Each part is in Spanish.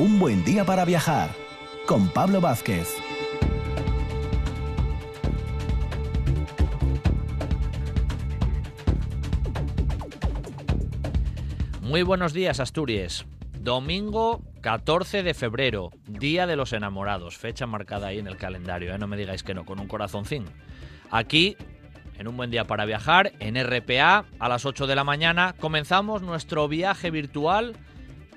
Un buen día para viajar con Pablo Vázquez. Muy buenos días, Asturias. Domingo 14 de febrero, Día de los Enamorados, fecha marcada ahí en el calendario, ¿eh? no me digáis que no, con un corazoncín. Aquí, en un buen día para viajar, en RPA, a las 8 de la mañana, comenzamos nuestro viaje virtual,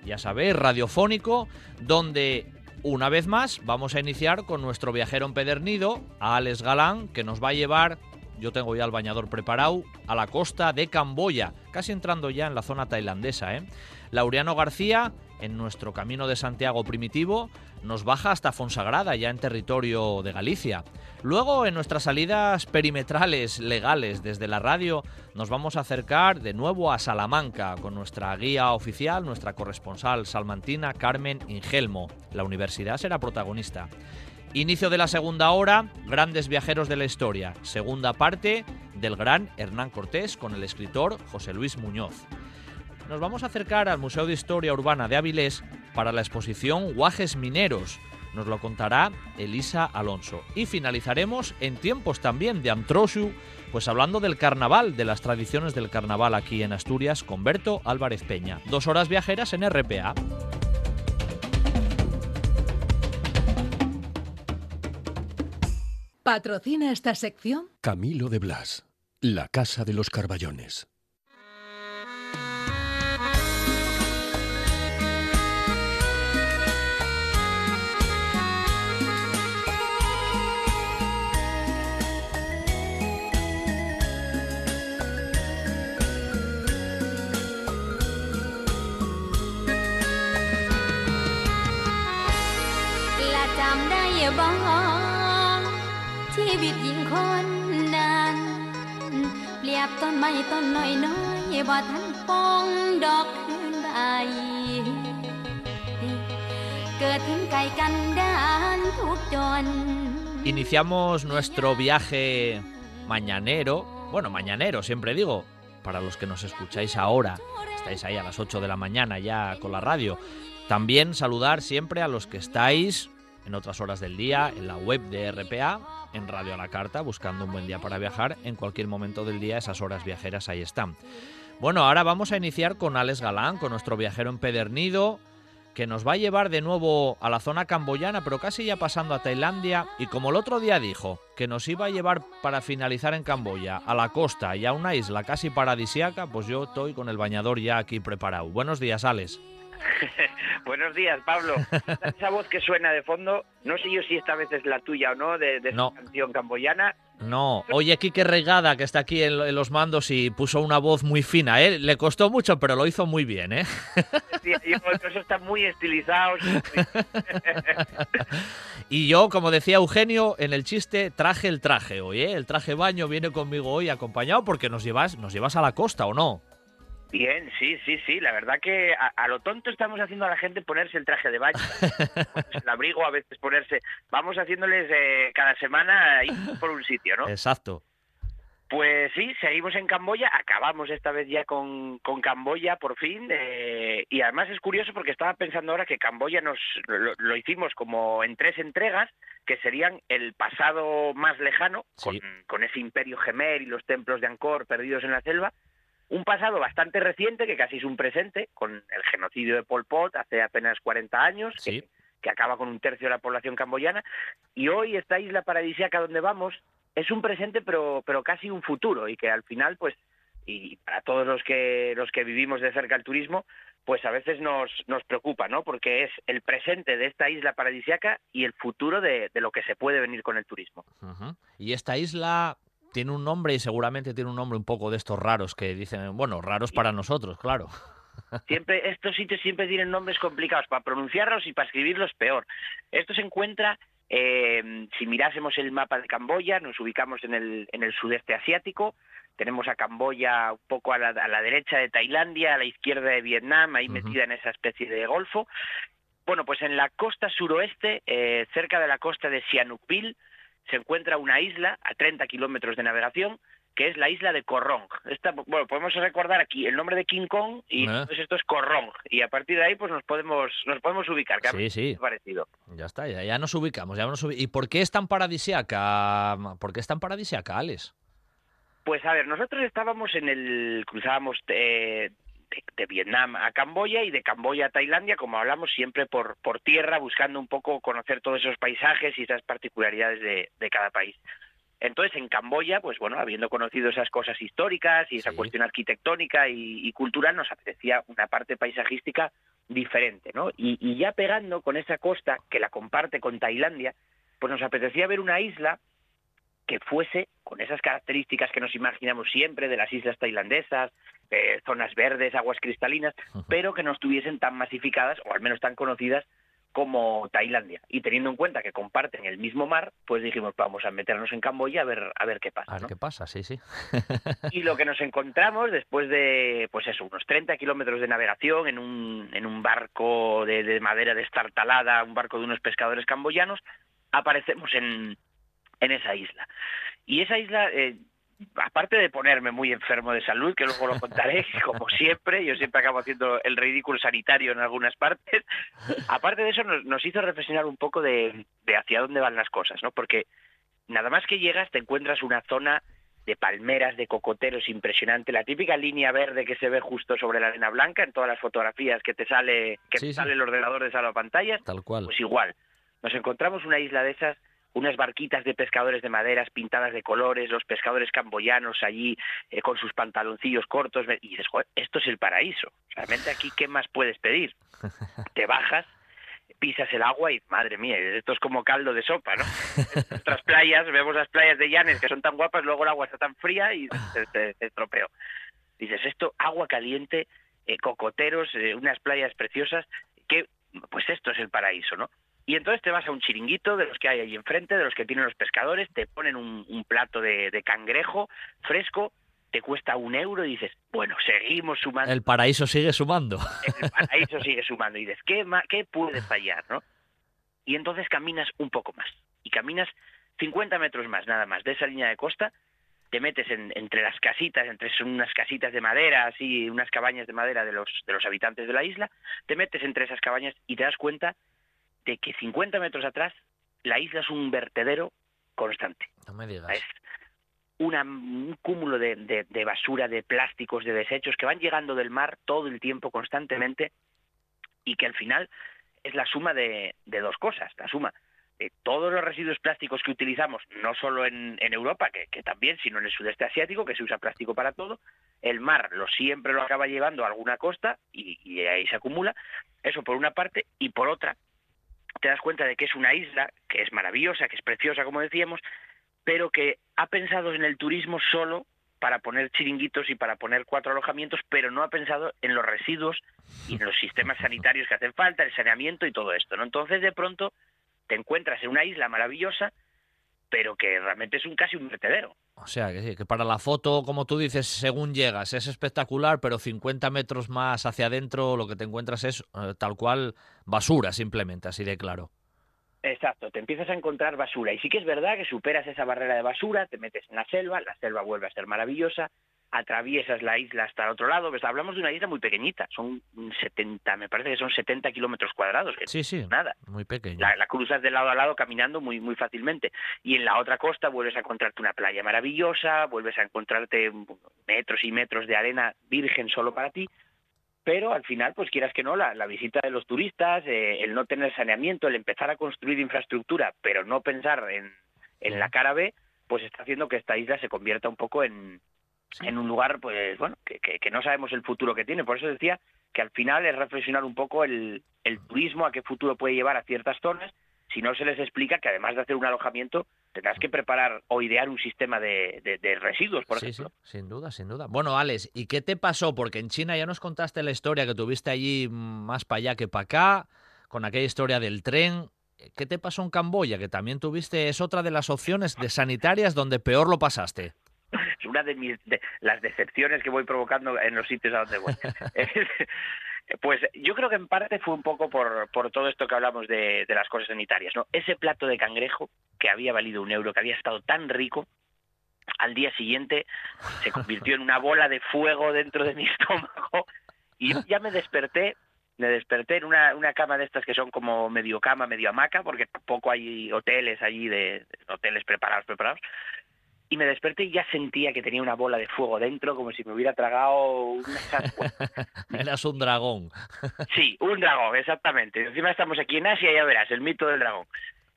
ya sabéis, radiofónico, donde una vez más vamos a iniciar con nuestro viajero empedernido, a Alex Galán, que nos va a llevar yo tengo ya el bañador preparado a la costa de Camboya, casi entrando ya en la zona tailandesa. ¿eh? Laureano García, en nuestro camino de Santiago primitivo, nos baja hasta Fonsagrada, ya en territorio de Galicia. Luego, en nuestras salidas perimetrales legales desde la radio, nos vamos a acercar de nuevo a Salamanca con nuestra guía oficial, nuestra corresponsal salmantina Carmen Ingelmo. La universidad será protagonista. Inicio de la segunda hora, Grandes Viajeros de la Historia, segunda parte del gran Hernán Cortés con el escritor José Luis Muñoz. Nos vamos a acercar al Museo de Historia Urbana de Avilés para la exposición Guajes Mineros. Nos lo contará Elisa Alonso. Y finalizaremos en tiempos también de Antroshu, pues hablando del carnaval, de las tradiciones del carnaval aquí en Asturias, con Berto Álvarez Peña. Dos horas viajeras en RPA. Patrocina esta sección Camilo de Blas, la Casa de los Carballones. Iniciamos nuestro viaje mañanero, bueno, mañanero, siempre digo, para los que nos escucháis ahora, estáis ahí a las 8 de la mañana ya con la radio. También saludar siempre a los que estáis en otras horas del día, en la web de RPA, en Radio a la Carta, buscando un buen día para viajar. En cualquier momento del día esas horas viajeras ahí están. Bueno, ahora vamos a iniciar con Alex Galán, con nuestro viajero empedernido, que nos va a llevar de nuevo a la zona camboyana, pero casi ya pasando a Tailandia. Y como el otro día dijo que nos iba a llevar para finalizar en Camboya, a la costa y a una isla casi paradisiaca, pues yo estoy con el bañador ya aquí preparado. Buenos días, Alex. Buenos días, Pablo. Esa voz que suena de fondo, no sé yo si esta vez es la tuya o no, de, de canción camboyana. No, oye, Quique Regada, que está aquí en, los mandos y puso una voz muy fina, ¿eh? Le costó mucho, pero lo hizo muy bien, ¿eh? Sí, eso está muy estilizado. y yo, como decía Eugenio, en el chiste, traje el traje hoy, ¿eh? El traje baño viene conmigo hoy acompañado porque nos llevas, nos llevas a la costa, ¿o no? Bien, sí, sí, sí. La verdad que a, lo tonto estamos haciendo a la gente ponerse el traje de baño, el abrigo, a veces ponerse. Vamos haciéndoles eh, cada semana ir por un sitio, ¿no? Exacto. Pues sí, seguimos en Camboya, acabamos esta vez ya con, con Camboya por fin, eh, y además es curioso porque estaba pensando ahora que Camboya nos lo, hicimos como en tres entregas, que serían el pasado más lejano, con, con ese imperio gemer y los templos de Angkor perdidos en la selva, un pasado bastante reciente, que casi es un presente, con el genocidio de Pol Pot hace apenas 40 años, que, acaba con un tercio de la población camboyana, y hoy esta isla paradisíaca donde vamos es un presente, pero, pero casi un futuro, y que al final, pues, y para todos los que, los que vivimos de cerca el turismo, pues a veces nos, nos preocupa, ¿no? Porque es el presente de esta isla paradisíaca y el futuro de, lo que se puede venir con el turismo. Y esta isla tiene un nombre y seguramente tiene un nombre un poco de estos raros que dicen, bueno, raros para nosotros, claro. Siempre, estos sitios siempre tienen nombres complicados para pronunciarlos y para escribirlos peor. Esto se encuentra, eh, si mirásemos el mapa de Camboya, nos ubicamos en el, en el sudeste asiático, tenemos a Camboya un poco a la, a la derecha de Tailandia, a la izquierda de Vietnam, ahí metida en esa especie de golfo. Bueno, pues en la costa suroeste, eh, cerca de la costa de Sihanoukville, se encuentra una isla a 30 kilómetros de navegación que es la isla de Korong. Esta, bueno, podemos recordar aquí el nombre de King Kong y Eh. entonces esto es Korong y a partir de ahí pues nos podemos nos podemos ubicar. Que Sí, sí. parecido. Ya está, ya, ya nos ubicamos, ya nos ¿Y por qué es tan paradisiaca? ¿Por qué es tan paradisiaca, Alex? Pues a ver, nosotros estábamos en el cruzábamos eh, de, de Vietnam a Camboya y de Camboya a Tailandia, como hablamos siempre por por tierra, buscando un poco conocer todos esos paisajes y esas particularidades de, de cada país. Entonces, en Camboya, pues bueno, habiendo conocido esas cosas históricas y esa Sí. cuestión arquitectónica y, y cultural, nos apetecía una parte paisajística diferente, ¿no? Y, y ya pegando con esa costa que la comparte con Tailandia, pues nos apetecía ver una isla que fuese con esas características que nos imaginamos siempre de las islas tailandesas, eh, zonas verdes, aguas cristalinas, pero que no estuviesen tan masificadas o al menos tan conocidas como Tailandia. Y teniendo en cuenta que comparten el mismo mar, pues dijimos, vamos a meternos en Camboya a ver a ver qué pasa. A ver ¿no? qué pasa, sí, sí. Y lo que nos encontramos después de, pues eso, unos 30 kilómetros de navegación en un, en un barco de, de madera destartalada, un barco de unos pescadores camboyanos, aparecemos en, en esa isla. Y esa isla, eh, aparte de ponerme muy enfermo de salud, que luego lo contaré, como siempre, yo siempre acabo haciendo el ridículo sanitario en algunas partes, aparte de eso nos, nos hizo reflexionar un poco de, de hacia dónde van las cosas, ¿no? Porque nada más que llegas te encuentras una zona de palmeras, de cocoteros impresionante, la típica línea verde que se ve justo sobre la arena blanca en todas las fotografías que te sale que Sí, te sí. sale el ordenador de salvapantallas, Tal cual. pues igual. Nos encontramos una isla de esas, unas barquitas de pescadores de maderas pintadas de colores, los pescadores camboyanos allí eh, con sus pantaloncillos cortos, y dices, "Joder, esto es el paraíso. Realmente aquí, ¿qué más puedes pedir? Te bajas, pisas el agua y, madre mía, esto es como caldo de sopa, ¿no? Nuestras playas, vemos las playas de Llanes que son tan guapas, luego el agua está tan fría y se, se- se estropeó. Dices, esto, agua caliente, eh, cocoteros, eh, unas playas preciosas, que pues esto es el paraíso, ¿no? Y entonces te vas a un chiringuito de los que hay ahí enfrente, de los que tienen los pescadores, te ponen un, un plato de, de cangrejo fresco, te cuesta un euro y dices, bueno, seguimos sumando El paraíso sigue sumando. el paraíso sigue sumando y dices, ¿qué, ¿qué puede fallar? ¿no? Y entonces caminas un poco más y caminas 50 metros más nada más de esa línea de costa, te metes en- entre las casitas, entre unas casitas de madera, así, unas cabañas de madera de los, de los habitantes de la isla, te metes entre esas cabañas y te das cuenta de que 50 metros atrás la isla es un vertedero constante No me digas. es una- un cúmulo de, de- de basura, de plásticos, de desechos que van llegando del mar todo el tiempo, constantemente, y que al final es la suma de, de dos cosas, la suma de todos los residuos plásticos que utilizamos, no solo en, en Europa, que, que también, sino en el sudeste asiático, que se usa plástico para todo, el mar lo siempre lo acaba llevando a alguna costa y, y ahí se acumula, eso por una parte, y por otra, te das cuenta de que es una isla que es maravillosa, que es preciosa, como decíamos, pero que ha pensado en el turismo solo para poner chiringuitos y para poner cuatro alojamientos, pero no ha pensado en los residuos y en los sistemas sanitarios que hacen falta, el saneamiento y todo esto, ¿no? Entonces, de pronto, te encuentras en una isla maravillosa, pero que realmente es un casi un vertedero. O sea, que que para la foto, como tú dices, según llegas, es espectacular, pero 50 metros más hacia adentro lo que te encuentras es eh, tal cual basura, simplemente, así de claro. Exacto, te empiezas a encontrar basura. Y sí que es verdad que superas esa barrera de basura, te metes en la selva, la selva vuelve a ser maravillosa, atraviesas la isla hasta el otro lado. Pues hablamos de una isla muy pequeñita, son 70, me parece que son 70 kilómetros cuadrados, que Sí, sí, nada. muy pequeño. La, la cruzas de lado a lado caminando muy muy fácilmente. Y en la otra costa vuelves a encontrarte una playa maravillosa, vuelves a encontrarte metros y metros de arena virgen solo para ti. Pero al final, pues quieras que no, la, la visita de los turistas, eh, el no tener saneamiento, el empezar a construir infraestructura, pero no pensar en, en la cara B, pues está haciendo que esta isla se convierta un poco en, Sí. en un lugar, pues bueno, que, que- que no sabemos el futuro que tiene. Por eso decía que al final es reflexionar un poco el, el turismo, a qué futuro puede llevar a ciertas zonas, si no se les explica que además de hacer un alojamiento, tendrás que preparar o idear un sistema de, de- de residuos, por sí, sí, ejemplo. sin duda, sin duda. Bueno, Alex, ¿y qué te pasó? Porque en China ya nos contaste la historia que tuviste allí más para allá que para acá, con aquella historia del tren. ¿Qué te pasó en Camboya? Que también tuviste, es otra de las opciones de sanitarias donde peor lo pasaste. Es una de, mis, de las decepciones que voy provocando en los sitios a donde voy. pues yo creo que en parte fue un poco por, por todo esto que hablamos de, de las cosas sanitarias, ¿no? Ese plato de cangrejo que había valido un euro, que había estado tan rico, al día siguiente se convirtió en una bola de fuego dentro de mi estómago y ya me desperté me desperté en una, una cama de estas que son como medio cama, medio hamaca, porque tampoco hay hoteles allí, de, hoteles preparados, preparados. Y me desperté y ya sentía que tenía una bola de fuego dentro, como si me hubiera tragado una Eras un dragón. sí, un dragón, exactamente. Encima estamos aquí en Asia, ya verás, el mito del dragón.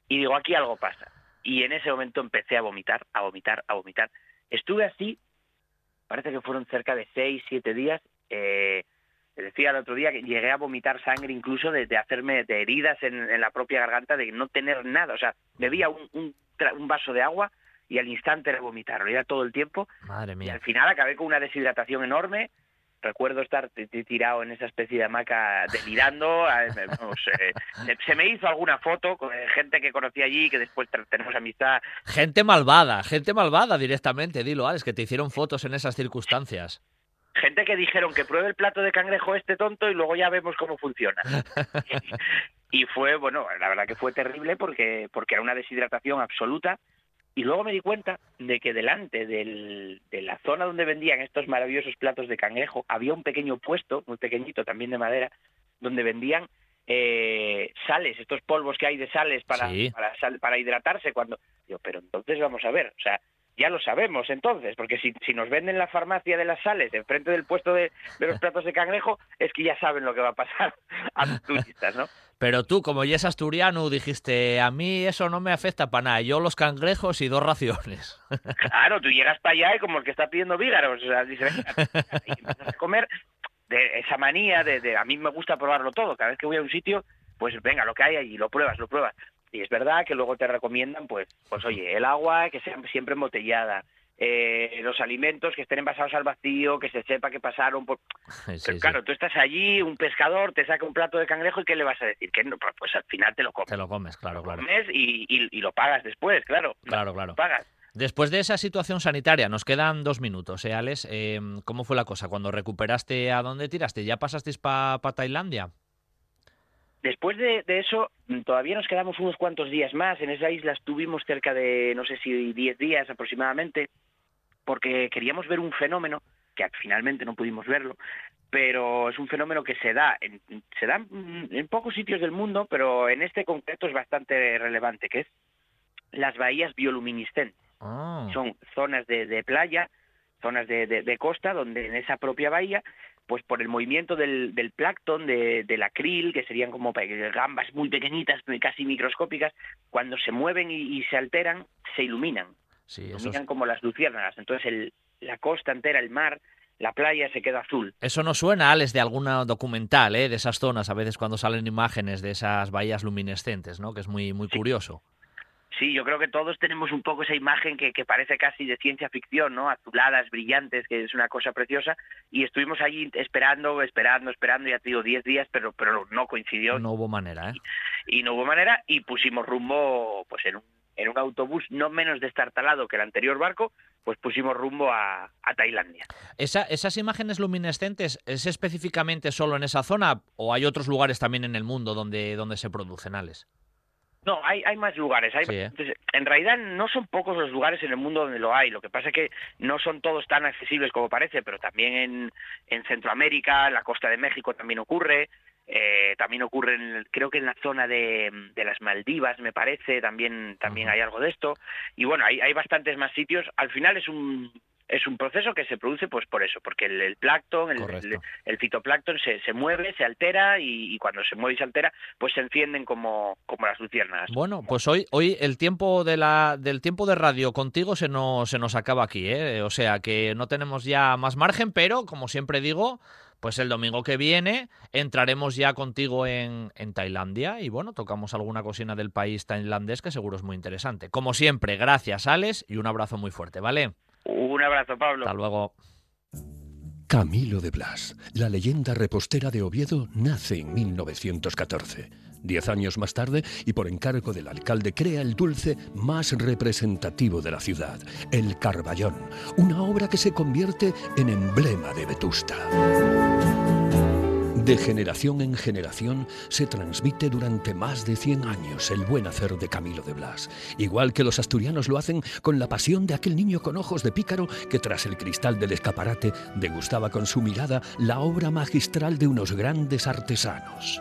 Y digo, aquí algo pasa. Y en ese momento empecé a vomitar, a vomitar, a vomitar. Estuve así, parece que fueron cerca de seis, siete días, eh, te decía el otro día que llegué a vomitar sangre incluso de, hacerme de heridas en, la propia garganta, de no tener nada. O sea, bebía un, un, vaso de agua y al instante era vomitar, lo era todo el tiempo. Madre mía. Y al final acabé con una deshidratación enorme. Recuerdo estar tirado en esa especie de hamaca delirando. Eh, se me hizo alguna foto con gente que conocí allí, que después tenemos amistad. Gente malvada, gente malvada directamente, dilo, Alex, que te hicieron fotos en esas circunstancias gente que dijeron que pruebe el plato de cangrejo este tonto y luego ya vemos cómo funciona. y fue, bueno, la verdad que fue terrible porque, porque era una deshidratación absoluta. Y luego me di cuenta de que delante de la zona donde vendían estos maravillosos platos de cangrejo había un pequeño puesto, muy pequeñito también de madera, donde vendían eh, sales, estos polvos que hay de sales para, para, para hidratarse. Cuando yo, pero entonces vamos a ver, o sea, ya lo sabemos entonces, porque si, si nos venden la farmacia de las sales enfrente del puesto de, los platos de cangrejo, es que ya saben lo que va a pasar a los turistas, ¿no? Pero tú, como ya es asturiano, dijiste, a mí eso no me afecta para nada, yo los cangrejos y dos raciones. Claro, tú llegas para allá y como el que está pidiendo vígaros, o sea, dices, a comer de esa manía de, de, a mí me gusta probarlo todo, cada vez que voy a un sitio, pues venga, lo que hay allí, lo pruebas, lo pruebas. Y es verdad que luego te recomiendan, pues, pues oye, el agua que sea siempre embotellada, eh, los alimentos que estén envasados al vacío, que se sepa que pasaron por... Pero claro, tú estás allí, un pescador te saca un plato de cangrejo y ¿qué le vas a decir? Que no, pues, pues al final te lo comes. Te lo comes, claro, claro. Comes y, y, lo pagas después, claro. Claro, claro. Lo pagas. Después de esa situación sanitaria, nos quedan dos minutos, ¿eh, Alex? Eh, ¿Cómo fue la cosa? Cuando recuperaste, ¿a dónde tiraste? ¿Ya pasasteis para pa Tailandia? Después de, eso, mm, todavía nos quedamos unos cuantos días más. En esa isla estuvimos cerca de, no sé si 10 días aproximadamente, porque queríamos ver un fenómeno, que finalmente no pudimos verlo, pero es un fenómeno que se da en, se da en pocos sitios del mundo, pero en este concreto es bastante relevante, que es las bahías bioluminiscentes. Ah. Son zonas de, playa, zonas de, costa, donde en esa propia bahía pues por el movimiento del, del plancton, de, del acril, que serían como gambas muy pequeñitas, casi microscópicas, cuando se mueven y, se alteran, se iluminan. Sí, iluminan como las luciérnagas. Entonces el, la costa entera, el mar, la playa se queda azul. Eso no suena, Alex, de alguna documental, ¿eh? de esas zonas, a veces cuando salen imágenes de esas bahías luminescentes, ¿no? que es muy, muy curioso. Sí, yo creo que todos tenemos un poco esa imagen que, parece casi de ciencia ficción, ¿no? Azuladas, brillantes, que es una cosa preciosa. Y estuvimos allí esperando, esperando, esperando, ya te digo, 10 días, pero, pero no coincidió. No hubo manera, ¿eh? Y, no hubo manera y pusimos rumbo, pues en un, en un autobús no menos destartalado que el anterior barco, pues pusimos rumbo a, Tailandia. ¿Esa, ¿Esas imágenes luminescentes es específicamente solo en esa zona o hay otros lugares también en el mundo donde, donde se producen, Alex? No, hay, hay más lugares. Hay, ¿eh? En realidad no son pocos los lugares en el mundo donde lo hay. Lo que pasa es que no son todos tan accesibles como parece, pero también en, en Centroamérica, en la costa de México también ocurre. Eh, también ocurre, en, creo que en la zona de, de las Maldivas, me parece, también, también hay algo de esto. Y bueno, hay, hay bastantes más sitios. Al final es un, es un proceso que se produce pues por eso, porque el, el plancton, el, el, fitoplancton se, se, mueve, se altera y, cuando se mueve y se altera, pues se encienden como, como las luciérnagas. Bueno, pues hoy, hoy el tiempo de la, del tiempo de radio contigo se nos, se nos acaba aquí, ¿eh? o sea que no tenemos ya más margen, pero como siempre digo, pues el domingo que viene entraremos ya contigo en, en, Tailandia y bueno, tocamos alguna cocina del país tailandés que seguro es muy interesante. Como siempre, gracias Alex y un abrazo muy fuerte, ¿vale? Un abrazo, Pablo. Hasta luego. Camilo de Blas, la leyenda repostera de Oviedo, nace en 1914. Diez años más tarde, y por encargo del alcalde, crea el dulce más representativo de la ciudad, el Carballón, una obra que se convierte en emblema de Vetusta. De generación en generación se transmite durante más de 100 años el buen hacer de Camilo de Blas, igual que los asturianos lo hacen con la pasión de aquel niño con ojos de pícaro que tras el cristal del escaparate degustaba con su mirada la obra magistral de unos grandes artesanos.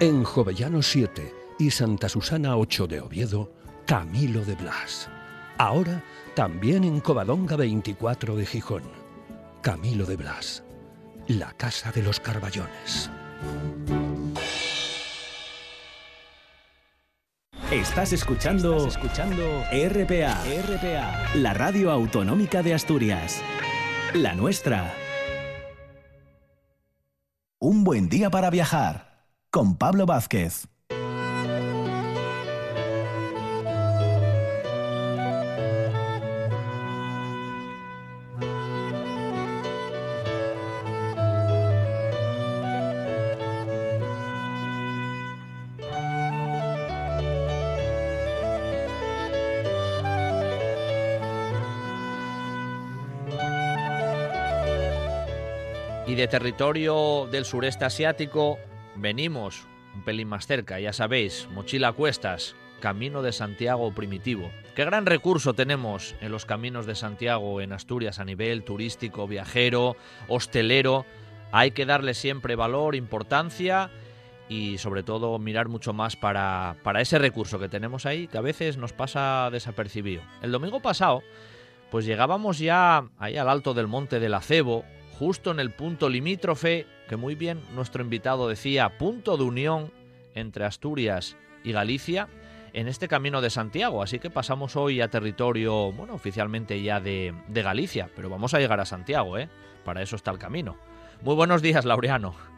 En Jovellano 7 y Santa Susana 8 de Oviedo, Camilo de Blas. Ahora también en Covadonga 24 de Gijón. Camilo de Blas la Casa de los Carballones. Estás escuchando, escuchando RPA, RPA, la radio autonómica de Asturias. La nuestra. Un buen día para viajar con Pablo Vázquez. De territorio del sureste asiático venimos un pelín más cerca, ya sabéis, mochila a cuestas, Camino de Santiago primitivo. Qué gran recurso tenemos en los caminos de Santiago en Asturias a nivel turístico, viajero, hostelero. Hay que darle siempre valor, importancia y sobre todo mirar mucho más para, para ese recurso que tenemos ahí que a veces nos pasa desapercibido. El domingo pasado pues llegábamos ya ahí al alto del monte del Acebo, justo en el punto limítrofe, que muy bien nuestro invitado decía, punto de unión entre Asturias y Galicia en este camino de Santiago. Así que pasamos hoy a territorio, bueno, oficialmente ya de, Galicia, pero vamos a llegar a Santiago, ¿eh? Para eso está el camino. Muy buenos días, Laureano.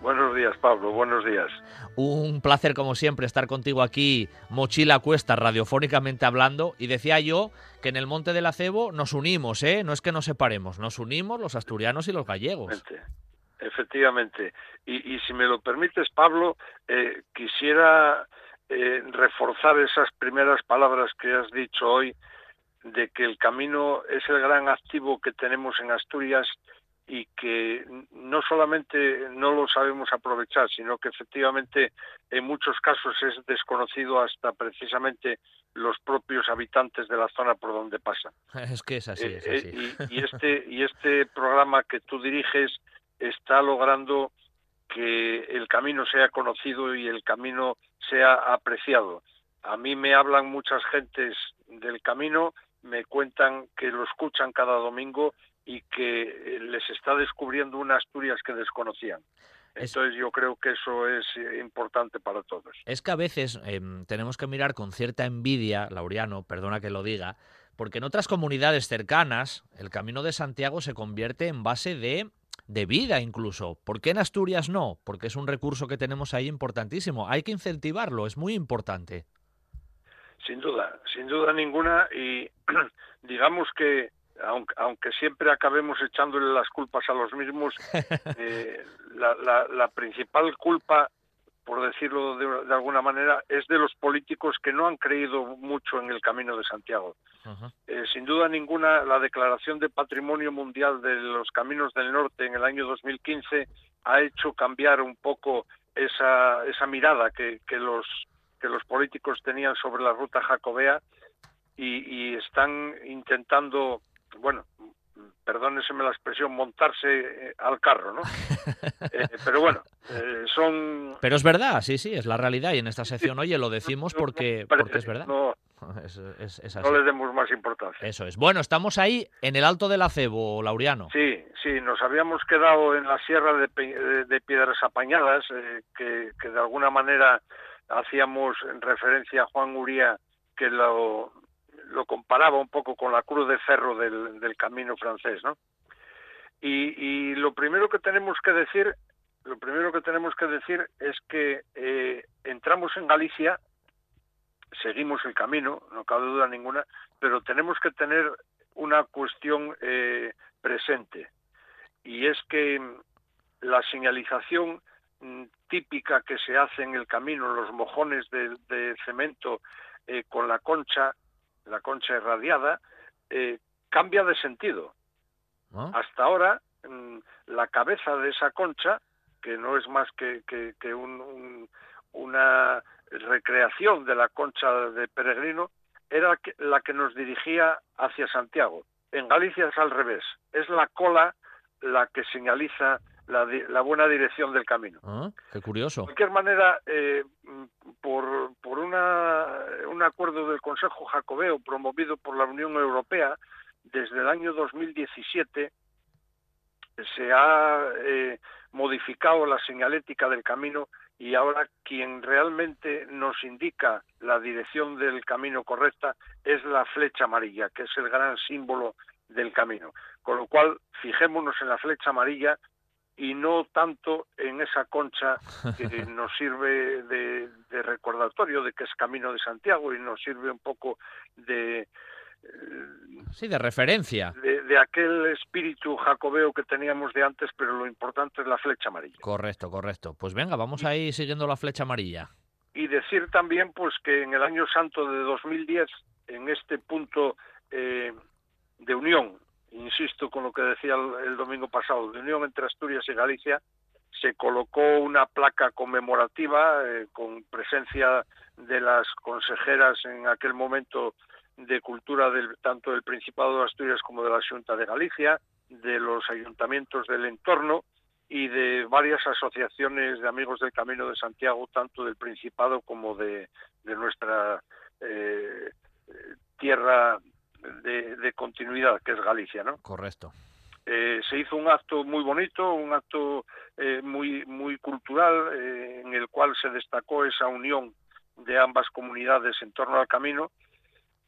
Buenos días, Pablo, buenos días. Un placer, como siempre, estar contigo aquí, mochila cuesta, radiofónicamente hablando. Y decía yo que en el Monte del Acebo nos unimos, ¿eh? No es que nos separemos, nos unimos los asturianos y los gallegos. Efectivamente. Y, y si me lo permites, Pablo, eh, quisiera eh, reforzar esas primeras palabras que has dicho hoy de que el camino es el gran activo que tenemos en Asturias y que no solamente no lo sabemos aprovechar, sino que efectivamente en muchos casos es desconocido hasta precisamente los propios habitantes de la zona por donde pasa. Es que es así, es eh, así. Y, y, este, y este programa que tú diriges está logrando que el camino sea conocido y el camino sea apreciado. A mí me hablan muchas gentes del camino, me cuentan que lo escuchan cada domingo y que eh, les está descubriendo una Asturias que desconocían. Entonces yo creo que eso es eh, importante para todos. Es que a veces eh, tenemos que mirar con cierta envidia, Laureano, perdona que lo diga, porque en otras comunidades cercanas el Camino de Santiago se convierte en base de, de vida incluso. ¿Por qué en Asturias no? Porque es un recurso que tenemos ahí importantísimo. Hay que incentivarlo, es muy importante. Sin duda, sin duda ninguna. Y digamos que aunque, siempre acabemos echándole las culpas a los mismos, eh, la, principal culpa, por decirlo de, alguna manera, es de los políticos que no han creído mucho en el camino de Santiago. Eh, sin duda ninguna, la declaración de Patrimonio Mundial de los Caminos del Norte en el año 2015 ha hecho cambiar un poco esa, esa mirada que, que, los, que los políticos tenían sobre la ruta jacobea y están intentando bueno, perdóneseme la expresión, montarse eh, al carro, ¿no? Eh, pero bueno, eh, son... Pero es verdad, sí, sí, es la realidad y en esta sección, oye, lo decimos porque, porque es verdad. No, no le demos más importancia. Eso es. Bueno, estamos ahí en el Alto del Acebo, Laureano. Sí, sí, nos habíamos quedado en la Sierra de, de Piedras Apañadas, que, que de alguna manera hacíamos referencia a Juan Uría, que lo, lo comparaba un poco con la cruz de ferro del, del camino francés, ¿no? Y, lo primero que tenemos que decir, lo primero que tenemos que decir es que eh, entramos en Galicia, seguimos el camino, no cabe duda ninguna, pero tenemos que tener una cuestión eh, presente y es que la señalización mm, típica que se hace en el camino, los mojones de, de cemento eh, con la concha, la concha irradiada, eh, cambia de sentido. Hasta ahora, mm, la cabeza de esa concha, que no es más que, que, un, una recreación de la concha de peregrino, era la que nos dirigía hacia Santiago. En Galicia es al revés, es la cola la que señaliza la, buena dirección del camino. Ah, qué curioso. De cualquier manera, eh, por, por una, un acuerdo del Consejo Jacobeo promovido por la Unión Europea, desde el año 2017 se ha eh, modificado la señalética del camino y ahora quien realmente nos indica la dirección del camino correcta es la flecha amarilla, que es el gran símbolo del camino. Con lo cual, fijémonos en la flecha amarilla y no tanto en esa concha que nos sirve de, recordatorio de que es Camino de Santiago y nos sirve un poco de... Sí, de referencia. De, aquel espíritu jacobeo que teníamos de antes, pero lo importante es la flecha amarilla. Correcto, correcto. Pues venga, vamos ahí siguiendo la flecha amarilla. Y decir también pues que en el año santo de 2010, en este punto eh, de unión insisto con lo que decía el, domingo pasado, de unión entre Asturias y Galicia, se colocó una placa conmemorativa eh, con presencia de las consejeras en aquel momento de cultura del, tanto del Principado de Asturias como de la Junta de Galicia, de los ayuntamientos del entorno y de varias asociaciones de amigos del Camino de Santiago, tanto del Principado como de, nuestra eh, tierra de, continuidad, que es Galicia, ¿no? Correcto. Eh, se hizo un acto muy bonito, un acto eh, muy muy cultural, eh, en el cual se destacó esa unión de ambas comunidades en torno al camino.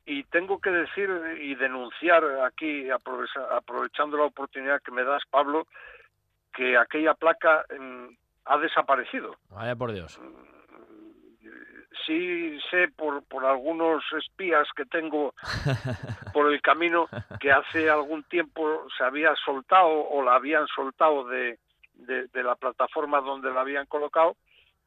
Y tengo que decir y denunciar aquí, aprovechando la oportunidad que me das, Pablo, que aquella placa mm, ha desaparecido. Vaya por Dios. Sí sé por, por algunos espías que tengo por el camino que hace algún tiempo se había soltado o la habían soltado de, de, la plataforma donde la habían colocado,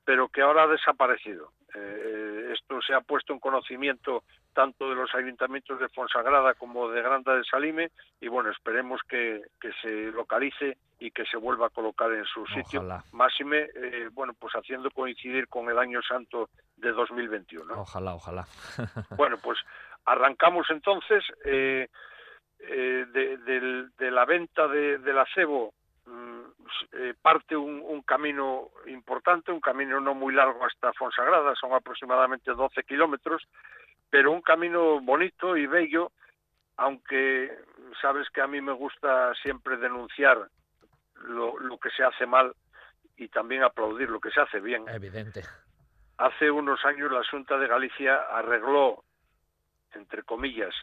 pero que ahora ha desaparecido. Eh, esto se ha puesto en conocimiento tanto de los ayuntamientos de Fonsagrada como de Granda de Salime y bueno, esperemos que, que se localice y que se vuelva a colocar en su sitio. Máxime, eh, bueno, pues haciendo coincidir con el año santo de 2021. Ojalá, ojalá. bueno, pues arrancamos entonces eh, eh, de, la venta de, del acebo mm, parte un, un, camino importante, un camino no muy largo hasta Fonsagrada, son aproximadamente 12 kilómetros, pero un camino bonito y bello, aunque sabes que a mí me gusta siempre denunciar lo, lo que se hace mal y también aplaudir lo que se hace bien. Evidente. Hace unos años la Junta de Galicia arregló, entre comillas,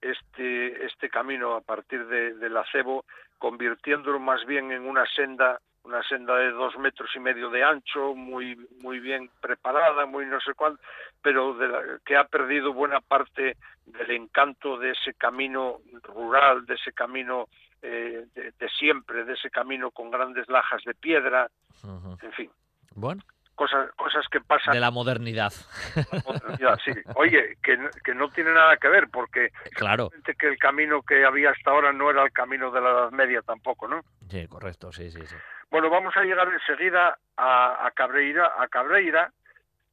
este, este camino a partir de, del acebo, convirtiéndolo más bien en una senda, una senda de dos metros y medio de ancho, muy, muy bien preparada, muy no sé cuánto, pero de que ha perdido buena parte del encanto de ese camino rural, de ese camino eh, de, siempre, de ese camino con grandes lajas de piedra, en fin. Bueno. Cosas, cosas que pasan. De la modernidad. sí. Oye, que, que no tiene nada que ver, porque claro. que el camino que había hasta ahora no era el camino de la Edad Media tampoco, ¿no? Sí, correcto, sí, sí, sí. Bueno, vamos a llegar enseguida a, a Cabreira, a Cabreira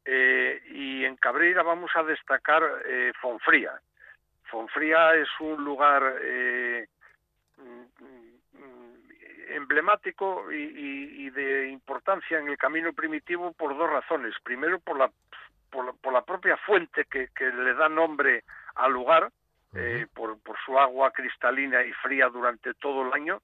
eh, y en Cabreira vamos a destacar eh, Fonfría. Fonfría es un lugar eh, emblemático y, de importancia en el camino primitivo por dos razones. Primero, por la, por la, propia fuente que, le da nombre al lugar, eh, por, por, su agua cristalina y fría durante todo el año.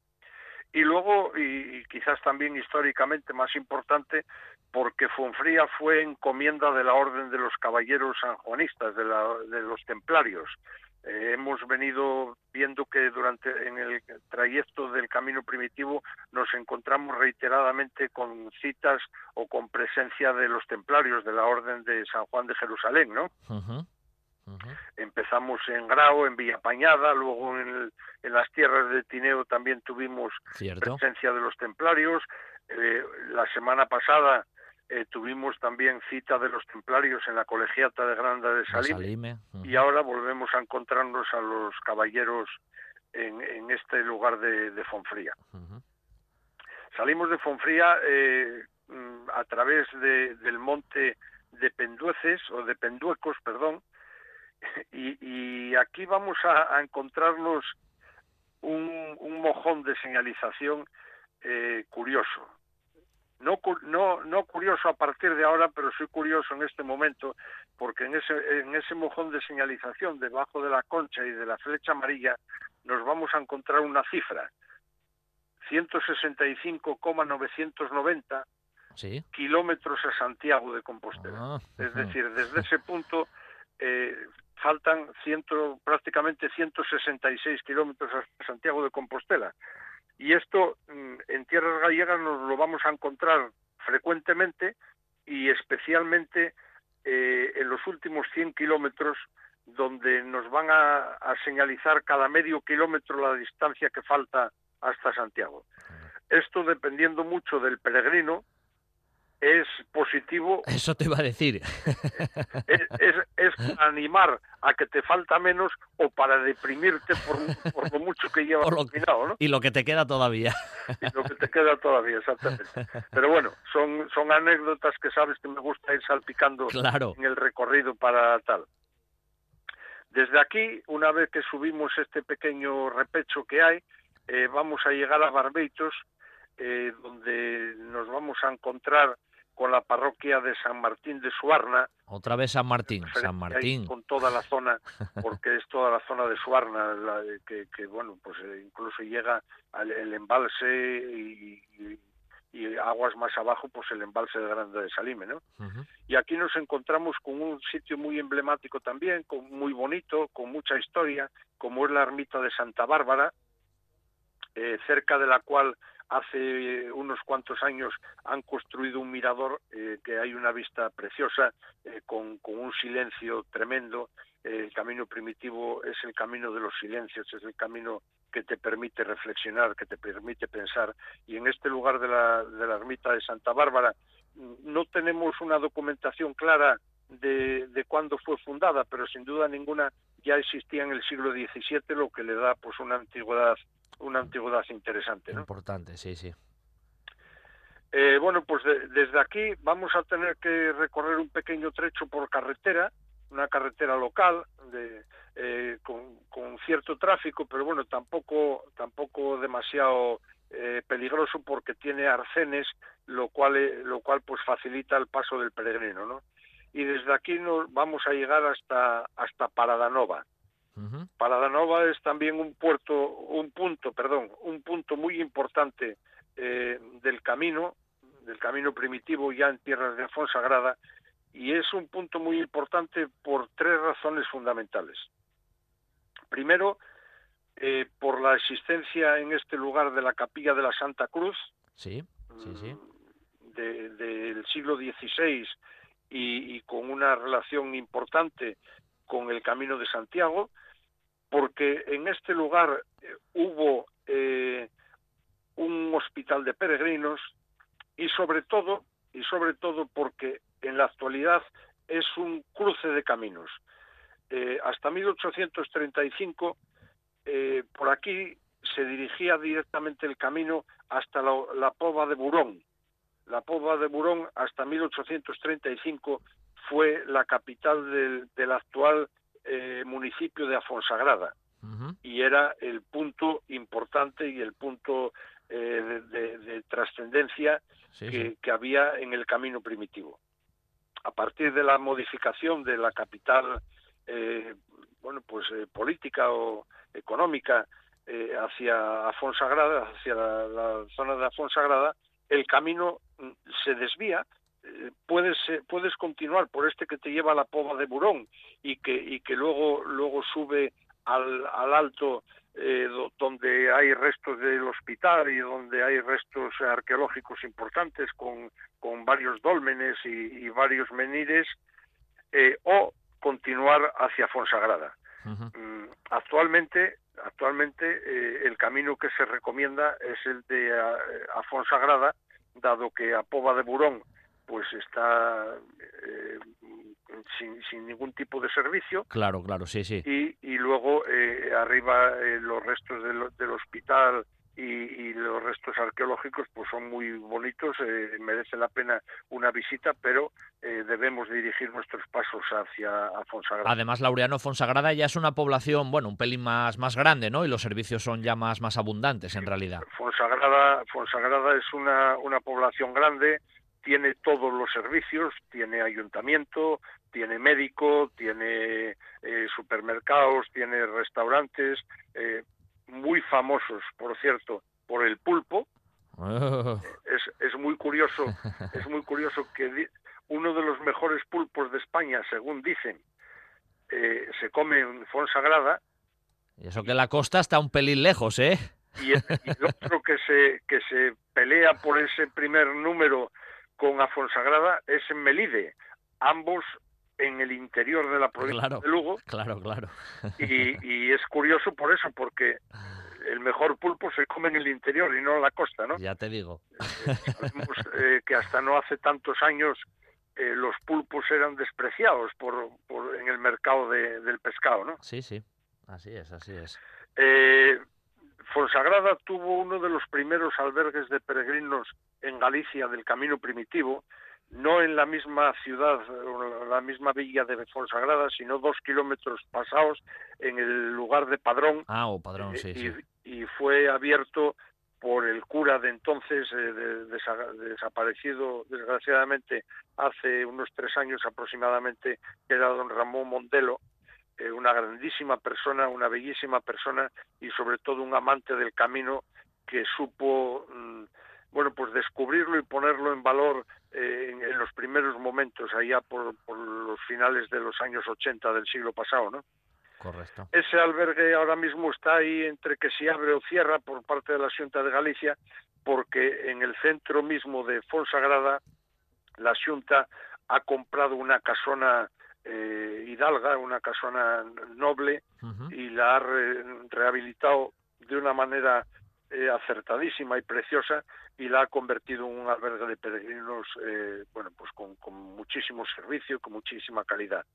Y luego, y, quizás también históricamente más importante, porque Fonfría fue encomienda de la Orden de los Caballeros Sanjuanistas, de, la, de los Templarios. Eh, hemos venido viendo que durante en el trayecto del camino primitivo nos encontramos reiteradamente con citas o con presencia de los templarios de la Orden de San Juan de Jerusalén, ¿no? Empezamos en Grao, en Villapañada, luego en, las tierras de Tineo también tuvimos presencia de los templarios. Eh, la semana pasada eh, tuvimos también cita de los templarios en la colegiata de Granda de Salime, y ahora volvemos a encontrarnos a los caballeros en, este lugar de, Fonfría. Salimos de Fonfría eh, mm, a través de, del monte de Pendueces, o de Penduecos, perdón, y, aquí vamos a, encontrarnos un, un, mojón de señalización eh, curioso. No, no, no curioso a partir de ahora, pero soy curioso en este momento, porque en ese, en ese mojón de señalización, debajo de la concha y de la flecha amarilla, nos vamos a encontrar una cifra, 165,990 ¿Sí? kilómetros a Santiago de Compostela. Ah, es decir, desde ese punto eh, faltan ciento, prácticamente 166 kilómetros a Santiago de Compostela. Y esto mm, en tierras gallegas nos lo vamos a encontrar frecuentemente y especialmente eh, en los últimos 100 kilómetros donde nos van a, señalizar cada medio kilómetro la distancia que falta hasta Santiago. Esto dependiendo mucho del peregrino, es positivo. Eso te iba a decir. Es, es, animar a que te falta menos o para deprimirte por, lo mucho que llevas ¿no? Y lo que te queda todavía. Y lo que te queda todavía, exactamente. Pero bueno, son, son anécdotas que sabes que me gusta ir salpicando en el recorrido para tal. Desde aquí, una vez que subimos este pequeño repecho que hay, eh, vamos a llegar a Barbeitos, eh, donde nos vamos a encontrar con la parroquia de San Martín de Suarna. Otra vez San Martín, San Martín. Con toda la zona, porque es toda la zona de Suarna, la, que, que, bueno, pues eh, incluso llega al el embalse y, y, aguas más abajo, pues el embalse de Grande de Salime, ¿no? Y aquí nos encontramos con un sitio muy emblemático también, con, muy bonito, con mucha historia, como es la ermita de Santa Bárbara, eh, cerca de la cual hace unos cuantos años han construido un mirador eh, que hay una vista preciosa eh, con, un silencio tremendo. Eh, el camino primitivo es el camino de los silencios, es el camino que te permite reflexionar, que te permite pensar. Y en este lugar de la, de la ermita de Santa Bárbara mm, no tenemos una documentación clara de, de cuándo fue fundada, pero sin duda ninguna ya existía en el siglo XVII, lo que le da pues una antigüedad una antigüedad interesante. ¿no? Importante, sí, sí. Eh, bueno, pues desde aquí vamos a tener que recorrer un pequeño trecho por carretera, una carretera local de, eh, con, cierto tráfico, pero bueno, tampoco tampoco demasiado eh, peligroso porque tiene arcenes, lo cual lo cual pues facilita el paso del peregrino, ¿no? Y desde aquí nos vamos a llegar hasta hasta Paradanova. Paradanova es también un puerto, un punto, perdón, un punto muy importante eh, del camino, del camino primitivo ya en tierras de Afonsagrada, y es un punto muy importante por tres razones fundamentales. Primero, eh, por la existencia en este lugar de la capilla de la Santa Cruz, sí, sí, sí. Mm, del siglo XVI y, y, con una relación importante con el Camino de Santiago, porque en este lugar eh, hubo eh, un hospital de peregrinos y sobre todo y sobre todo porque en la actualidad es un cruce de caminos. Eh, hasta 1835 por aquí se dirigía directamente el camino hasta la, la Pova de Burón. La Pova de Burón hasta 1835 fue la capital del actual eh, municipio de Afonsagrada y era el punto importante y el punto eh, de, trascendencia que, había en el camino primitivo. A partir de la modificación de la capital, eh, bueno, pues política o económica hacia Afonsagrada, hacia la, la zona de Afonsagrada, el camino mm, se desvía eh, puedes eh, puedes continuar por este que te lleva a la Pova de Burón y que y que luego luego sube al, al alto eh, donde hay restos del hospital y donde hay restos arqueológicos importantes con, con varios dólmenes y, varios menires o continuar hacia Fonsagrada. Mm, actualmente actualmente el camino que se recomienda es el de a, a Fonsagrada dado que a Pova de Burón pues está eh, sin, ningún tipo de servicio. Claro, claro, sí, sí. Y, y luego eh, arriba eh, los restos del, hospital y, los restos arqueológicos pues son muy bonitos, eh, merece la pena una visita, pero eh, debemos dirigir nuestros pasos hacia Fonsagrada. Además, Laureano, Fonsagrada ya es una población, bueno, un pelín más, más grande, ¿no? Y los servicios son ya más, más abundantes, en realidad. Fonsagrada, Fonsagrada es una, una población grande, tiene todos los servicios, tiene ayuntamiento, tiene médico, tiene eh, supermercados, tiene restaurantes, eh, muy famosos, por cierto, por el pulpo. Oh. Es, es, muy curioso, es muy curioso que uno de los mejores pulpos de España, según dicen, eh, se come en Fonsagrada. Y eso que la costa está un pelín lejos, ¿eh? Y el, otro que se, que se pelea por ese primer número con Afonsagrada es en Melide, ambos en el interior de la provincia de Lugo. Claro, claro. Y, es curioso por eso, porque el mejor pulpo se come en el interior y no en la costa, ¿no? Ya te digo. Eh, sabemos eh, que hasta no hace tantos años eh, los pulpos eran despreciados por, por en el mercado del pescado, ¿no? Sí, sí, así es, así es. Fonsagrada tuvo uno de los primeros albergues de peregrinos en Galicia del Camino Primitivo, no en la misma ciudad, la misma villa de Fonsagrada, sino dos kilómetros pasados en el lugar de Padrón. Ah, o Padrón, sí, y, y, fue abierto por el cura de entonces, eh, desaparecido desgraciadamente hace unos tres años aproximadamente, que era don Ramón Montelo, eh, una grandísima persona, una bellísima persona y sobre todo un amante del camino que supo mm, bueno, pues descubrirlo y ponerlo en valor eh, en, los primeros momentos, allá por, los finales de los años 80 del siglo pasado, ¿no? Correcto. Ese albergue ahora mismo está ahí entre que se abre o cierra por parte de la Junta de Galicia, porque en el centro mismo de Fonsagrada la Junta ha comprado una casona eh, hidalga, una casona noble, y la ha rehabilitado de una manera eh, acertadísima y preciosa y la ha convertido en un albergue de peregrinos eh, bueno pues con, muchísimo servicio con muchísima calidad.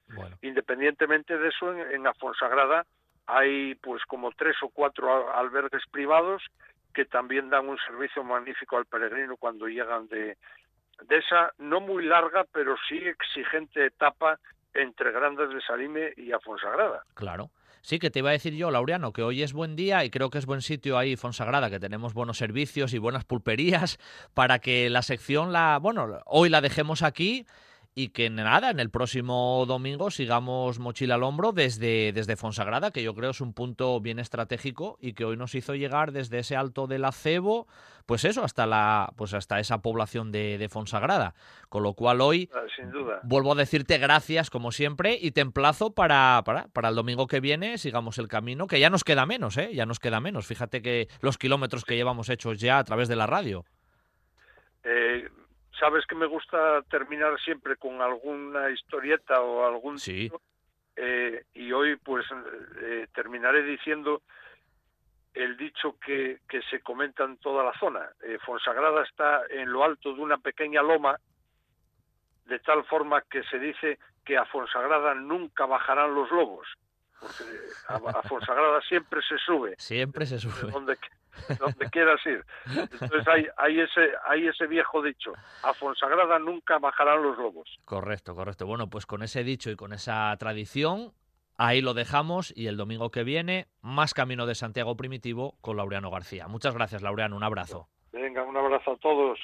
Independientemente de eso en, en Afonsagrada hay pues como tres o cuatro albergues privados que también dan un servicio magnífico al peregrino cuando llegan de, de esa no muy larga pero sí exigente etapa entre Grandes de Salime y Afonsagrada. Claro. Sí, que te iba a decir yo, Laureano, que hoy es buen día y creo que es buen sitio ahí, Fonsagrada, que tenemos buenos servicios y buenas pulperías para que la sección la, bueno, hoy la dejemos aquí y que nada, en el próximo domingo sigamos mochila al hombro desde, desde Fonsagrada, que yo creo es un punto bien estratégico y que hoy nos hizo llegar desde ese alto del acebo, pues eso, hasta la, pues hasta esa población de, de Fonsagrada. Con lo cual hoy ah, Sin duda. vuelvo a decirte gracias como siempre y te emplazo para, para, para, el domingo que viene, sigamos el camino, que ya nos queda menos, ¿eh? Ya nos queda menos. Fíjate que los kilómetros que llevamos hechos ya a través de la radio. Eh, sabes que me gusta terminar siempre con alguna historieta o algún sí. eh, y hoy pues eh, terminaré diciendo el dicho que, que, se comenta en toda la zona. Eh, Fonsagrada está en lo alto de una pequeña loma, de tal forma que se dice que a Fonsagrada nunca bajarán los lobos, porque a, a Fonsagrada siempre se sube. Siempre se sube. Donde, donde quieras ir. Entonces hay, hay, ese, hay ese viejo dicho, a Fonsagrada nunca bajarán los lobos. Correcto, correcto. Bueno, pues con ese dicho y con esa tradición, ahí lo dejamos y el domingo que viene, más Camino de Santiago Primitivo con Laureano García. Muchas gracias, Laureano, un abrazo. Venga, un abrazo a todos.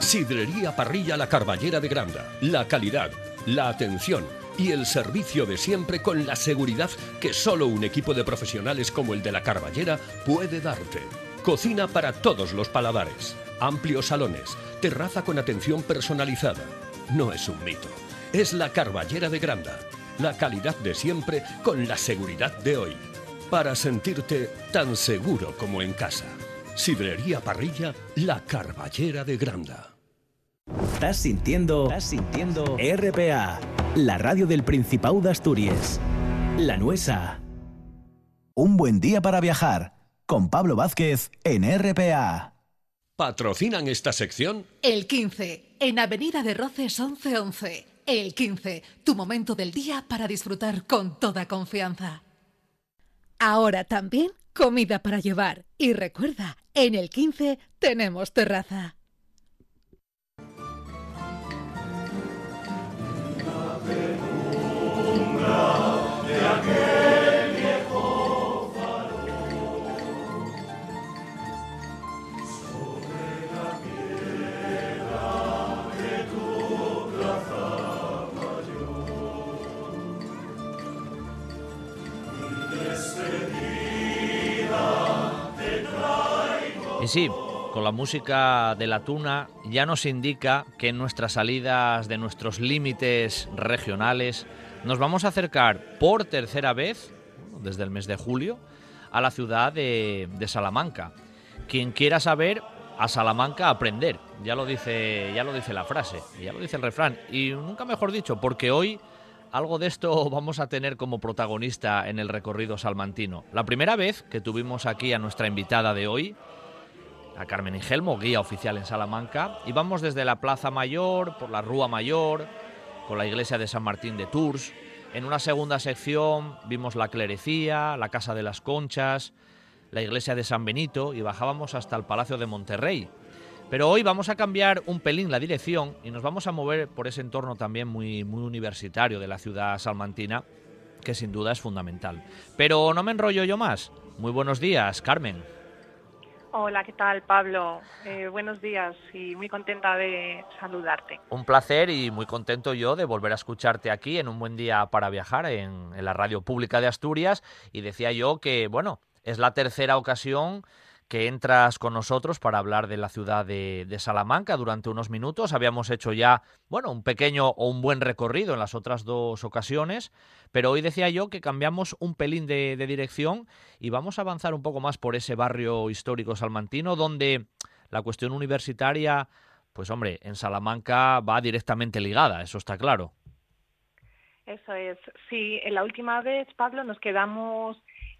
Sidrería Parrilla La Carballera de Granda. La calidad, la atención y el servicio de siempre con la seguridad que solo un equipo de profesionales como el de la Carballera puede darte. Cocina para todos los paladares, amplios salones, terraza con atención personalizada. No es un mito, es la Carballera de Granda. La calidad de siempre con la seguridad de hoy. Para sentirte tan seguro como en casa. Sidrería Parrilla, la Carballera de Granda. Estás sintiendo, estás sintiendo RPA, la radio del Principado de Asturias. La Nuesa. Un buen día para viajar con Pablo Vázquez en RPA. ¿Patrocinan esta sección? El 15, en Avenida de Roces 1111. El 15, tu momento del día para disfrutar con toda confianza. Ahora también comida para llevar y recuerda, en el 15 tenemos terraza. Sí, con la música de la tuna ya nos indica que en nuestras salidas de nuestros límites regionales nos vamos a acercar por tercera vez, desde el mes de julio, a la ciudad de, de Salamanca. Quien quiera saber, a Salamanca aprender. Ya lo dice, ya lo dice la frase, ya lo dice el refrán. Y nunca mejor dicho, porque hoy algo de esto vamos a tener como protagonista en el recorrido salmantino. La primera vez que tuvimos aquí a nuestra invitada de hoy, a Carmen Ingelmo, guía oficial en Salamanca, y vamos desde la Plaza Mayor, por la Rúa Mayor, con la iglesia de San Martín de Tours. En una segunda sección vimos la Clerecía, la Casa de las Conchas, la iglesia de San Benito y bajábamos hasta el Palacio de Monterrey. Pero hoy vamos a cambiar un pelín la dirección y nos vamos a mover por ese entorno también muy, muy universitario de la ciudad salmantina, que sin duda es fundamental. Pero no me enrollo yo más. Muy buenos días, Carmen. Hola, ¿qué tal, Pablo? Eh, buenos días y muy contenta de saludarte. Un placer y muy contento yo de volver a escucharte aquí en un buen día para viajar en, en la radio pública de Asturias. Y decía yo que, bueno, es la tercera ocasión que entras con nosotros para hablar de la ciudad de, Salamanca durante unos minutos. Habíamos hecho ya, bueno, un pequeño o un buen recorrido en las otras dos ocasiones, pero hoy decía yo que cambiamos un pelín de, de dirección y vamos a avanzar un poco más por ese barrio histórico salmantino donde la cuestión universitaria, pues hombre, en Salamanca va directamente ligada, eso está claro. Eso es. Sí, en la última vez, Pablo, nos quedamos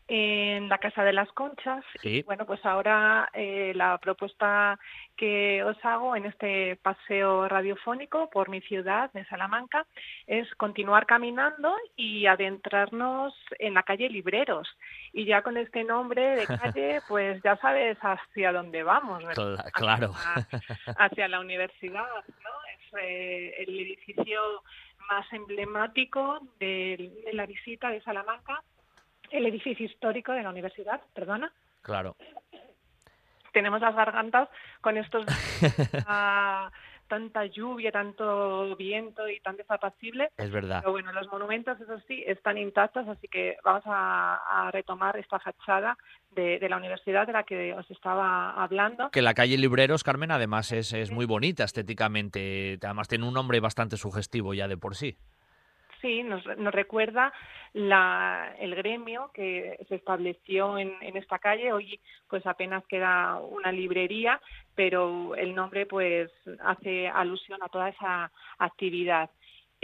en la Casa de las Conchas. Sí. Y bueno, pues ahora eh, la propuesta que os hago en este paseo radiofónico por mi ciudad de Salamanca es continuar caminando y adentrarnos en la calle Libreros. Y ya con este nombre de calle, pues ya sabes hacia dónde vamos, ¿verdad? Claro. Hacia, hacia la universidad, ¿no? Es eh, el edificio más emblemático de, de la visita de Salamanca el edificio histórico de la universidad, perdona. Claro. Tenemos las gargantas con estos uh, tanta lluvia, tanto viento y tan desapacible. Es verdad. Pero bueno, los monumentos, eso sí, están intactos, así que vamos a, a retomar esta fachada de, de, la universidad de la que os estaba hablando. Que la calle Libreros, Carmen, además es, es muy bonita estéticamente. Además tiene un nombre bastante sugestivo ya de por sí sí, nos, nos recuerda la, el gremio que se estableció en, en, esta calle. Hoy pues apenas queda una librería, pero el nombre pues hace alusión a toda esa actividad.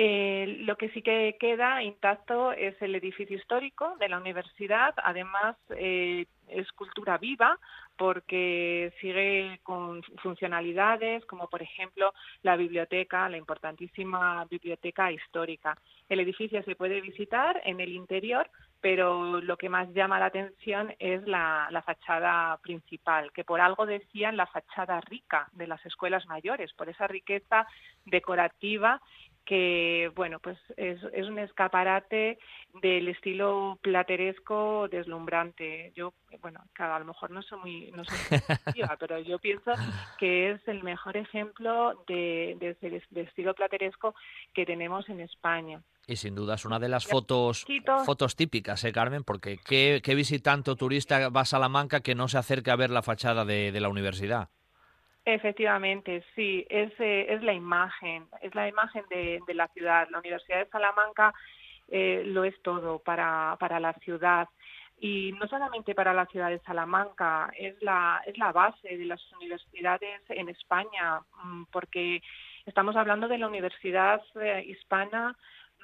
Eh, lo que sí que queda intacto es el edificio histórico de la universidad, además eh, es cultura viva porque sigue con funcionalidades como por ejemplo la biblioteca, la importantísima biblioteca histórica. El edificio se puede visitar en el interior, pero lo que más llama la atención es la, la, fachada principal, que por algo decían la fachada rica de las escuelas mayores, por esa riqueza decorativa que bueno pues es, es, un escaparate del estilo plateresco deslumbrante yo bueno a lo mejor no soy muy no soy muy pero yo pienso que es el mejor ejemplo de, de, de, estilo plateresco que tenemos en España y sin duda es una de las fotos fotos típicas, ¿eh, Carmen? Porque ¿qué, qué visitante o turista va a Salamanca que no se acerque a ver la fachada de, de la universidad? Efectivamente, sí, es, eh, es la imagen, es la imagen de, de, la ciudad. La Universidad de Salamanca eh, lo es todo para, para la ciudad y no solamente para la ciudad de Salamanca, es la, es la base de las universidades en España, mm, porque estamos hablando de la universidad eh, hispana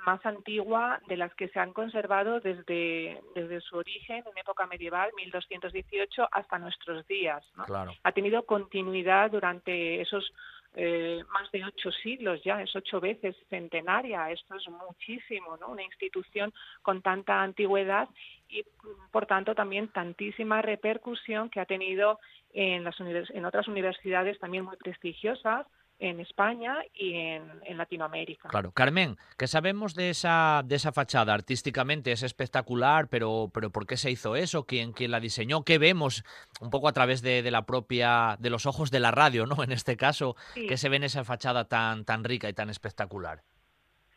más antigua de las que se han conservado desde, desde su origen en época medieval, 1218, hasta nuestros días. ¿no? Claro. Ha tenido continuidad durante esos eh, más de ocho siglos ya, es ocho veces centenaria, esto es muchísimo, ¿no? Una institución con tanta antigüedad y, por tanto, también tantísima repercusión que ha tenido en, las en otras universidades también muy prestigiosas, en España y en, Latinoamérica. Claro. Carmen, ¿qué sabemos de esa, de esa fachada? Artísticamente es espectacular, pero, pero ¿por qué se hizo eso? ¿Quién, quién la diseñó? ¿Qué vemos un poco a través de, la propia, de los ojos de la radio, ¿no? En este caso, ¿qué se ve en esa fachada tan, tan rica y tan espectacular?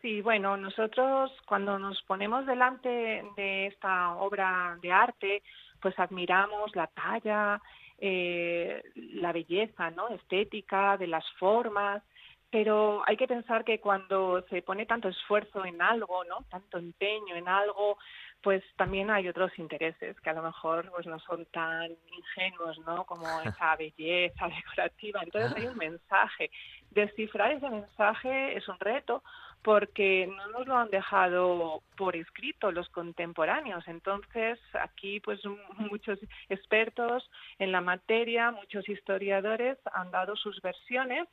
Sí, bueno, nosotros cuando nos ponemos delante de esta obra de arte, pues admiramos la talla, eh, la belleza ¿no? estética, de las formas, pero hay que pensar que cuando se pone tanto esfuerzo en algo, ¿no? tanto empeño en algo, pues también hay otros intereses que a lo mejor pues no son tan ingenuos, ¿no? Como esa belleza decorativa. Entonces hay un mensaje. Descifrar ese mensaje es un reto porque no nos lo han dejado por escrito los contemporáneos. Entonces, aquí pues muchos expertos en la materia, muchos historiadores han dado sus versiones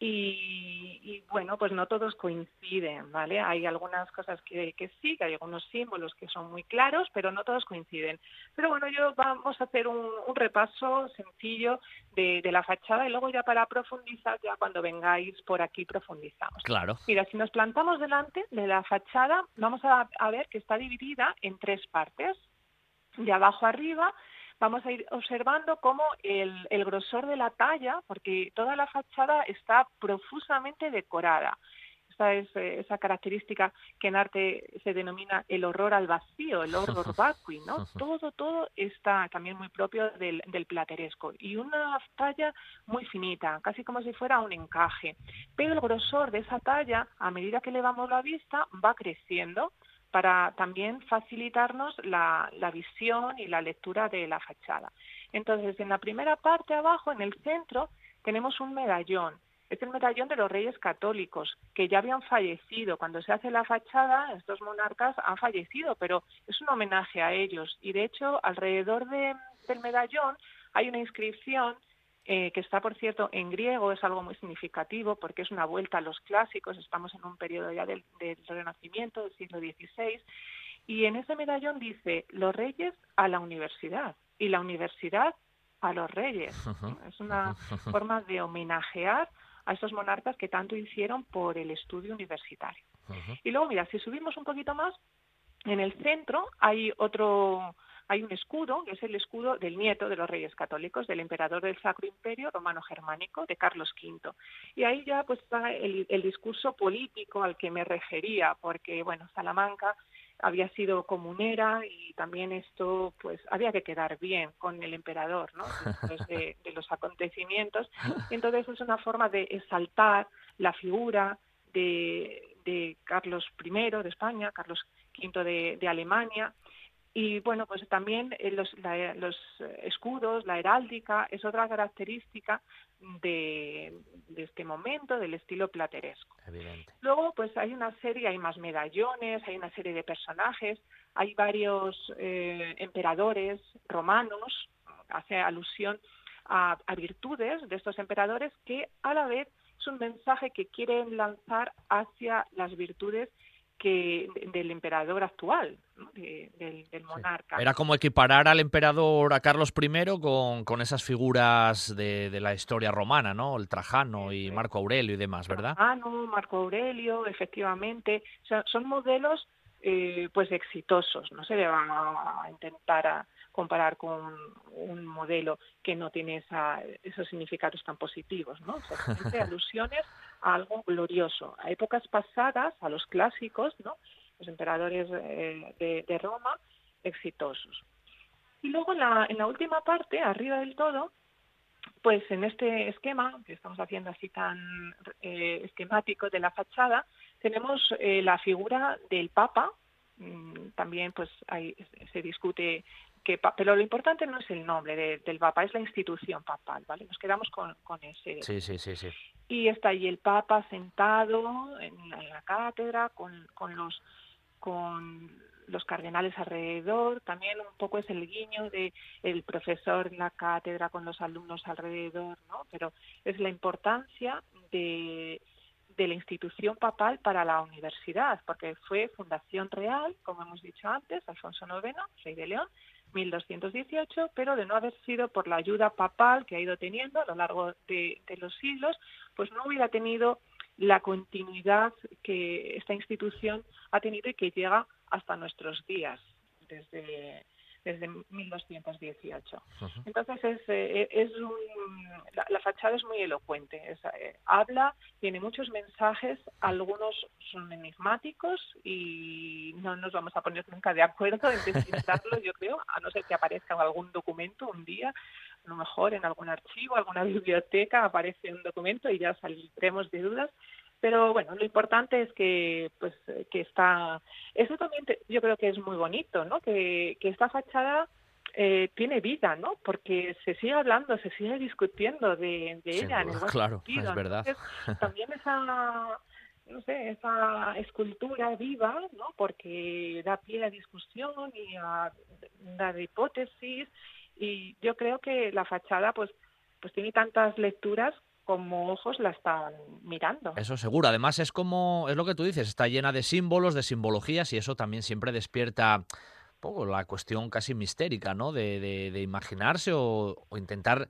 y, bueno, pues no todos coinciden, ¿vale? Hay algunas cosas que, que, sí, que hay algunos símbolos que son muy claros, pero no todos coinciden. Pero bueno, yo vamos a hacer un, repaso sencillo de, la fachada y luego ya para profundizar, ya cuando vengáis por aquí profundizamos. Claro. Mira, si nos plantamos delante de la fachada, vamos a, a ver que está dividida en tres partes, de abajo arriba vamos a ir observando cómo el, grosor de la talla, porque toda la fachada está profusamente decorada. Esta es eh, esa característica que en arte se denomina el horror al vacío, el horror vacui, ¿no? Todo, todo está también muy propio del, del plateresco y una talla muy finita, casi como si fuera un encaje. Pero el grosor de esa talla, a medida que elevamos la vista, va creciendo para también facilitarnos la, visión y la lectura de la fachada. Entonces, en la primera parte abajo, en el centro, tenemos un medallón. Es el medallón de los reyes católicos, que ya habían fallecido. Cuando se hace la fachada, estos monarcas han fallecido, pero es un homenaje a ellos. Y de hecho, alrededor del medallón hay una inscripción eh, que está, por cierto, en griego, es algo muy significativo porque es una vuelta a los clásicos, estamos en un periodo ya del, Renacimiento, del siglo XVI, y en ese medallón dice, los reyes a la universidad y la universidad a los reyes. Es una forma de homenajear a estos monarcas que tanto hicieron por el estudio universitario. Y luego, mira, si subimos un poquito más, en el centro hay otro hay un escudo, que es el escudo del nieto de los reyes católicos, del emperador del Sacro Imperio Romano Germánico, de Carlos V. Y ahí ya pues está el, discurso político al que me refería, porque bueno, Salamanca había sido comunera y también esto pues había que quedar bien con el emperador ¿no? después de, los acontecimientos y entonces es una forma de exaltar la figura de, de Carlos I de España Carlos V de Alemania y bueno, pues también eh, los, los escudos, la heráldica, es otra característica de, este momento, del estilo plateresco. Luego, pues hay una serie, hay más medallones, hay una serie de personajes, hay varios eh, emperadores romanos, hace alusión a, a virtudes de estos emperadores que a la vez es un mensaje que quieren lanzar hacia las virtudes que del emperador actual, del, monarca. Era como equiparar al emperador a Carlos I con, con esas figuras de, de, la historia romana, ¿no? El Trajano y Marco Aurelio y demás, ¿verdad? Ah, no, Marco Aurelio, efectivamente. son modelos eh, pues exitosos. No se le van a, intentar a comparar con un modelo que no tiene esos significados tan positivos, ¿no? alusiones a algo glorioso, a épocas pasadas, a los clásicos, ¿no? Los emperadores eh, de, Roma, exitosos. Y luego en la, en la última parte, arriba del todo, pues en este esquema que estamos haciendo así tan eh, esquemático de la fachada, tenemos eh, la figura del Papa, mm, también pues ahí se discute que, pero lo importante no es el nombre del Papa, es la institución papal, ¿vale? Nos quedamos con, con ese. Sí, sí, sí, sí. Y está ahí el Papa sentado en la, cátedra con, con los con los cardenales alrededor, también un poco es el guiño de el profesor en la cátedra con los alumnos alrededor, ¿no? Pero es la importancia de, de la institución papal para la universidad, porque fue fundación real, como hemos dicho antes, Alfonso IX, rey de León, 1218, pero de no haber sido por la ayuda papal que ha ido teniendo a lo largo de, de los siglos, pues no hubiera tenido la continuidad que esta institución ha tenido y que llega hasta nuestros días, desde, desde 1218. Entonces, es, eh, es la, fachada es muy elocuente, eh, habla, tiene muchos mensajes, algunos son enigmáticos y no nos vamos a poner nunca de acuerdo en descifrarlo, yo creo, a no ser que aparezca en algún documento un día, a lo mejor en algún archivo, alguna biblioteca aparece un documento y ya saldremos de dudas, pero bueno lo importante es que pues que está eso también yo creo que es muy bonito no que, que esta fachada eh, tiene vida no porque se sigue hablando se sigue discutiendo de, ella en el claro es verdad. También esa no sé esa escultura viva no porque da pie a discusión y a dar hipótesis. Y yo creo que la fachada pues pues tiene tantas lecturas como ojos la están mirando. Eso seguro. Además es como, es lo que tú dices, está llena de símbolos, de simbologías y eso también siempre despierta poco la cuestión casi mistérica, ¿no? De, de, imaginarse o, intentar,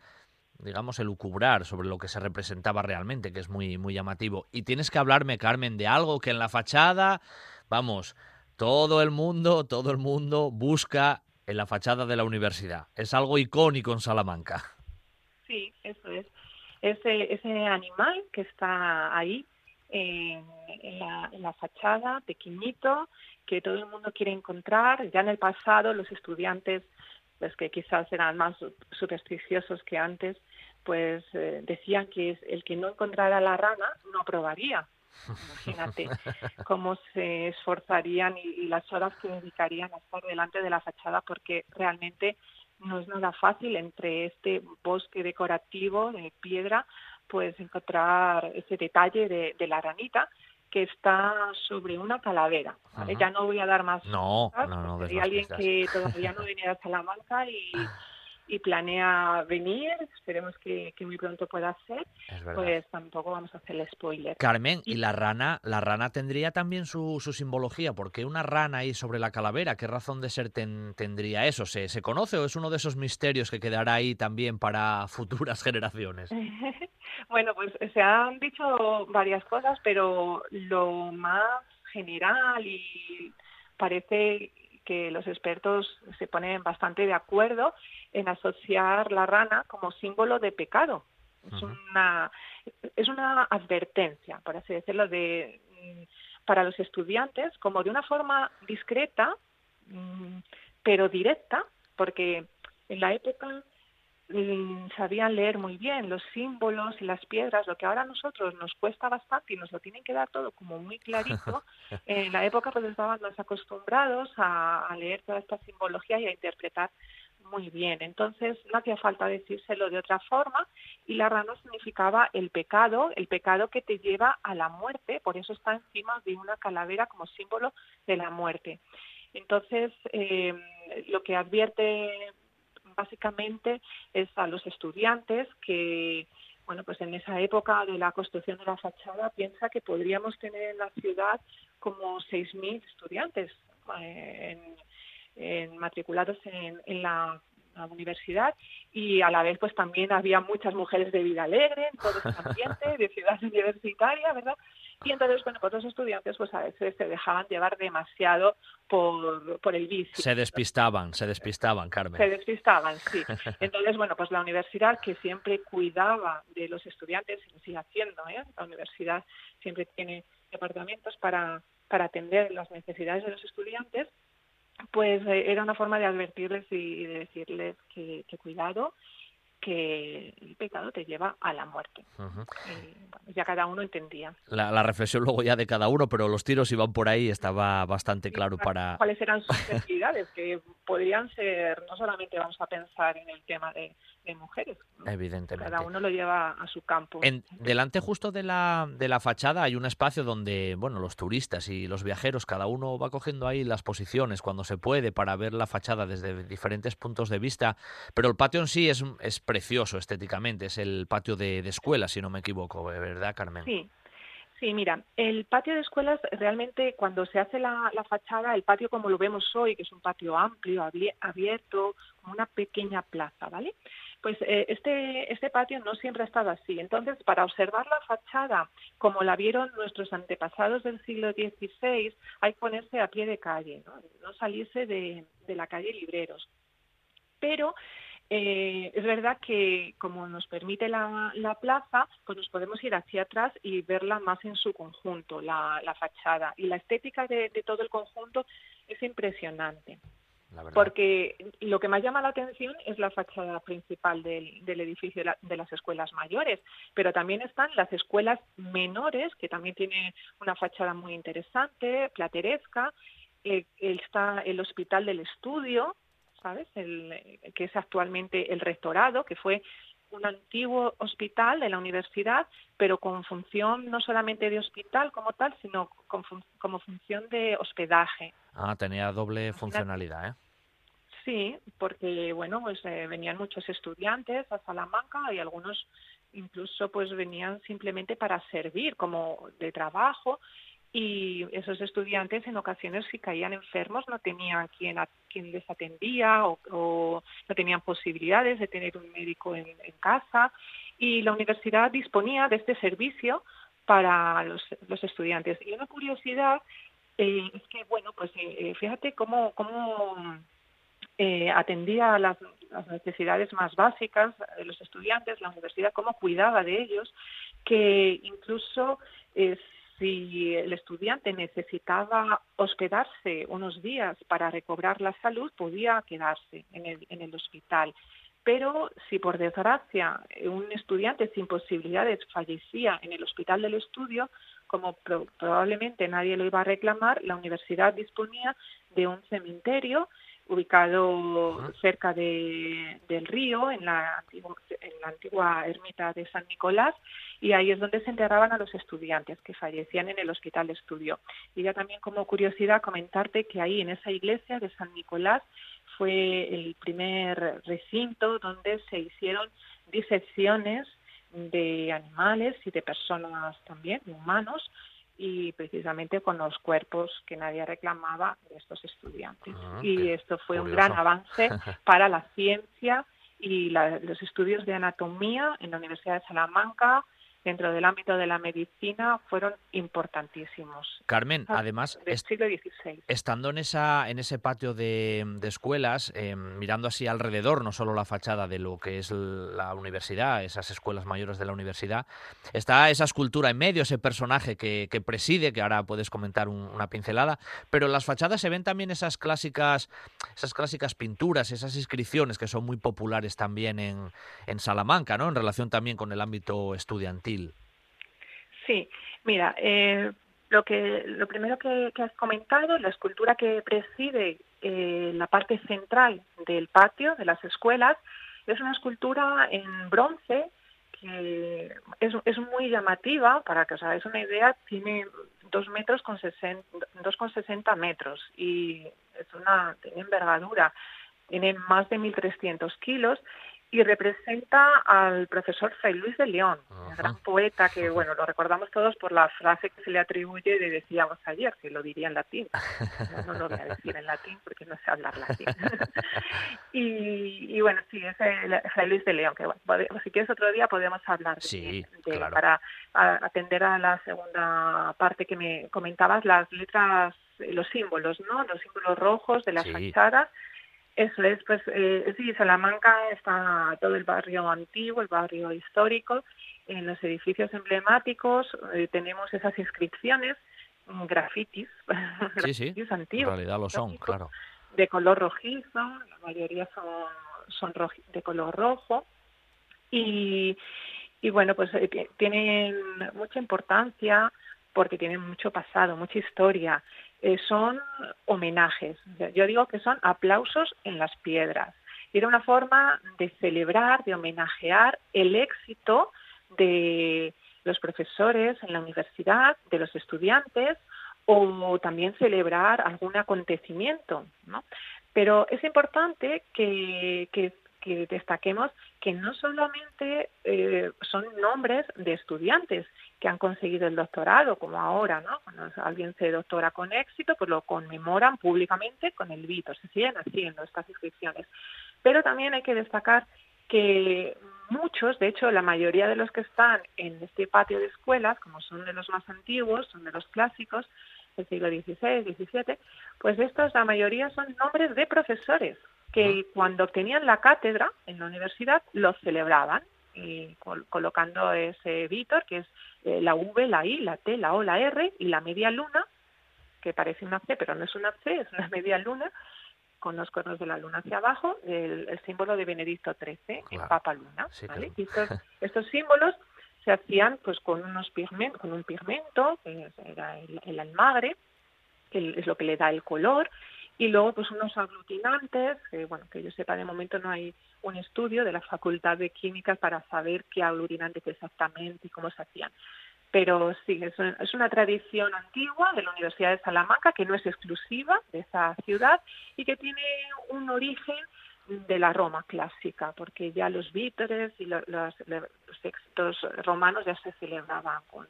digamos, elucubrar sobre lo que se representaba realmente, que es muy, muy llamativo. Y tienes que hablarme, Carmen, de algo que en la fachada, vamos, todo el mundo, todo el mundo busca en la fachada de la universidad. Es algo icónico en Salamanca. Sí, eso es ese, ese animal que está ahí en, la, fachada, pequeñito, que todo el mundo quiere encontrar. Ya en el pasado los estudiantes, pues que quizás eran más supersticiosos que antes, pues eh, decían que el que no encontrara la rana no aprobaría. Imagínate cómo se esforzarían y, las horas que dedicarían a estar delante de la fachada porque realmente no es nada fácil entre este bosque decorativo de piedra, pues encontrar ese detalle de, la ranita que está sobre una calavera. Ya no voy a dar más. No, no, no. Hay alguien que todavía no venía a Salamanca y, y planea venir, esperemos que, muy pronto pueda ser, pues tampoco vamos a hacerle spoiler. Carmen, ¿y la rana? La rana tendría también su, su simbología, ¿por qué una rana ahí sobre la calavera? ¿Qué razón de ser tendría eso? ¿Se, ¿Se conoce o es uno de esos misterios que quedará ahí también para futuras generaciones? bueno, pues se han dicho varias cosas, pero lo más general y parece que los expertos se ponen bastante de acuerdo en asociar la rana como símbolo de pecado. Es una es una advertencia, por así decirlo, de mm, para los estudiantes como de una forma discreta, mm, pero directa, porque en la época sabían leer muy bien los símbolos y las piedras, lo que ahora a nosotros nos cuesta bastante y nos lo tienen que dar todo como muy clarito, en la época pues estaban más acostumbrados a, leer toda esta simbología y a interpretar muy bien. Entonces no hacía falta decírselo de otra forma y la rana significaba el pecado, el pecado que te lleva a la muerte, por eso está encima de una calavera como símbolo de la muerte. Entonces, eh, lo que advierte básicamente es a los estudiantes que, bueno, pues en esa época de la construcción de la fachada piensa que podríamos tener en la ciudad como 6.000 estudiantes eh, en, matriculados en, en la universidad y a la vez pues también había muchas mujeres de vida alegre en todo ese ambiente de ciudad universitaria, ¿verdad? Y entonces, bueno, pues los estudiantes pues a veces se dejaban llevar demasiado por, por el vicio. Se despistaban, se despistaban, Carmen. Se despistaban, sí. Entonces, bueno, pues la universidad que siempre cuidaba de los estudiantes, y lo sigue haciendo, ¿eh? La universidad siempre tiene departamentos para, para atender las necesidades de los estudiantes, pues eh, era una forma de advertirles y de decirles que, que cuidado que el pecado te lleva a la muerte. ya cada uno entendía. La, reflexión luego ya de cada uno, pero los tiros iban por ahí, estaba bastante claro para... ¿Cuáles eran sus necesidades? que podrían ser, no solamente vamos a pensar en el tema de, mujeres, Evidentemente. Cada uno lo lleva a su campo. En, delante justo de la, de la fachada hay un espacio donde, bueno, los turistas y los viajeros, cada uno va cogiendo ahí las posiciones cuando se puede para ver la fachada desde diferentes puntos de vista, pero el patio en sí es, es precioso estéticamente, es el patio de, de escuela, si no me equivoco, ¿verdad, Carmen? Sí, Sí, mira, el patio de escuelas realmente cuando se hace la, fachada, el patio como lo vemos hoy, que es un patio amplio, abierto, como una pequeña plaza, ¿vale? Pues eh, este, este patio no siempre ha estado así. Entonces, para observar la fachada como la vieron nuestros antepasados del siglo XVI, hay que ponerse a pie de calle, no, no salirse de, la calle Libreros. Pero eh, es verdad que como nos permite la, plaza, pues nos podemos ir hacia atrás y verla más en su conjunto, la, fachada. Y la estética de, todo el conjunto es impresionante. Porque lo que más llama la atención es la fachada principal del, edificio de, las escuelas mayores, pero también están las escuelas menores, que también tienen una fachada muy interesante, plateresca. Eh, está el Hospital del Estudio, ¿sabes? El, que es actualmente el rectorado, que fue un antiguo hospital de la universidad, pero con función no solamente de hospital como tal, sino como función de hospedaje. Ah, tenía doble funcionalidad, ¿eh? Sí, porque bueno, pues eh, venían muchos estudiantes a Salamanca y algunos incluso pues venían simplemente para servir como de trabajo y esos estudiantes en ocasiones si caían enfermos no tenían quien, quien les atendía o, no tenían posibilidades de tener un médico en, casa y la universidad disponía de este servicio para los, estudiantes. Y una curiosidad eh, es que, bueno, pues eh, eh, fíjate cómo, cómo atendía a las, necesidades más básicas de los estudiantes, la universidad, cómo cuidaba de ellos, que incluso si el estudiante necesitaba hospedarse unos días para recobrar la salud, podía quedarse en el, hospital. Pero si por desgracia un estudiante sin posibilidades fallecía en el hospital del estudio, como probablemente nadie lo iba a reclamar, la universidad disponía de un cementerio ubicado cerca de, del río, en la, en la antigua ermita de San Nicolás, y ahí es donde se enterraban a los estudiantes que fallecían en el hospital de estudio. Y ya también como curiosidad comentarte que ahí en esa iglesia de San Nicolás fue el primer recinto donde se hicieron disecciones de animales y de personas también, de humanos, y precisamente con los cuerpos que nadie reclamaba de estos estudiantes. Ah, y esto fue un gran avance para la ciencia y los estudios de anatomía en la Universidad de Salamanca, dentro del ámbito de la medicina fueron importantísimos. Carmen, además, estando en, esa, en ese patio de, escuelas, eh, mirando así alrededor, no solo la fachada de lo que es la universidad, esas escuelas mayores de la universidad, está esa escultura en medio, ese personaje que, preside, que ahora puedes comentar una pincelada, pero en las fachadas se ven también esas clásicas, esas clásicas pinturas, esas inscripciones que son muy populares también en, en Salamanca, ¿no? En relación también con el ámbito estudiantil. Sí, mira, eh, lo que lo primero que, has comentado, la escultura que preside eh, la parte central del patio de las escuelas, es una escultura en bronce que es, muy llamativa, para que os hagáis una idea, tiene dos metros con dos con sesenta metros y es una envergadura, tiene más de 1.300 kilos y representa al profesor Fray Luis de León, un gran poeta que, bueno, lo recordamos todos por la frase que se le atribuye de decíamos ayer, que lo diría en latín. No, lo voy a decir en latín porque no sé hablar latín. y, bueno, sí, es el Fray Luis de León, que bueno, si quieres otro día podemos hablar de, sí, para atender a la segunda parte que me comentabas, las letras, los símbolos, ¿no? Los símbolos rojos de las fachadas eso es, pues eh, sí, Salamanca está todo el barrio antiguo, el barrio histórico, en los edificios emblemáticos eh, tenemos esas inscripciones, mm, grafitis, sí, sí. antiguos. En realidad lo son, claro. De color rojizo, la mayoría son, son de color rojo. Y, y bueno, pues eh, tienen mucha importancia porque tienen mucho pasado, mucha historia. Eh, son homenajes. Yo digo que son aplausos en las piedras. era una forma de celebrar, de homenajear el éxito de los profesores en la universidad, de los estudiantes, o también celebrar algún acontecimiento. Pero es importante que, que, destaquemos que no solamente eh, son nombres de estudiantes que han conseguido el doctorado, como ahora, ¿no? Cuando alguien se doctora con éxito, pues lo conmemoran públicamente con el Vito, se siguen haciendo estas inscripciones. Pero también hay que destacar que muchos, de hecho la mayoría de los que están en este patio de escuelas, como son de los más antiguos, son de los clásicos, del siglo XVI, XVII, pues estos la mayoría son nombres de profesores que cuando obtenían la cátedra en la universidad los celebraban y colocando ese Vítor, que es eh, la V, la I, la T, la O, la R y la media luna, que parece una C, pero no es una C, es una media luna, con los cuernos de la luna hacia abajo, el, símbolo de Benedicto XIII, el Papa Luna. estos, símbolos se hacían pues con unos pigmentos, con un pigmento, que era el, almagre, que es lo que le da el color, y luego pues unos aglutinantes, que bueno, que yo sepa de momento no hay un estudio de la Facultad de Química para saber qué aglutinantes exactamente y cómo se hacían. Pero sí, es una tradición antigua de la Universidad de Salamanca que no es exclusiva de esa ciudad y que tiene un origen de la Roma clásica, porque ya los vítores y los, los, textos romanos ya se celebraban con,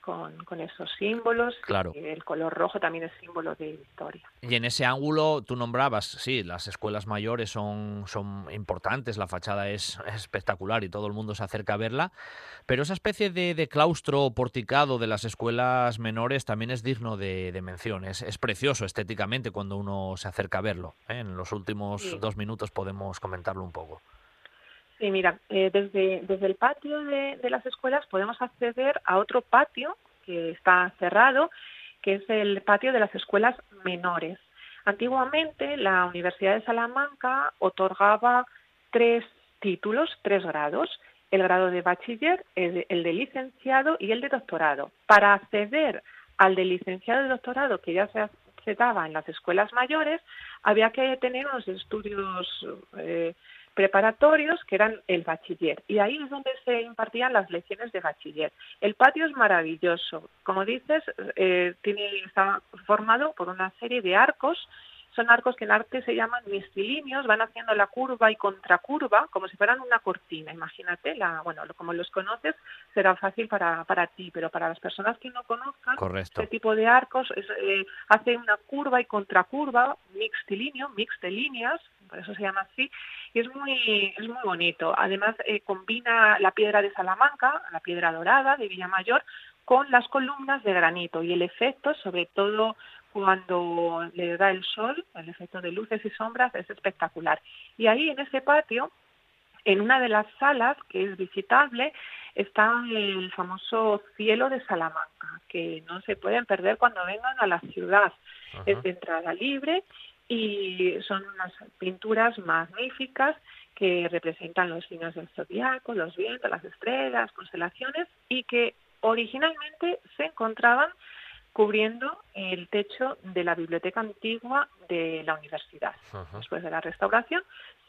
con, esos símbolos. Claro. El color rojo también es símbolo de victoria. Y en ese ángulo tú nombrabas, sí, las escuelas mayores son, son importantes, la fachada es, espectacular y todo el mundo se acerca a verla, pero esa especie de, claustro porticado de las escuelas menores también es digno de, mención. Es, precioso estéticamente cuando uno se acerca a verlo. ¿eh? En los últimos dos minutos podemos comentarlo un poco. Sí, mira, eh, desde, desde el patio de, las escuelas podemos acceder a otro patio que está cerrado, que es el patio de las escuelas menores. Antiguamente la Universidad de Salamanca otorgaba tres títulos, tres grados, el grado de bachiller, el, el de licenciado y el de doctorado. Para acceder al de licenciado y doctorado, que ya se, se daba en las escuelas mayores, había que tener unos estudios eh, preparatorios que eran el bachiller y ahí es donde se impartían las lecciones de bachiller. El patio es maravilloso, como dices, eh, tiene, está formado por una serie de arcos son arcos que en arte se llaman mistilíneos, van haciendo la curva y contracurva como si fueran una cortina. Imagínate, la, bueno, como los conoces será fácil para, para ti, pero para las personas que no conozcan este tipo de arcos eh, hace una curva y contracurva, mixtilíneo, mix de líneas, por eso se llama así, y es muy, es muy bonito. Además, eh, combina la piedra de Salamanca, la piedra dorada de Villamayor, con las columnas de granito y el efecto, sobre todo cuando le da el sol, el efecto de luces y sombras es espectacular. Y ahí en ese patio, en una de las salas que es visitable, está el famoso cielo de Salamanca, que no se pueden perder cuando vengan a la ciudad. Es de entrada libre y son unas pinturas magníficas que representan los signos del zodiaco, los vientos, las estrellas, constelaciones y que originalmente se encontraban cubriendo el techo de la biblioteca antigua de la universidad. Después de la restauración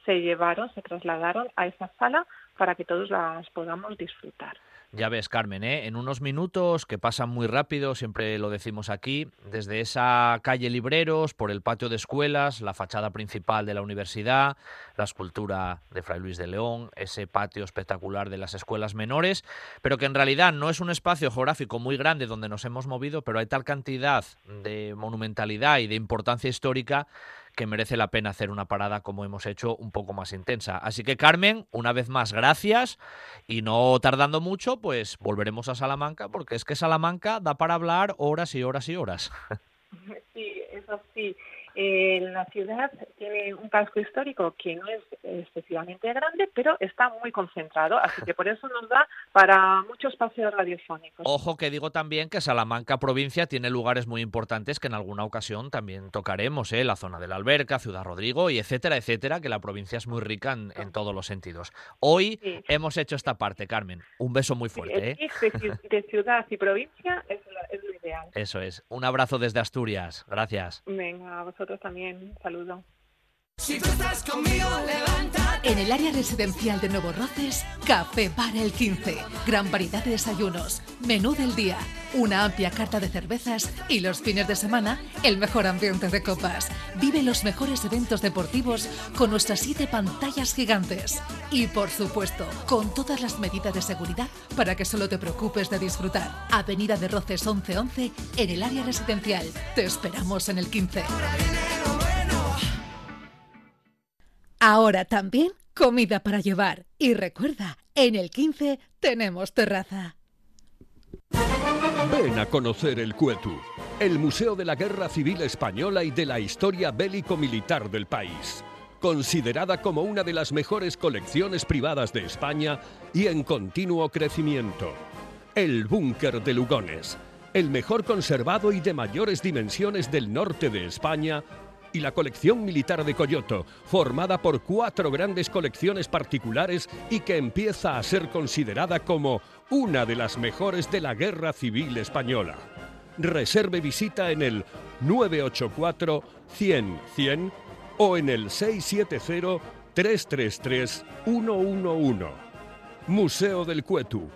se llevaron, se trasladaron a esa sala para que todos las podamos disfrutar. Ya ves, Carmen, ¿eh? en unos minutos que pasan muy rápido, siempre lo decimos aquí, desde esa calle Libreros, por el patio de escuelas, la fachada principal de la universidad, la escultura de Fray Luis de León, ese patio espectacular de las escuelas menores, pero que en realidad no es un espacio geográfico muy grande donde nos hemos movido, pero hay tal cantidad de monumentalidad y de importancia histórica que merece la pena hacer una parada como hemos hecho un poco más intensa. Así que Carmen, una vez más, gracias y no tardando mucho, pues volveremos a Salamanca porque es que Salamanca da para hablar horas y horas y horas. Sí, eso sí. Eh, la ciudad tiene un casco histórico que no es excesivamente grande, pero está muy concentrado, así que por eso nos da para muchos paseos radiofónicos. Ojo que digo también que Salamanca provincia tiene lugares muy importantes que en alguna ocasión también tocaremos, ¿eh? la zona de la Alberca, Ciudad Rodrigo y etcétera, etcétera, que la provincia es muy rica en, todos los sentidos. Hoy hemos hecho esta parte, Carmen. Un beso muy fuerte. ¿eh? De, ciudad y provincia es, lo ideal. Eso es. Un abrazo desde Asturias. Gracias. Venga, vosotros también. Un saludo. Si tú estás conmigo, levántate. En el área residencial de Nuevo Roces, Café Bar el 15. Gran variedad de desayunos, menú del día, una amplia carta de cervezas y los fines de semana, el mejor ambiente de copas. Vive los mejores eventos deportivos con nuestras siete pantallas gigantes. Y por supuesto, con todas las medidas de seguridad para que solo te preocupes de disfrutar. Avenida de Roces 1111 en el área residencial. Te esperamos en el 15. Ahora también comida para llevar. Y recuerda, en el 15 tenemos terraza. Ven a conocer el Cuetu, el Museo de la Guerra Civil Española y de la historia bélico-militar del país. Considerada como una de las mejores colecciones privadas de España y en continuo crecimiento. El Búnker de Lugones, el mejor conservado y de mayores dimensiones del norte de España y la colección militar de Coyoto, formada por cuatro grandes colecciones particulares y que empieza a ser considerada como una de las mejores de la Guerra Civil Española. Reserve visita en el 984 100 100 o en el 670 333 111. Museo del Cuetu.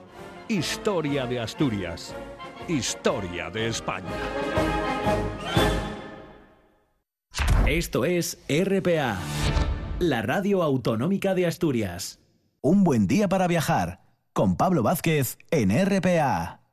Historia de Asturias. Historia de España. Esto es RPA, la radio autonómica de Asturias. Un buen día para viajar con Pablo Vázquez en RPA.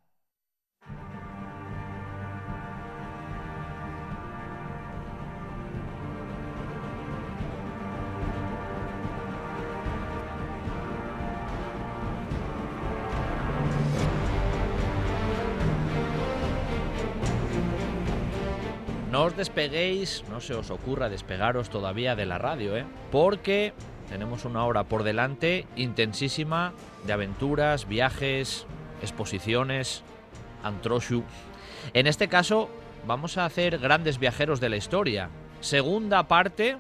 No os despeguéis, no se os ocurra despegaros todavía de la radio, ¿eh? Porque tenemos una hora por delante intensísima de aventuras, viajes, exposiciones, antroshu. En este caso, vamos a hacer grandes viajeros de la historia. Segunda parte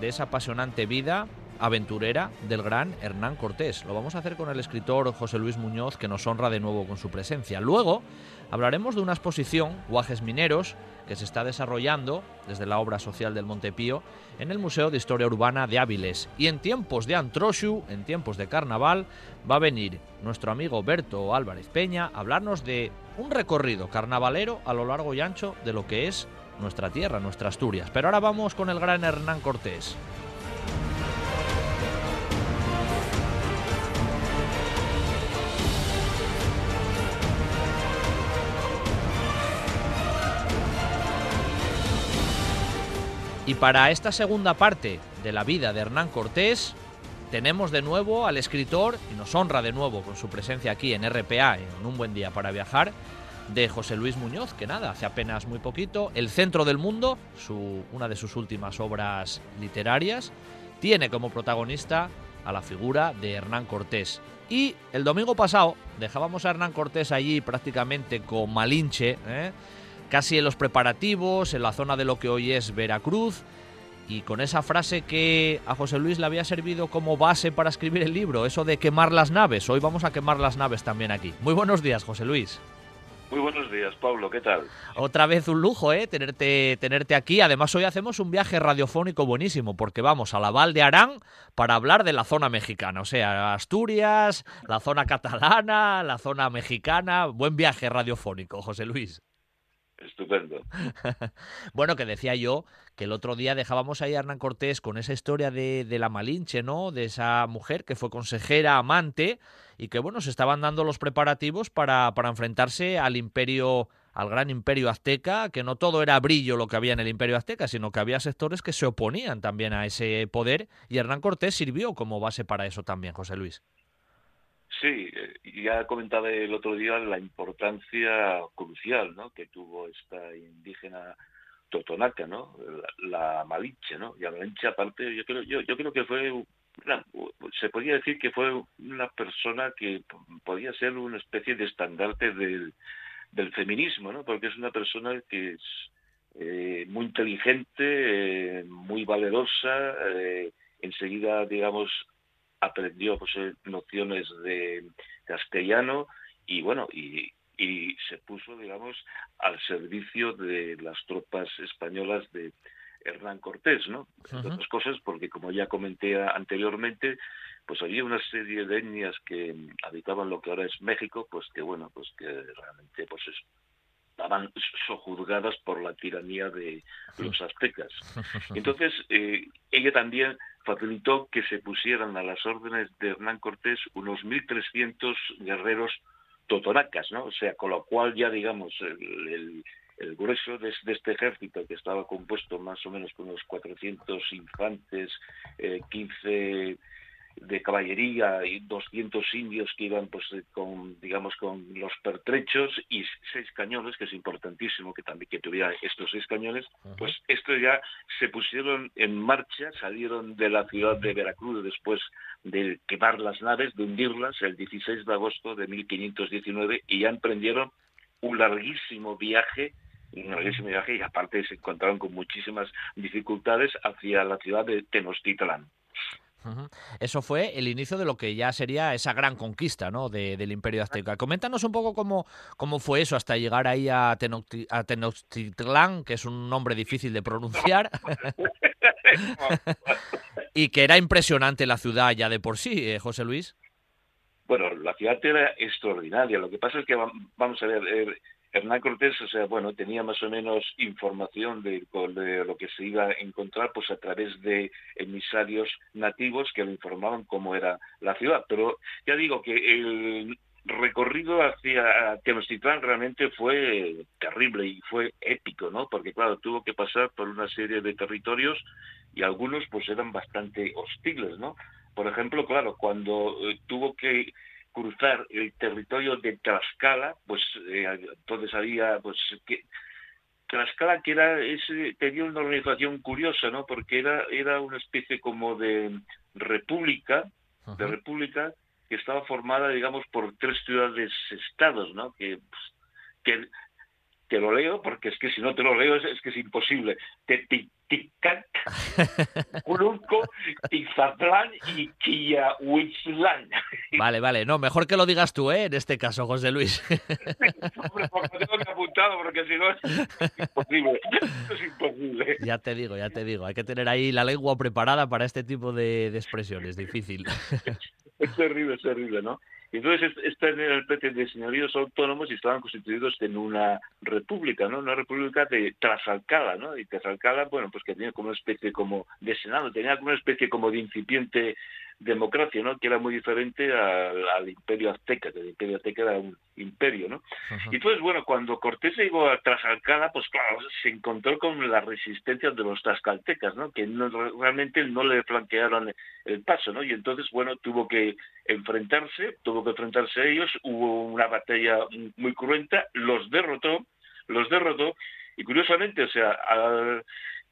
de esa apasionante vida aventurera del gran Hernán Cortés. Lo vamos a hacer con el escritor José Luis Muñoz, que nos honra de nuevo con su presencia. Luego hablaremos de una exposición, Guajes Mineros, que se está desarrollando desde la obra social del Montepío en el Museo de Historia Urbana de Áviles. Y en tiempos de Antroshu, en tiempos de carnaval, va a venir nuestro amigo Berto Álvarez Peña a hablarnos de un recorrido carnavalero a lo largo y ancho de lo que es nuestra tierra, nuestra Asturias. Pero ahora vamos con el gran Hernán Cortés. Y para esta segunda parte de la vida de Hernán Cortés, tenemos de nuevo al escritor, y nos honra de nuevo con su presencia aquí en RPA, en Un Buen Día para Viajar, de José Luis Muñoz, que nada, hace apenas muy poquito, El Centro del Mundo, su, una de sus últimas obras literarias, tiene como protagonista a la figura de Hernán Cortés. Y el domingo pasado dejábamos a Hernán Cortés allí prácticamente con Malinche, ¿eh? Casi en los preparativos, en la zona de lo que hoy es Veracruz, y con esa frase que a José Luis le había servido como base para escribir el libro, eso de quemar las naves. Hoy vamos a quemar las naves también aquí. Muy buenos días, José Luis. Muy buenos días, Pablo, ¿qué tal? Otra vez un lujo, ¿eh? Tenerte, tenerte aquí. Además, hoy hacemos un viaje radiofónico buenísimo, porque vamos a la Val de Arán para hablar de la zona mexicana. O sea, Asturias, la zona catalana, la zona mexicana. Buen viaje radiofónico, José Luis. Estupendo. bueno, que decía yo que el otro día dejábamos ahí a Hernán Cortés con esa historia de, de, la Malinche, ¿no? De esa mujer que fue consejera, amante, y que, bueno, se estaban dando los preparativos para, para enfrentarse al imperio, al gran imperio azteca, que no todo era brillo lo que había en el imperio azteca, sino que había sectores que se oponían también a ese poder, y Hernán Cortés sirvió como base para eso también, José Luis. Sí, ya comentaba el otro día la importancia crucial ¿no? que tuvo esta indígena totonaca, ¿no? La, la Malinche, ¿no? Y la Malinche aparte, yo creo, yo, yo creo que fue, se podía decir que fue una persona que podía ser una especie de estandarte del, del feminismo, ¿no? Porque es una persona que es eh, muy inteligente, eh, muy valerosa, eh, enseguida, digamos, aprendió pues, nociones de castellano y bueno, y, y se puso, digamos, al servicio de las tropas españolas de Hernán Cortés, ¿no? Entre otras cosas porque, como ya comenté anteriormente, pues había una serie de etnias que habitaban lo que ahora es México, pues que, bueno, pues que realmente pues estaban sojuzgadas por la tiranía de los aztecas. Entonces, eh, ella también facilitó que se pusieran a las órdenes de Hernán Cortés unos 1.300 guerreros totonacas, ¿no? O sea, con lo cual ya, digamos, el, grueso de, este ejército, que estaba compuesto más o menos con unos 400 infantes, eh, 15 de caballería y 200 indios que iban pues eh, con digamos con los pertrechos y seis cañones que es importantísimo que también que tuviera estos seis cañones pues esto ya se pusieron en marcha salieron de la ciudad de Veracruz después de quemar las naves de hundirlas el 16 de agosto de 1519 y ya emprendieron un larguísimo viaje un larguísimo viaje y aparte se encontraron con muchísimas dificultades hacia la ciudad de Tenochtitlán eso fue el inicio de lo que ya sería esa gran conquista ¿no? del Imperio Azteca. Coméntanos un poco cómo, cómo fue eso hasta llegar ahí a, Tenochtitlán, que es un nombre difícil de pronunciar, y que era impresionante la ciudad ya de por sí, ¿eh, José Luis. Bueno, la ciudad era extraordinaria. Lo que pasa es que, vamos a ver, eh, Hernán Cortés, o sea, bueno, tenía más o menos información de, lo que se iba a encontrar, pues a través de emisarios nativos que le informaban cómo era la ciudad. Pero ya digo que el recorrido hacia Tenochtitlán realmente fue terrible y fue épico, ¿no? Porque claro, tuvo que pasar por una serie de territorios y algunos pues eran bastante hostiles, ¿no? Por ejemplo, claro, cuando eh, tuvo que cruzar el territorio de Tlaxcala, pues eh, entonces había, pues que Tlaxcala que era ese, tenía una organización curiosa, ¿no? Porque era era una especie como de república, de república que estaba formada, digamos, por tres ciudades estados, ¿no? Que pues, que te lo leo porque es que si no te lo leo es, que es imposible. Curunco, Tizatlán y Quiahuitzlán. Vale, vale. No, mejor que lo digas tú, ¿eh? En este caso, José Luis. Hombre, porque tengo que apuntado porque si no es imposible. Es imposible. Ya te digo, ya te digo. Hay que tener ahí la lengua preparada para este tipo de, de expresiones. Difícil. Es terrible, es terrible, ¿no? entonces en el PT de señoríos autónomos y estaban constituidos en una república, ¿no? Una república de Trasalcala, ¿no? Y Trasalcala, bueno, pues que tenía como una especie como de senado, tenía como una especie como de incipiente democracia, ¿no? Que era muy diferente al, imperio azteca, que el imperio azteca era un imperio, ¿no? Y entonces, bueno, cuando Cortés llegó a Trasalcala, pues claro, se encontró con la resistencia de los tlaxcaltecas, ¿no? Que no, realmente no le flanquearon el paso, ¿no? Y entonces, bueno, tuvo que enfrentarse, tuvo que enfrentarse a ellos, hubo una batalla muy cruenta, los derrotó, los derrotó, y curiosamente, o sea, al,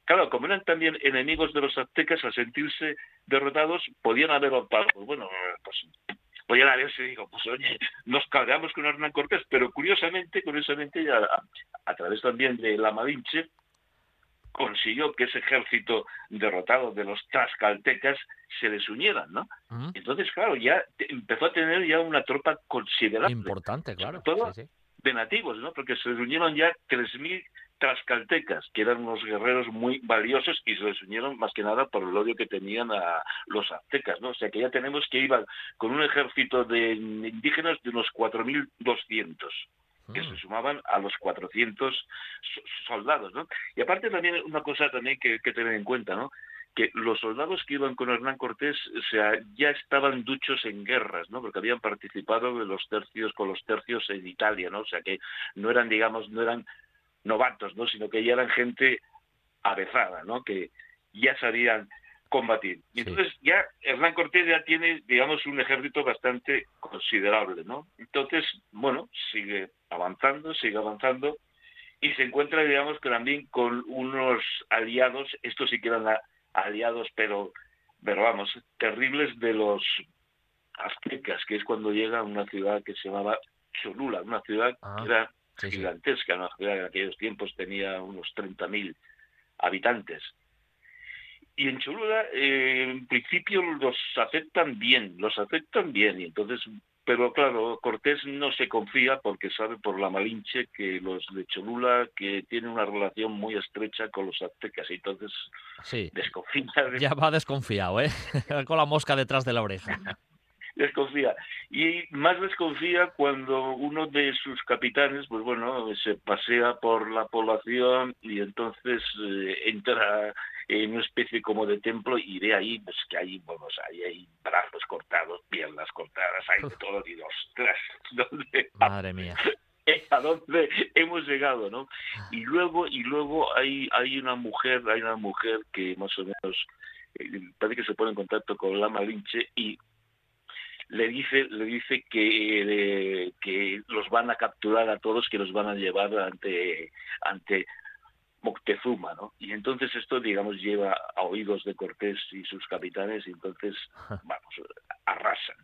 Claro, como eran también enemigos de los aztecas, al sentirse derrotados, podían haber optado, pues bueno, pues podían haberse digo, pues oye, nos cargamos con Hernán Cortés, pero curiosamente, curiosamente, a, a través también de la Malinche, consiguió que ese ejército derrotado de los tlaxcaltecas se les unieran, ¿no? Entonces, claro, ya empezó a tener ya una tropa considerable. Importante, claro. Todo de nativos, ¿no? Porque se les unieron ya 3.000 tlaxcaltecas, que eran unos guerreros muy valiosos y se les unieron más que nada por el odio que tenían a los aztecas, ¿no? O sea que ya tenemos que iban con un ejército de indígenas de unos 4.200 que se mm. sumaban a los 400 soldados, ¿no? Y aparte también una cosa también que, que tener en cuenta, ¿no? que los soldados que iban con Hernán Cortés o sea, ya estaban duchos en guerras, ¿no? Porque habían participado de los tercios con los tercios en Italia, ¿no? O sea que no eran, digamos, no eran novatos, ¿no? sino que ya eran gente avezada, ¿no? que ya sabían combatir. Y entonces ya Hernán Cortés ya tiene, digamos, un ejército bastante considerable, ¿no? Entonces, bueno, sigue avanzando, sigue avanzando y se encuentra, digamos, que también con unos aliados, estos sí que eran aliados, pero, pero vamos, terribles de los aztecas, que es cuando llega a una ciudad que se llamaba Cholula, una ciudad que ah. Gigantesca, en aquellos tiempos tenía unos 30.000 habitantes. Y en Cholula, eh, en principio, los aceptan bien, los aceptan bien, y entonces pero claro, Cortés no se confía porque sabe por la Malinche que los de Cholula que tienen una relación muy estrecha con los aztecas y entonces sí. desconfía. Ya va desconfiado, ¿eh? con la mosca detrás de la oreja. desconfía. Y más desconfía cuando uno de sus capitanes, pues bueno, se pasea por la población y entonces eh, entra en una especie como de templo y ve ahí pues que hay, vamos, ahí hay brazos cortados, piernas cortadas, hay de todo y ostras, ¿dónde? Madre mía. a dónde hemos llegado, ¿no? Y luego y luego hay hay una mujer, hay una mujer que más o menos eh, parece que se pone en contacto con la Malinche y le dice le dice que que los van a capturar a todos que los van a llevar ante ante Moctezuma, ¿no? Y entonces esto, digamos, lleva a oídos de Cortés y sus capitanes y entonces, vamos, arrasan.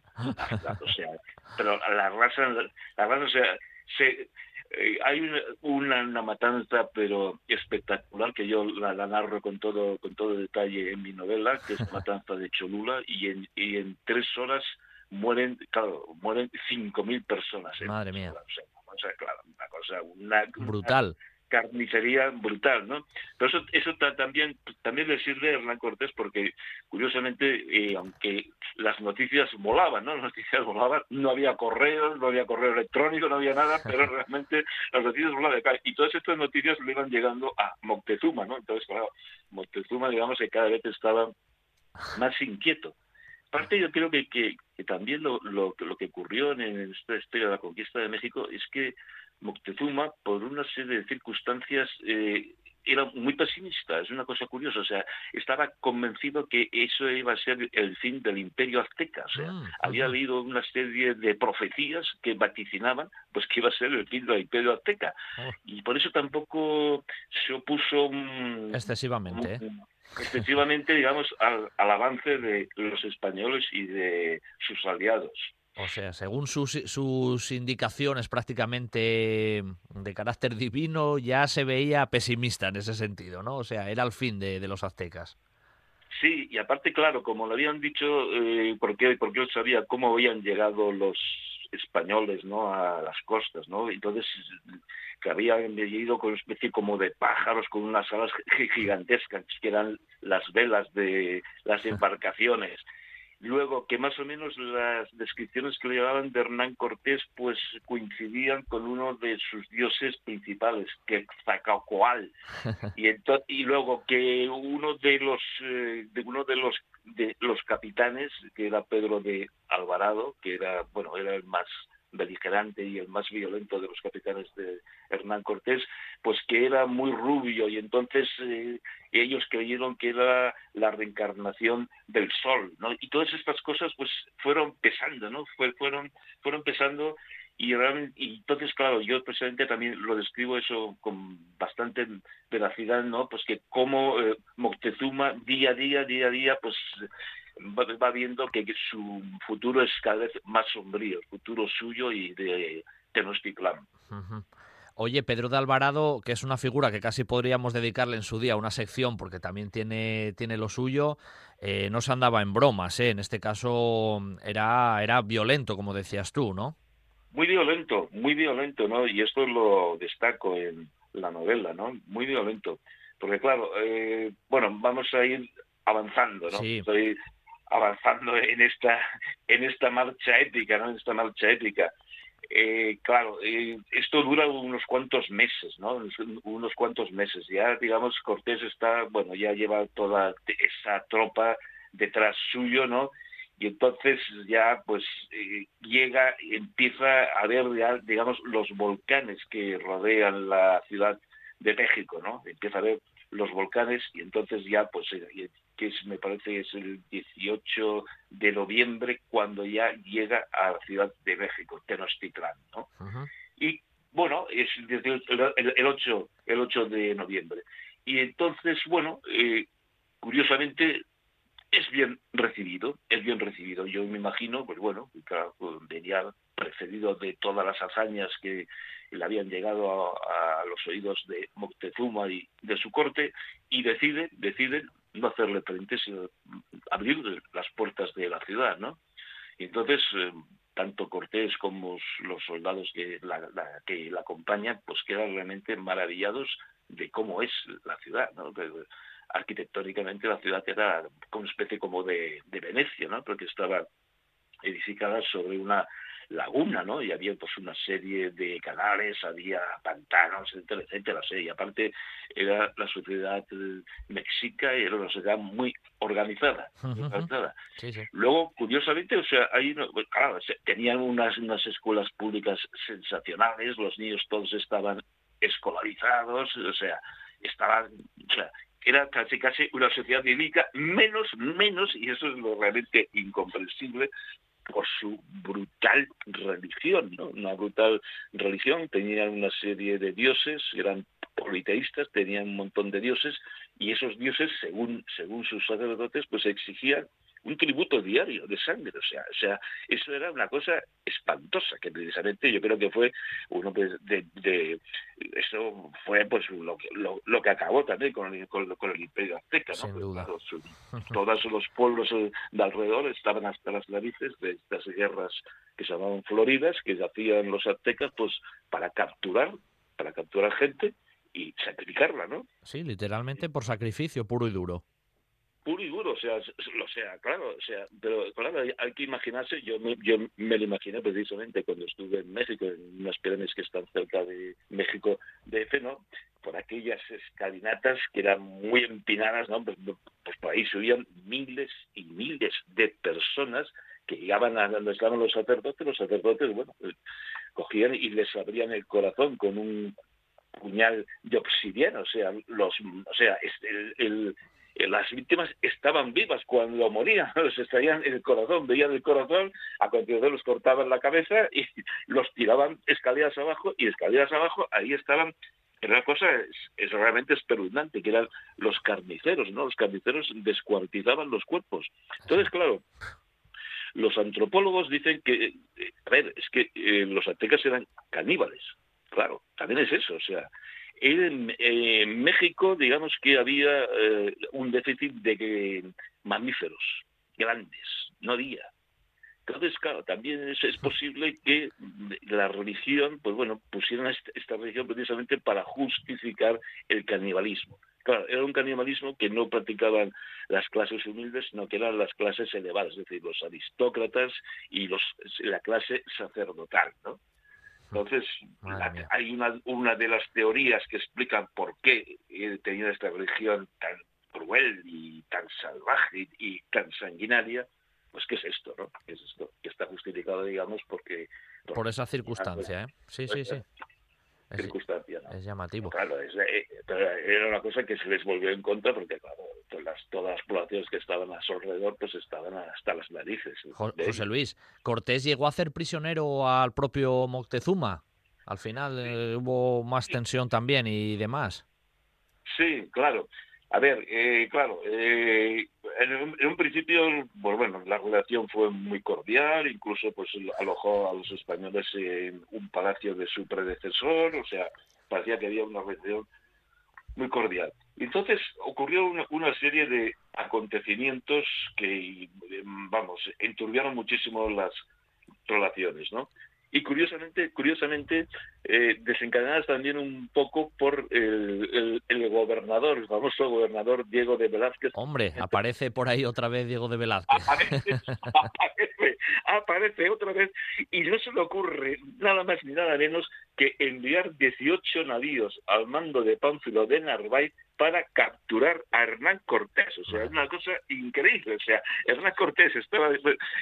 O sea, pero la arrasan, la arrasan, o sea, se, eh, hay una, una, matanza pero espectacular que yo la, narro con todo con todo detalle en mi novela que es la matanza de Cholula y en, y en tres horas mueren claro mueren cinco mil personas madre mía o sea, claro, una cosa una, brutal carnicería brutal, ¿no? Pero eso, eso también, también le sirve a Hernán Cortés porque, curiosamente, eh, aunque las noticias volaban, ¿no? Las noticias volaban, no había correos, no había correo electrónico, no había nada, pero realmente las noticias volaban. Y todas estas noticias le iban llegando a Moctezuma, ¿no? Entonces, claro, Moctezuma, digamos que cada vez estaba más inquieto. Aparte, yo creo que, que, también lo, lo, lo que ocurrió en esta historia de la conquista de México es que Moctezuma, por una serie de circunstancias, eh, era muy pesimista, es una cosa curiosa, o sea, estaba convencido que eso iba a ser el fin del imperio azteca, o sea, ah, había leído una serie de profecías que vaticinaban pues que iba a ser el fin del imperio azteca, oh. y por eso tampoco se opuso excesivamente, ¿eh? Excesivamente, digamos, al avance de los españoles y de sus aliados. O sea, según sus, sus indicaciones prácticamente de carácter divino, ya se veía pesimista en ese sentido, ¿no? O sea, era el fin de, los aztecas. Sí, y aparte, claro, como lo habían dicho, eh, porque, porque él sabía cómo habían llegado los españoles no a las costas no entonces que habían ido con una especie como de pájaros con unas alas gigantescas que eran las velas de las embarcaciones Luego, que más o menos las descripciones que le llevaban de Hernán Cortés, pues coincidían con uno de sus dioses principales, que Zacacoal. Y, y luego que uno de los, eh, de uno de los, de los capitanes, que era Pedro de Alvarado, que era, bueno, era el más beligerante y el más violento de los capitanes de Hernán Cortés, pues que era muy rubio y entonces eh, ellos creyeron que era la reencarnación del sol, ¿no? Y todas estas cosas pues fueron pesando, ¿no? fueron, fueron pesando y, y entonces, claro, yo precisamente también lo describo eso con bastante veracidad, ¿no? Pues que como eh, Moctezuma día a día, día a día, pues va viendo que su futuro es cada vez más sombrío, el futuro suyo y de Tenochtitlán. Oye, Pedro de Alvarado, que es una figura que casi podríamos dedicarle en su día una sección porque también tiene, tiene lo suyo, eh, no se andaba en bromas, ¿eh? en este caso era, era violento, como decías tú, ¿no? Muy violento, muy violento, ¿no? Y esto lo destaco en la novela, ¿no? Muy violento. Porque claro, eh, bueno, vamos a ir avanzando, ¿no? Sí avanzando en esta en esta marcha ética, ¿no? En esta marcha ética. Eh, claro, eh, esto dura unos cuantos meses, ¿no? Unos cuantos meses. Ya, digamos, Cortés está, bueno, ya lleva toda esa tropa detrás suyo, ¿no? Y entonces ya, pues, eh, llega, empieza a ver, ya, digamos, los volcanes que rodean la ciudad de México, ¿no? Empieza a ver los volcanes y entonces ya, pues, que es, me parece es el 18 de noviembre, cuando ya llega a la Ciudad de México, Tenochtitlán, ¿no? Y bueno, es el, 8, el 8 de noviembre. Y entonces, bueno, eh, curiosamente es bien recibido, es bien recibido. Yo me imagino, pues bueno, claro, venía precedido de todas las hazañas que le habían llegado a, a, los oídos de Moctezuma y de su corte, y decide, decide no hacerle frente, sino abrir las puertas de la ciudad, ¿no? Y entonces, eh, tanto Cortés como los soldados que la, que acompañan, pues quedan realmente maravillados de cómo es la ciudad, ¿no? arquitectónicamente la ciudad era como una especie como de, de Venecia, ¿no? Porque estaba edificada sobre una laguna, ¿no? Y había pues una serie de canales, había pantanos, etcétera, etcétera. Y aparte era la sociedad eh, mexica y era una sociedad muy organizada. Luego, curiosamente, o sea, ahí, claro, tenían unas, unas escuelas públicas sensacionales, los niños todos estaban escolarizados, o sea, estaban, o sea, era casi casi una sociedad idílica, menos, menos, y eso es lo realmente incomprensible, por su brutal religión, ¿no? Una brutal religión, tenían una serie de dioses, eran politeístas, tenían un montón de dioses, y esos dioses, según, según sus sacerdotes, pues exigían un tributo diario de sangre, o sea, o sea, eso era una cosa espantosa, que precisamente yo creo que fue uno de, de, eso fue pues lo, lo, lo, que acabó también con el, con, el imperio azteca, ¿no? Todos, los pueblos eh, de alrededor estaban hasta las narices de estas guerras que se llamaban floridas, que hacían los aztecas pues para capturar, para capturar gente y sacrificarla, ¿no? Sí, literalmente por sacrificio puro y duro puro y duro, o sea, o sea, claro, o sea, pero claro, hay que imaginarse, yo me, yo me lo imaginé precisamente cuando estuve en México, en unas pirámides que están cerca de México de ¿no? por aquellas escalinatas que eran muy empinadas, ¿no? Pues, pues por ahí subían miles y miles de personas que llegaban a donde estaban los sacerdotes, los sacerdotes, bueno, pues, cogían y les abrían el corazón con un puñal de obsidiana, o sea, los, o sea, el, el, las víctimas estaban vivas cuando morían, les extraían el corazón, veían el corazón, a continuación los cortaban la cabeza y los tiraban escaleras abajo y escaleras abajo, ahí estaban era una cosa es, realmente espeluznante, que eran los carniceros, ¿no? Los carniceros descuartizaban los cuerpos. Entonces, claro, los antropólogos dicen que, eh, a ver, es que eh, los aztecas eran caníbales. Claro, también es eso, o sea, en, México, digamos que había eh, un déficit de mamíferos grandes, no había. Entonces, claro, también es, posible que la religión, pues bueno, pusieran esta, esta religión precisamente para justificar el canibalismo. Claro, era un canibalismo que no practicaban las clases humildes, sino que eran las clases elevadas, es decir, los aristócratas y los, la clase sacerdotal, ¿no? Entonces, hay una, una de las teorías que explican por qué tenía esta religión tan cruel y tan salvaje y, tan sanguinaria, pues qué es esto, ¿no? ¿Qué es esto? Que está justificado, digamos, porque... Por esa circunstancia, ¿eh? Sí, sí, sí circunstancia. Es llamativo. Claro, eh, era una cosa que se les volvió en contra porque, claro, todas las, poblaciones que estaban a su alrededor pues estaban hasta las narices. José Luis, ¿Cortés llegó a hacer prisionero al propio Moctezuma? Al final eh, hubo más tensión también y demás. Sí, claro. A ver, eh, claro, eh, en, un principio, pues bueno, la relación fue muy cordial, incluso pues alojó a los españoles en un palacio de su predecesor, o sea, parecía que había una relación muy cordial. Entonces ocurrió una, una serie de acontecimientos que, vamos, enturbiaron muchísimo las relaciones, ¿no? Y curiosamente, curiosamente eh, desencadenadas también un poco por el, el, gobernador, el famoso gobernador Diego de Velázquez. Hombre, aparece por ahí otra vez Diego de Velázquez. Aparece, aparece, otra vez y no se le ocurre nada más ni nada menos que enviar 18 navíos al mando de Pánfilo de Narváez para capturar a Hernán Cortés. O sea, es una cosa increíble. O sea, Hernán Cortés estaba,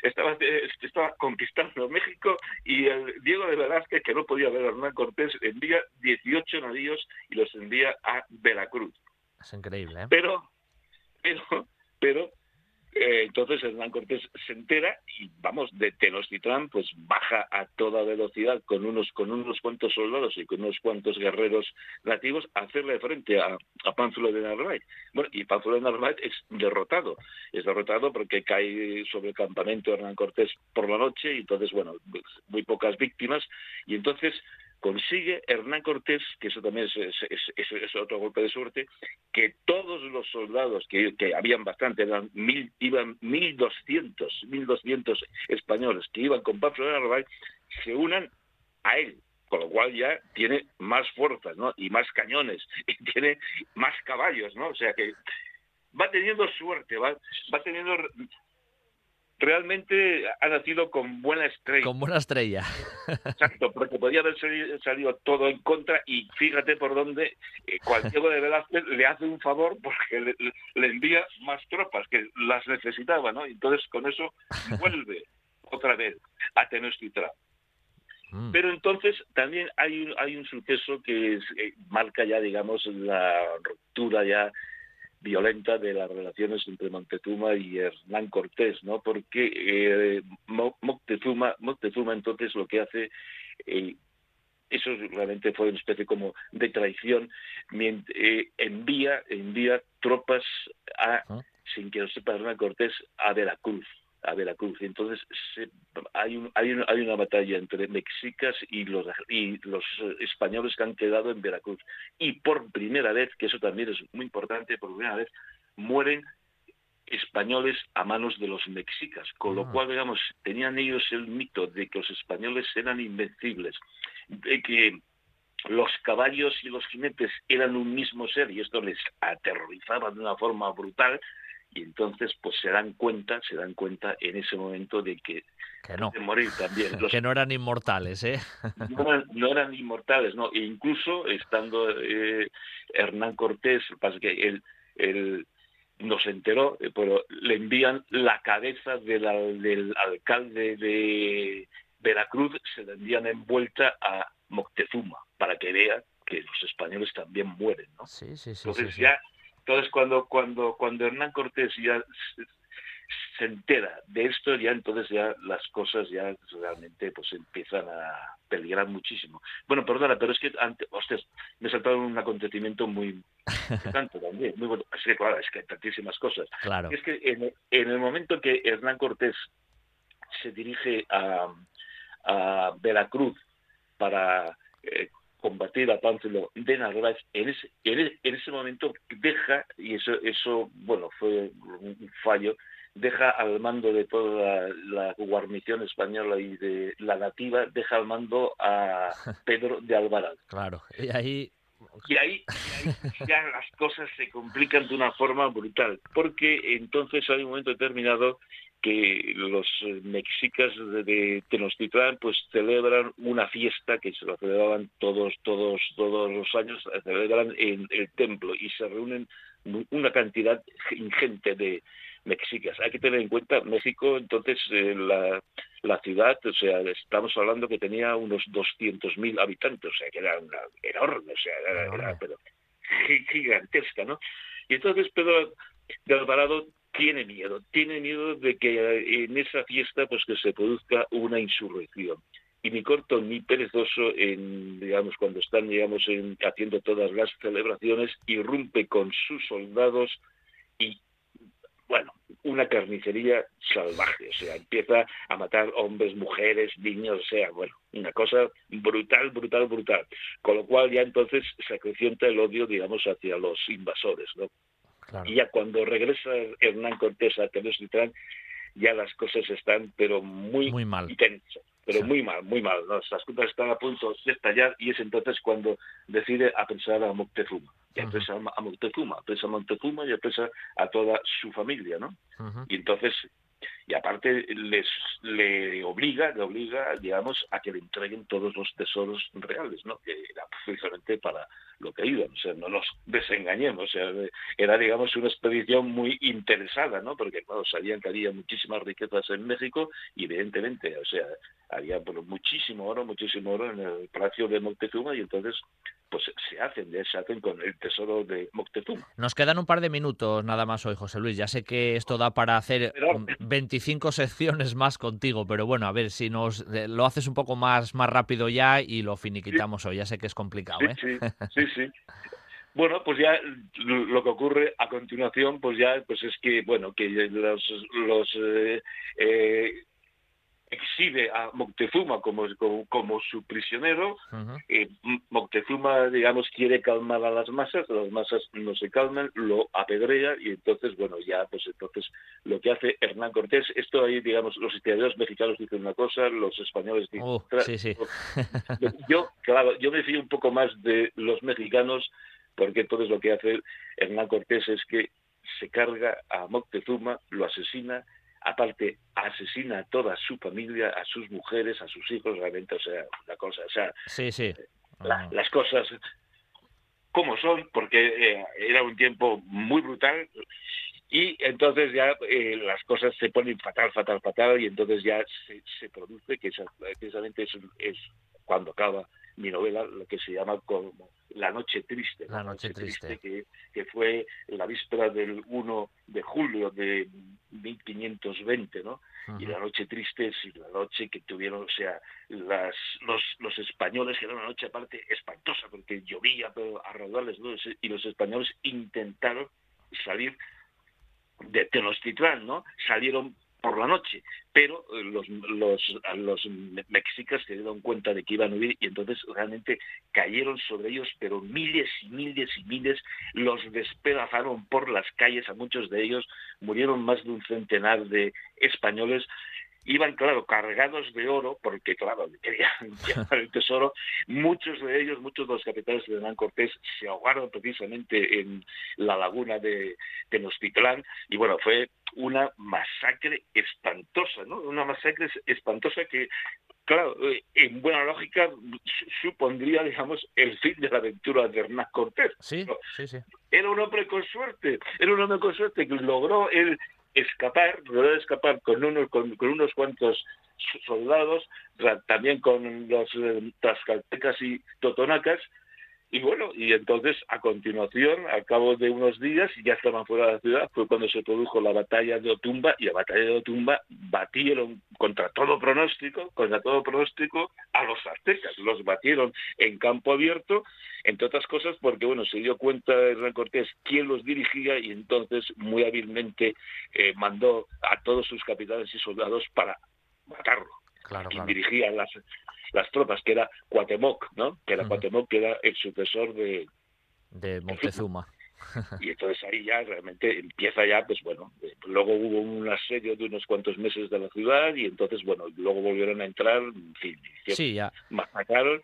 estaba, estaba conquistando México y el Diego de Velázquez, que no podía ver a Hernán Cortés, envía 18 navíos y los envía a Veracruz. Es increíble, ¿eh? Pero, pero, pero eh, entonces Hernán Cortés se entera y vamos de Tenochtitlán pues baja a toda velocidad con unos con unos cuantos soldados y con unos cuantos guerreros nativos a hacerle frente a, a Pánfilo de Narváez. Bueno, y Pánfilo de Narváez es derrotado, es derrotado porque cae sobre el campamento Hernán Cortés por la noche y entonces bueno, muy pocas víctimas y entonces consigue Hernán Cortés, que eso también es, otro golpe de suerte, que todos los soldados, que, habían bastante, eran mil, iban 1.200, 1.200 españoles que iban con Pablo de Narváez, se unan a él, con lo cual ya tiene más fuerzas, ¿no? Y más cañones, y tiene más caballos, ¿no? O sea que va teniendo suerte, va, va teniendo realmente ha nacido con buena estrella. Con buena estrella. Exacto, porque podía haber salido, todo en contra y fíjate por dónde eh, cualquier de Velázquez le hace un favor porque le, envía más tropas que las necesitaba, ¿no? Entonces con eso vuelve otra vez a Tenochtitlan. Mm. Pero entonces también hay un, hay un suceso que eh, marca ya, digamos, la ruptura ya violenta de las relaciones entre Montezuma y Hernán Cortés, ¿no? Porque eh, Moctezuma, Moctezuma entonces lo que hace, eh, eso realmente fue una especie como de traición, eh, envía, envía tropas a, sin que lo sepa Hernán Cortés, a Veracruz a Veracruz. Entonces hay, hay, hay, una batalla entre mexicas y los, y los españoles que han quedado en Veracruz. Y por primera vez, que eso también es muy importante, por primera vez mueren españoles a manos de los mexicas, con lo ah. cual, digamos, tenían ellos el mito de que los españoles eran invencibles, de que los caballos y los jinetes eran un mismo ser y esto les aterrorizaba de una forma brutal y entonces pues se dan cuenta, se dan cuenta en ese momento de que, que no. de morir también. que no eran inmortales, ¿eh? no, eran, inmortales, ¿no? E incluso estando eh, Hernán Cortés, pasa que él, él no se enteró, eh, pero le envían la cabeza del, del alcalde de Veracruz, se la envían envuelta a Moctezuma para que vea que los españoles también mueren, ¿no? Sí, sí, sí. Entonces sí, ya entonces, cuando, cuando, cuando Hernán Cortés ya se, entera de esto, ya entonces ya las cosas ya realmente pues empiezan a peligrar muchísimo. Bueno, perdona, pero es que antes, me saltaron un acontecimiento muy importante también, muy bueno. Es que, claro, es que hay tantísimas cosas. Claro. Es que en, en el momento que Hernán Cortés se dirige a, a Veracruz para eh, combatir a Pánfilo de Narváez, en ese, en ese momento deja, y eso, eso bueno, fue un fallo, deja al mando de toda la, guarnición española y de la nativa, deja al mando a Pedro de Alvarado. Claro, y ahí... Y ahí, y ahí ya las cosas se complican de una forma brutal, porque entonces hay un momento determinado que los eh, mexicas de Tenochtitlán pues celebran una fiesta que se la celebraban todos todos todos los años celebran en el templo y se reúnen una cantidad ingente de mexicas. Hay que tener en cuenta México entonces eh, la, la ciudad o sea estamos hablando que tenía unos 200.000 habitantes o sea que era una enorme o sea era, pero gigantesca no y entonces Pedro de Alvarado tiene miedo, tiene miedo de que eh, en esa fiesta pues que se produzca una insurrección. Y ni corto ni perezoso, en, digamos, cuando están digamos, haciendo todas las celebraciones, irrumpe con sus soldados y, bueno, una carnicería salvaje, o sea, empieza a matar hombres, mujeres, niños, o sea, bueno, una cosa brutal, brutal, brutal. Con lo cual ya entonces se acrecienta el odio, digamos, hacia los invasores, ¿no? Y ya cuando regresa Hernán Cortés a Tenochtitlán, ya las cosas están, pero muy, muy mal. pero muy mal, muy mal. ¿no? Las cosas están a punto de estallar y es entonces cuando decide a pensar a Moctezuma. Y apresa a Moctezuma, apresa a Moctezuma y apresa a toda su familia, ¿no? Y entonces y aparte les le obliga, le obliga, digamos, a que le entreguen todos los tesoros reales, ¿no? Que era precisamente para lo que iban, o sea, no nos desengañemos, o sea, era, digamos, una expedición muy interesada, ¿no? Porque, claro, sabían que había muchísimas riquezas en México y, evidentemente, o sea, había muchísimo oro, muchísimo oro en el palacio de Moctezuma y entonces pues se hacen, se hacen con el tesoro de Moctezuma. Nos quedan un par de minutos nada más hoy, José Luis. Ya sé que esto da para hacer 25 secciones más contigo, pero bueno, a ver si nos eh, lo haces un poco más, más rápido ya y lo finiquitamos hoy. Ya sé que es complicado, ¿eh? Sí, sí, sí. Bueno, pues ya lo que ocurre a continuación, pues ya, pues es que, bueno, que los, los eh, eh exhibe a Moctezuma como, como, su prisionero. Eh, Moctezuma, digamos, quiere calmar a las masas, las masas no se calman, lo apedrea y entonces, bueno, ya, pues entonces lo que hace Hernán Cortés, esto ahí, digamos, los historiadores mexicanos dicen una cosa, los españoles dicen oh, otra. Sí, sí. Yo, claro, yo me fío un poco más de los mexicanos porque entonces lo que hace Hernán Cortés es que se carga a Moctezuma, lo asesina, aparte asesina a toda su familia, a sus mujeres, a sus hijos, realmente, o sea, la cosa, o sea, sí, sí. Ah. las cosas como son, porque eh, era un tiempo muy brutal y entonces ya eh, las cosas se ponen fatal, fatal, fatal y entonces ya se, produce que precisamente es, es cuando acaba mi novela, lo que se llama como La Noche Triste. La Noche, Triste, que, que, fue la víspera del 1 de julio de 1520, ¿no? Y La Noche Triste es la noche que tuvieron, o sea, las, los, los españoles, que era una noche aparte espantosa, porque llovía pero a raudales, ¿no? Y los españoles intentaron salir de Tenochtitlán, ¿no? Salieron por la noche, pero eh, los, los, los mexicas se dieron cuenta de que iban a huir y entonces realmente cayeron sobre ellos, pero miles y miles y miles los despedazaron por las calles, a muchos de ellos murieron más de un centenar de españoles iban, claro, cargados de oro, porque, claro, querían llevar el tesoro. Muchos de ellos, muchos de los capitanes de Hernán Cortés se ahogaron precisamente en la laguna de Tenochtitlán. Y bueno, fue una masacre espantosa, ¿no? Una masacre espantosa que claro, eh, en buena lógica supondría, digamos, el fin de la aventura de Hernán Cortés. Sí, sí, sí. Era un hombre con suerte, era un hombre con suerte que logró el escapar, logró escapar con unos, con, unos cuantos soldados, también con los eh, y totonacas, y bueno, y entonces a continuación, al cabo de unos días, ya estaban fuera de la ciudad, fue cuando se produjo la batalla de Otumba, y la batalla de Otumba batieron contra todo pronóstico, contra todo pronóstico, a los aztecas, los batieron en campo abierto, entre otras cosas porque, bueno, se dio cuenta Hernán Cortés quién los dirigía y entonces muy hábilmente eh, mandó a todos sus capitanes y soldados para matarlo. Claro, dirigía las, las tropas, que era Cuatemoc, ¿no? Que era Cuatemoc, que era el sucesor de... De Montezuma. Y entonces ahí ya realmente empieza ya, pues bueno, eh, luego hubo un asedio de unos cuantos meses de la ciudad y entonces, bueno, luego volvieron a entrar, en fin, sí, ya. masacraron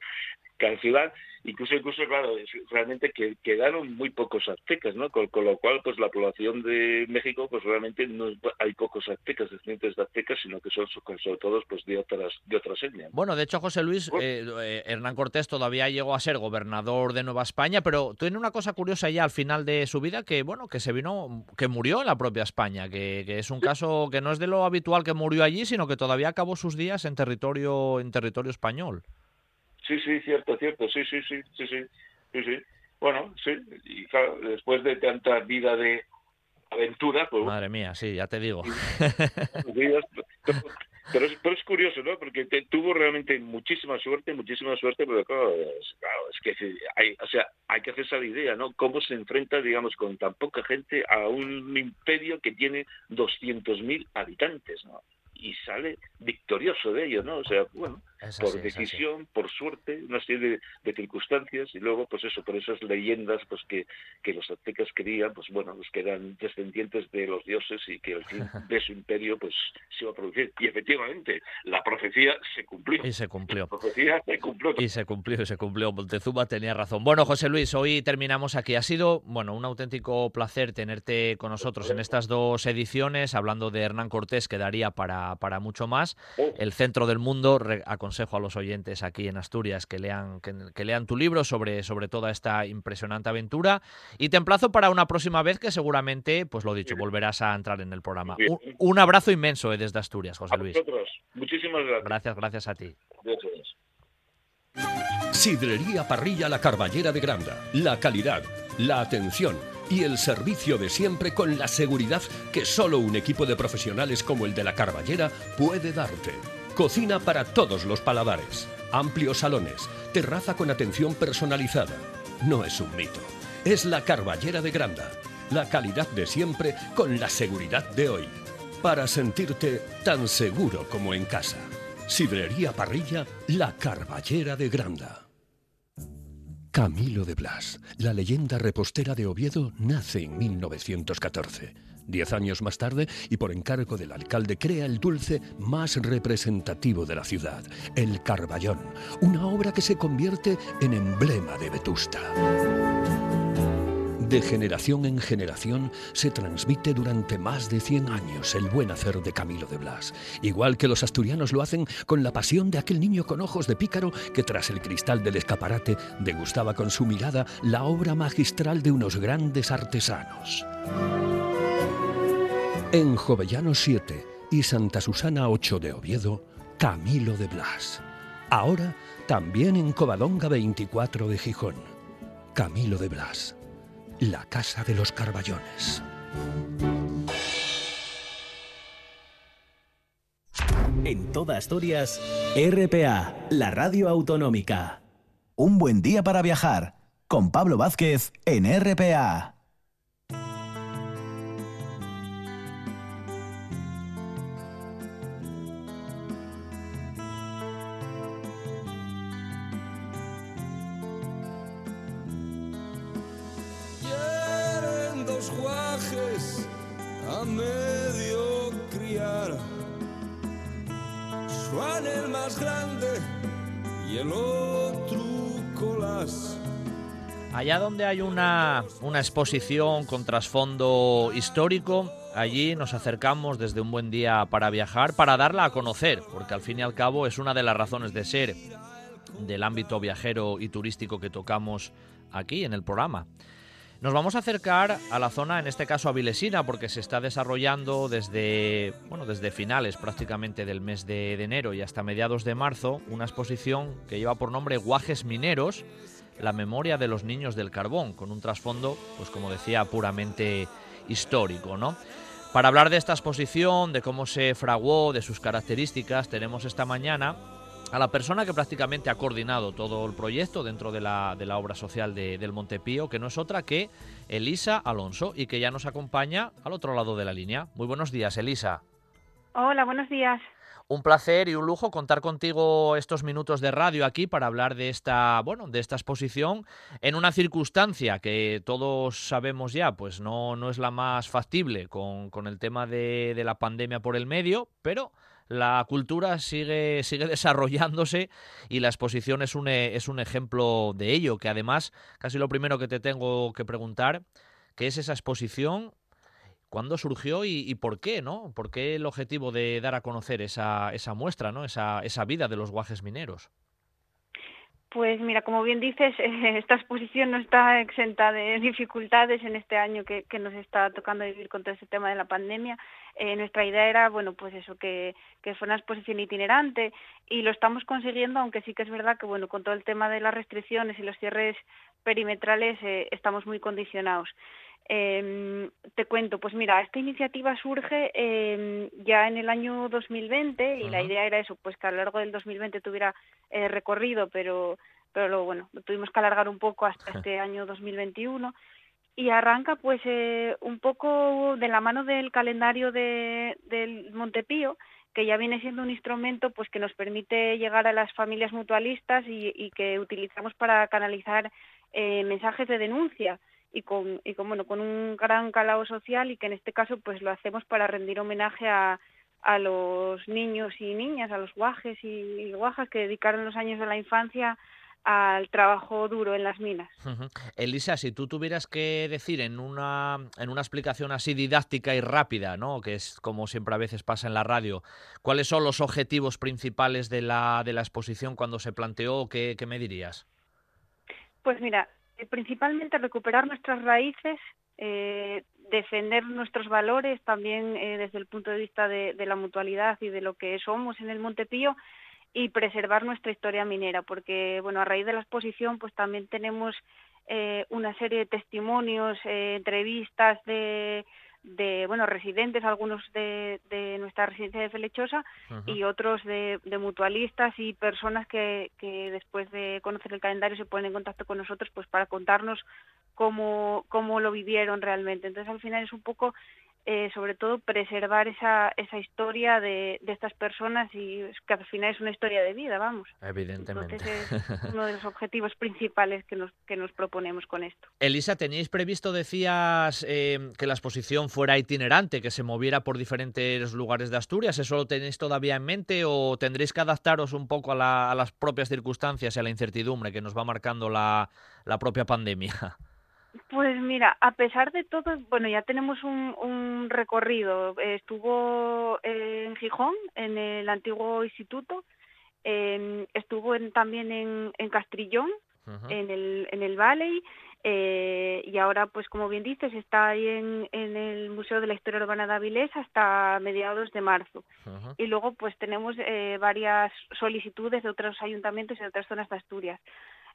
cada ciudad incluso incluso claro realmente que quedaron muy pocos aztecas no con, lo cual pues la población de México pues realmente no hay pocos aztecas descendientes de aztecas sino que son sobre todo pues de otras de otras etnias. Bueno de hecho José Luis eh, eh, Hernán Cortés todavía llegó a ser gobernador de Nueva España pero tiene una cosa curiosa ya al final de su vida que bueno que se vino que murió en la propia España que, que es un caso que no es de lo habitual que murió allí sino que todavía acabó sus días en territorio en territorio español Sí, sí, cierto, cierto, sí, sí, sí, sí, sí, sí, sí. Bueno, sí, y claro, después de tanta vida de aventura, pues... Madre mía, sí, ya te digo. Pero es, pero es curioso, ¿no? Porque tuvo realmente muchísima suerte, muchísima suerte, pero claro, es, claro, es que hay, o sea, hay que hacerse la idea, ¿no? Cómo se enfrenta, digamos, con tan poca gente a un imperio que tiene 200.000 habitantes, ¿no? y sale victorioso de ello, ¿no? O sea, bueno, por decisión, por suerte, una serie de, circunstancias y luego, pues eso, por esas leyendas, pues que, que los aztecas querían, pues bueno, los que eran descendientes de los dioses y que el fin de su imperio, pues se iba a producir. Y efectivamente, la profecía se cumplió. Y se cumplió. La profecía se cumplió. Y se cumplió, y se cumplió. Montezuma tenía razón. Bueno, José Luis, hoy terminamos aquí. Ha sido, bueno, un auténtico placer tenerte con nosotros en estas dos ediciones, hablando de Hernán Cortés, que daría para para, mucho más. Oh. El centro del mundo, aconsejo a los oyentes aquí en Asturias que lean, que, lean tu libro sobre, sobre toda esta impresionante aventura. Y te emplazo para una próxima vez que seguramente, pues lo dicho, volverás a entrar en el programa. Un, abrazo inmenso eh, desde Asturias, José Luis. Muchísimas gracias. Gracias, gracias a ti. Sidrería Parrilla La Carballera de Granda. La calidad, la atención y el servicio de siempre con la seguridad que solo un equipo de profesionales como el de la Carballera puede darte. Cocina para todos los paladares, amplios salones, terraza con atención personalizada. No es un mito, es la Carballera de Granda, la calidad de siempre con la seguridad de hoy. para sentirte tan seguro como en casa. Sidrería Parrilla, la Carballera de Granda. Camilo de Blas, la leyenda repostera de Oviedo, nace en 1914. Diez años más tarde, y por encargo del alcalde, crea el dulce más representativo de la ciudad, el Carballón, una obra que se convierte en emblema de Vetusta. De generación en generación se transmite durante más de 100 años el buen hacer de Camilo de Blas, igual que los asturianos lo hacen con la pasión de aquel niño con ojos de pícaro que tras el cristal del escaparate degustaba con su mirada la obra magistral de unos grandes artesanos. En Jovellano 7 y Santa Susana 8 de Oviedo, Camilo de Blas. Ahora también en Covadonga 24 de Gijón. Camilo de Blas la Casa de los Carballones. En toda Asturias, RPA, la radio autonómica. Un buen día para viajar, con Pablo Vázquez en RPA. Allá donde hay una, una exposición con trasfondo histórico, allí nos acercamos desde un buen día para viajar, para darla a conocer, porque al fin y al cabo es una de las razones de ser del ámbito viajero y turístico que tocamos aquí en el programa. Nos vamos a acercar a la zona, en este caso a Vilesina, porque se está desarrollando desde, bueno, desde finales prácticamente del mes de, de enero y hasta mediados de marzo una exposición que lleva por nombre Guajes Mineros, la memoria de los niños del carbón, con un trasfondo, pues como decía, puramente histórico, ¿no? Para hablar de esta exposición, de cómo se fraguó, de sus características, tenemos esta mañana a la persona que prácticamente ha coordinado todo el proyecto dentro de la, de la obra social de, del Montepío, que no es otra que Elisa Alonso y que ya nos acompaña al otro lado de la línea. Muy buenos días, Elisa. Hola, buenos días. Un placer y un lujo contar contigo estos minutos de radio aquí para hablar de esta, bueno, de esta exposición en una circunstancia que todos sabemos ya, pues no, no es la más factible con, con el tema de, de la pandemia por el medio, pero la cultura sigue, sigue desarrollándose y la exposición es un, es un ejemplo de ello, que además, casi lo primero que te tengo que preguntar, ¿qué es esa exposición? ¿Cuándo surgió y, por qué, no? ¿Por qué el objetivo de dar a conocer esa, esa muestra, no? Esa, esa vida de los guajes mineros. Pues mira, como bien dices, esta exposición no está exenta de dificultades en este año que, nos está tocando vivir con todo ese tema de la pandemia. Eh, nuestra idea era, bueno, pues eso, que, que fue una exposición itinerante y lo estamos consiguiendo, aunque sí que es verdad que, bueno, con todo el tema de las restricciones y los cierres perimetrales eh, estamos muy condicionados. Eh, te cuento, pues mira, esta iniciativa surge eh, ya en el año 2020 y la idea era eso, pues que a lo largo del 2020 tuviera eh, recorrido, pero pero lo, bueno, lo tuvimos que alargar un poco hasta este año 2021 y arranca pues eh, un poco de la mano del calendario de, del Montepío que ya viene siendo un instrumento pues que nos permite llegar a las familias mutualistas y, y que utilizamos para canalizar eh, mensajes de denuncia y con, y con, bueno, con un gran calado social y que en este caso pues lo hacemos para rendir homenaje a, a los niños y niñas, a los guajes y guajas que dedicaron los años de la infancia al trabajo duro en las minas. Elisa, si tú tuvieras que decir en una, en una explicación así didáctica y rápida, ¿no? que es como siempre a veces pasa en la radio, ¿cuáles son los objetivos principales de la, de la exposición cuando se planteó? ¿Qué, qué me dirías? Pues mira, principalmente recuperar nuestras raíces, eh, defender nuestros valores también eh, desde el punto de vista de, la mutualidad y de lo que somos en el Montepío y preservar nuestra historia minera, porque bueno a raíz de la exposición pues también tenemos eh, una serie de testimonios, eh, entrevistas de de bueno residentes algunos de, de nuestra residencia de Felechosa uh -huh. y otros de, de, mutualistas y personas que, que después de conocer el calendario se ponen en contacto con nosotros pues para contarnos cómo cómo lo vivieron realmente entonces al final es un poco eh, sobre todo preservar esa, esa historia de, de, estas personas y que al final es una historia de vida, vamos. Evidentemente. Entonces es uno de los objetivos principales que nos, que nos proponemos con esto. Elisa, ¿teníais previsto, decías, eh, que la exposición fuera itinerante, que se moviera por diferentes lugares de Asturias? ¿Eso lo tenéis todavía en mente o tendréis que adaptaros un poco a, la, a las propias circunstancias y a la incertidumbre que nos va marcando la, la propia pandemia? Pues mira, a pesar de todo, bueno, ya tenemos un, un recorrido. Estuvo en Gijón, en el antiguo instituto, eh, estuvo en, también en, en Castrillón, uh -huh. en el en el Valley, eh, y ahora, pues como bien dices, está ahí en, en el Museo de la Historia Urbana de Avilés hasta mediados de marzo. Uh -huh. Y luego, pues tenemos eh, varias solicitudes de otros ayuntamientos y de otras zonas de Asturias.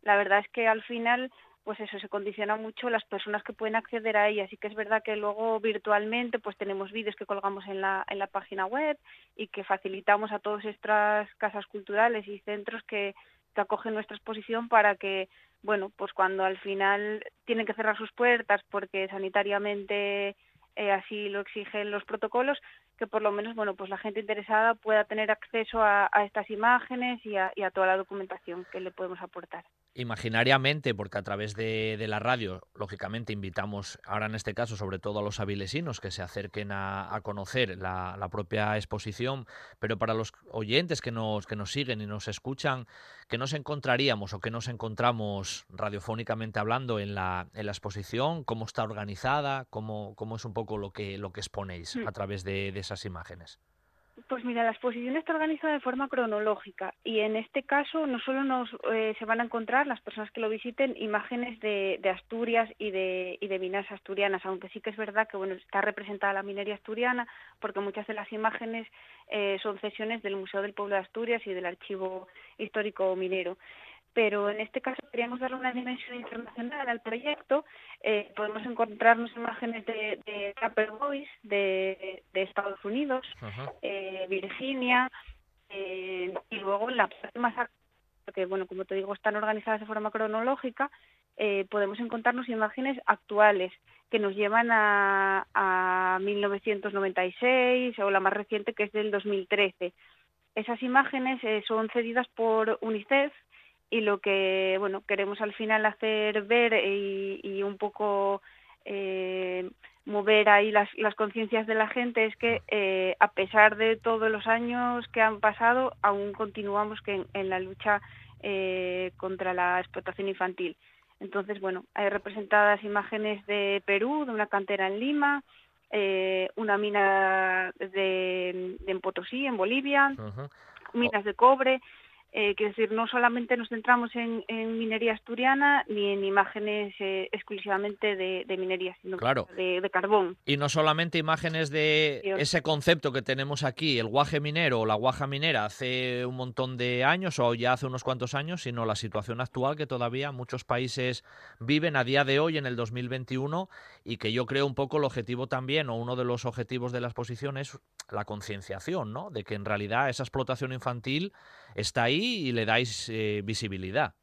La verdad es que al final pues eso se condiciona mucho las personas que pueden acceder a ella. Así que es verdad que luego virtualmente pues tenemos vídeos que colgamos en la, en la página web y que facilitamos a todas estas casas culturales y centros que, que acogen nuestra exposición para que, bueno, pues cuando al final tienen que cerrar sus puertas porque sanitariamente eh, así lo exigen los protocolos, que por lo menos bueno pues la gente interesada pueda tener acceso a, estas imágenes y a, y a, toda la documentación que le podemos aportar. Imaginariamente, porque a través de, la radio, lógicamente invitamos ahora en este caso sobre todo a los avilesinos que se acerquen a, a conocer la, la, propia exposición, pero para los oyentes que nos, que nos siguen y nos escuchan, que nos encontraríamos o que nos encontramos radiofónicamente hablando en la, en la exposición, cómo está organizada, cómo, cómo es un poco lo que, lo que exponéis a través de, de esas imágenes? Pues mira, la exposición está organizada de forma cronológica y en este caso no solo nos eh, se van a encontrar las personas que lo visiten imágenes de, de Asturias y de, y de minas asturianas, aunque sí que es verdad que bueno está representada la minería asturiana porque muchas de las imágenes eh, son cesiones del Museo del Pueblo de Asturias y del Archivo Histórico Minero pero en este caso queríamos darle una dimensión internacional al proyecto. Eh, podemos encontrarnos imágenes de, de Boys de, de Estados Unidos, eh, Virginia, eh, y luego en la parte más porque bueno, como te digo, están organizadas de forma cronológica, podemos encontrarnos imágenes actuales que nos llevan a, a 1996 o la más reciente que es del 2013. Esas imágenes son cedidas por UNICEF y lo que bueno queremos al final hacer ver y, y un poco eh, mover ahí las, las conciencias de la gente es que eh, a pesar de todos los años que han pasado aún continuamos que en, en la lucha eh, contra la explotación infantil. Entonces bueno hay representadas imágenes de Perú de una cantera en Lima eh, una mina de, de en Potosí en Bolivia uh -huh. minas de cobre eh, quiero decir, no solamente nos centramos en, en, minería asturiana ni en imágenes eh, exclusivamente de, de, minería, sino claro. de, de, carbón. Y no solamente imágenes de ese concepto que tenemos aquí, el guaje minero o la guaja minera hace un montón de años o ya hace unos cuantos años, sino la situación actual que todavía muchos países viven a día de hoy en el 2021 y que yo creo un poco el objetivo también o uno de los objetivos de la exposición es la concienciación, ¿no? De que en realidad esa explotación infantil está ahí y le dais eh, visibilidad.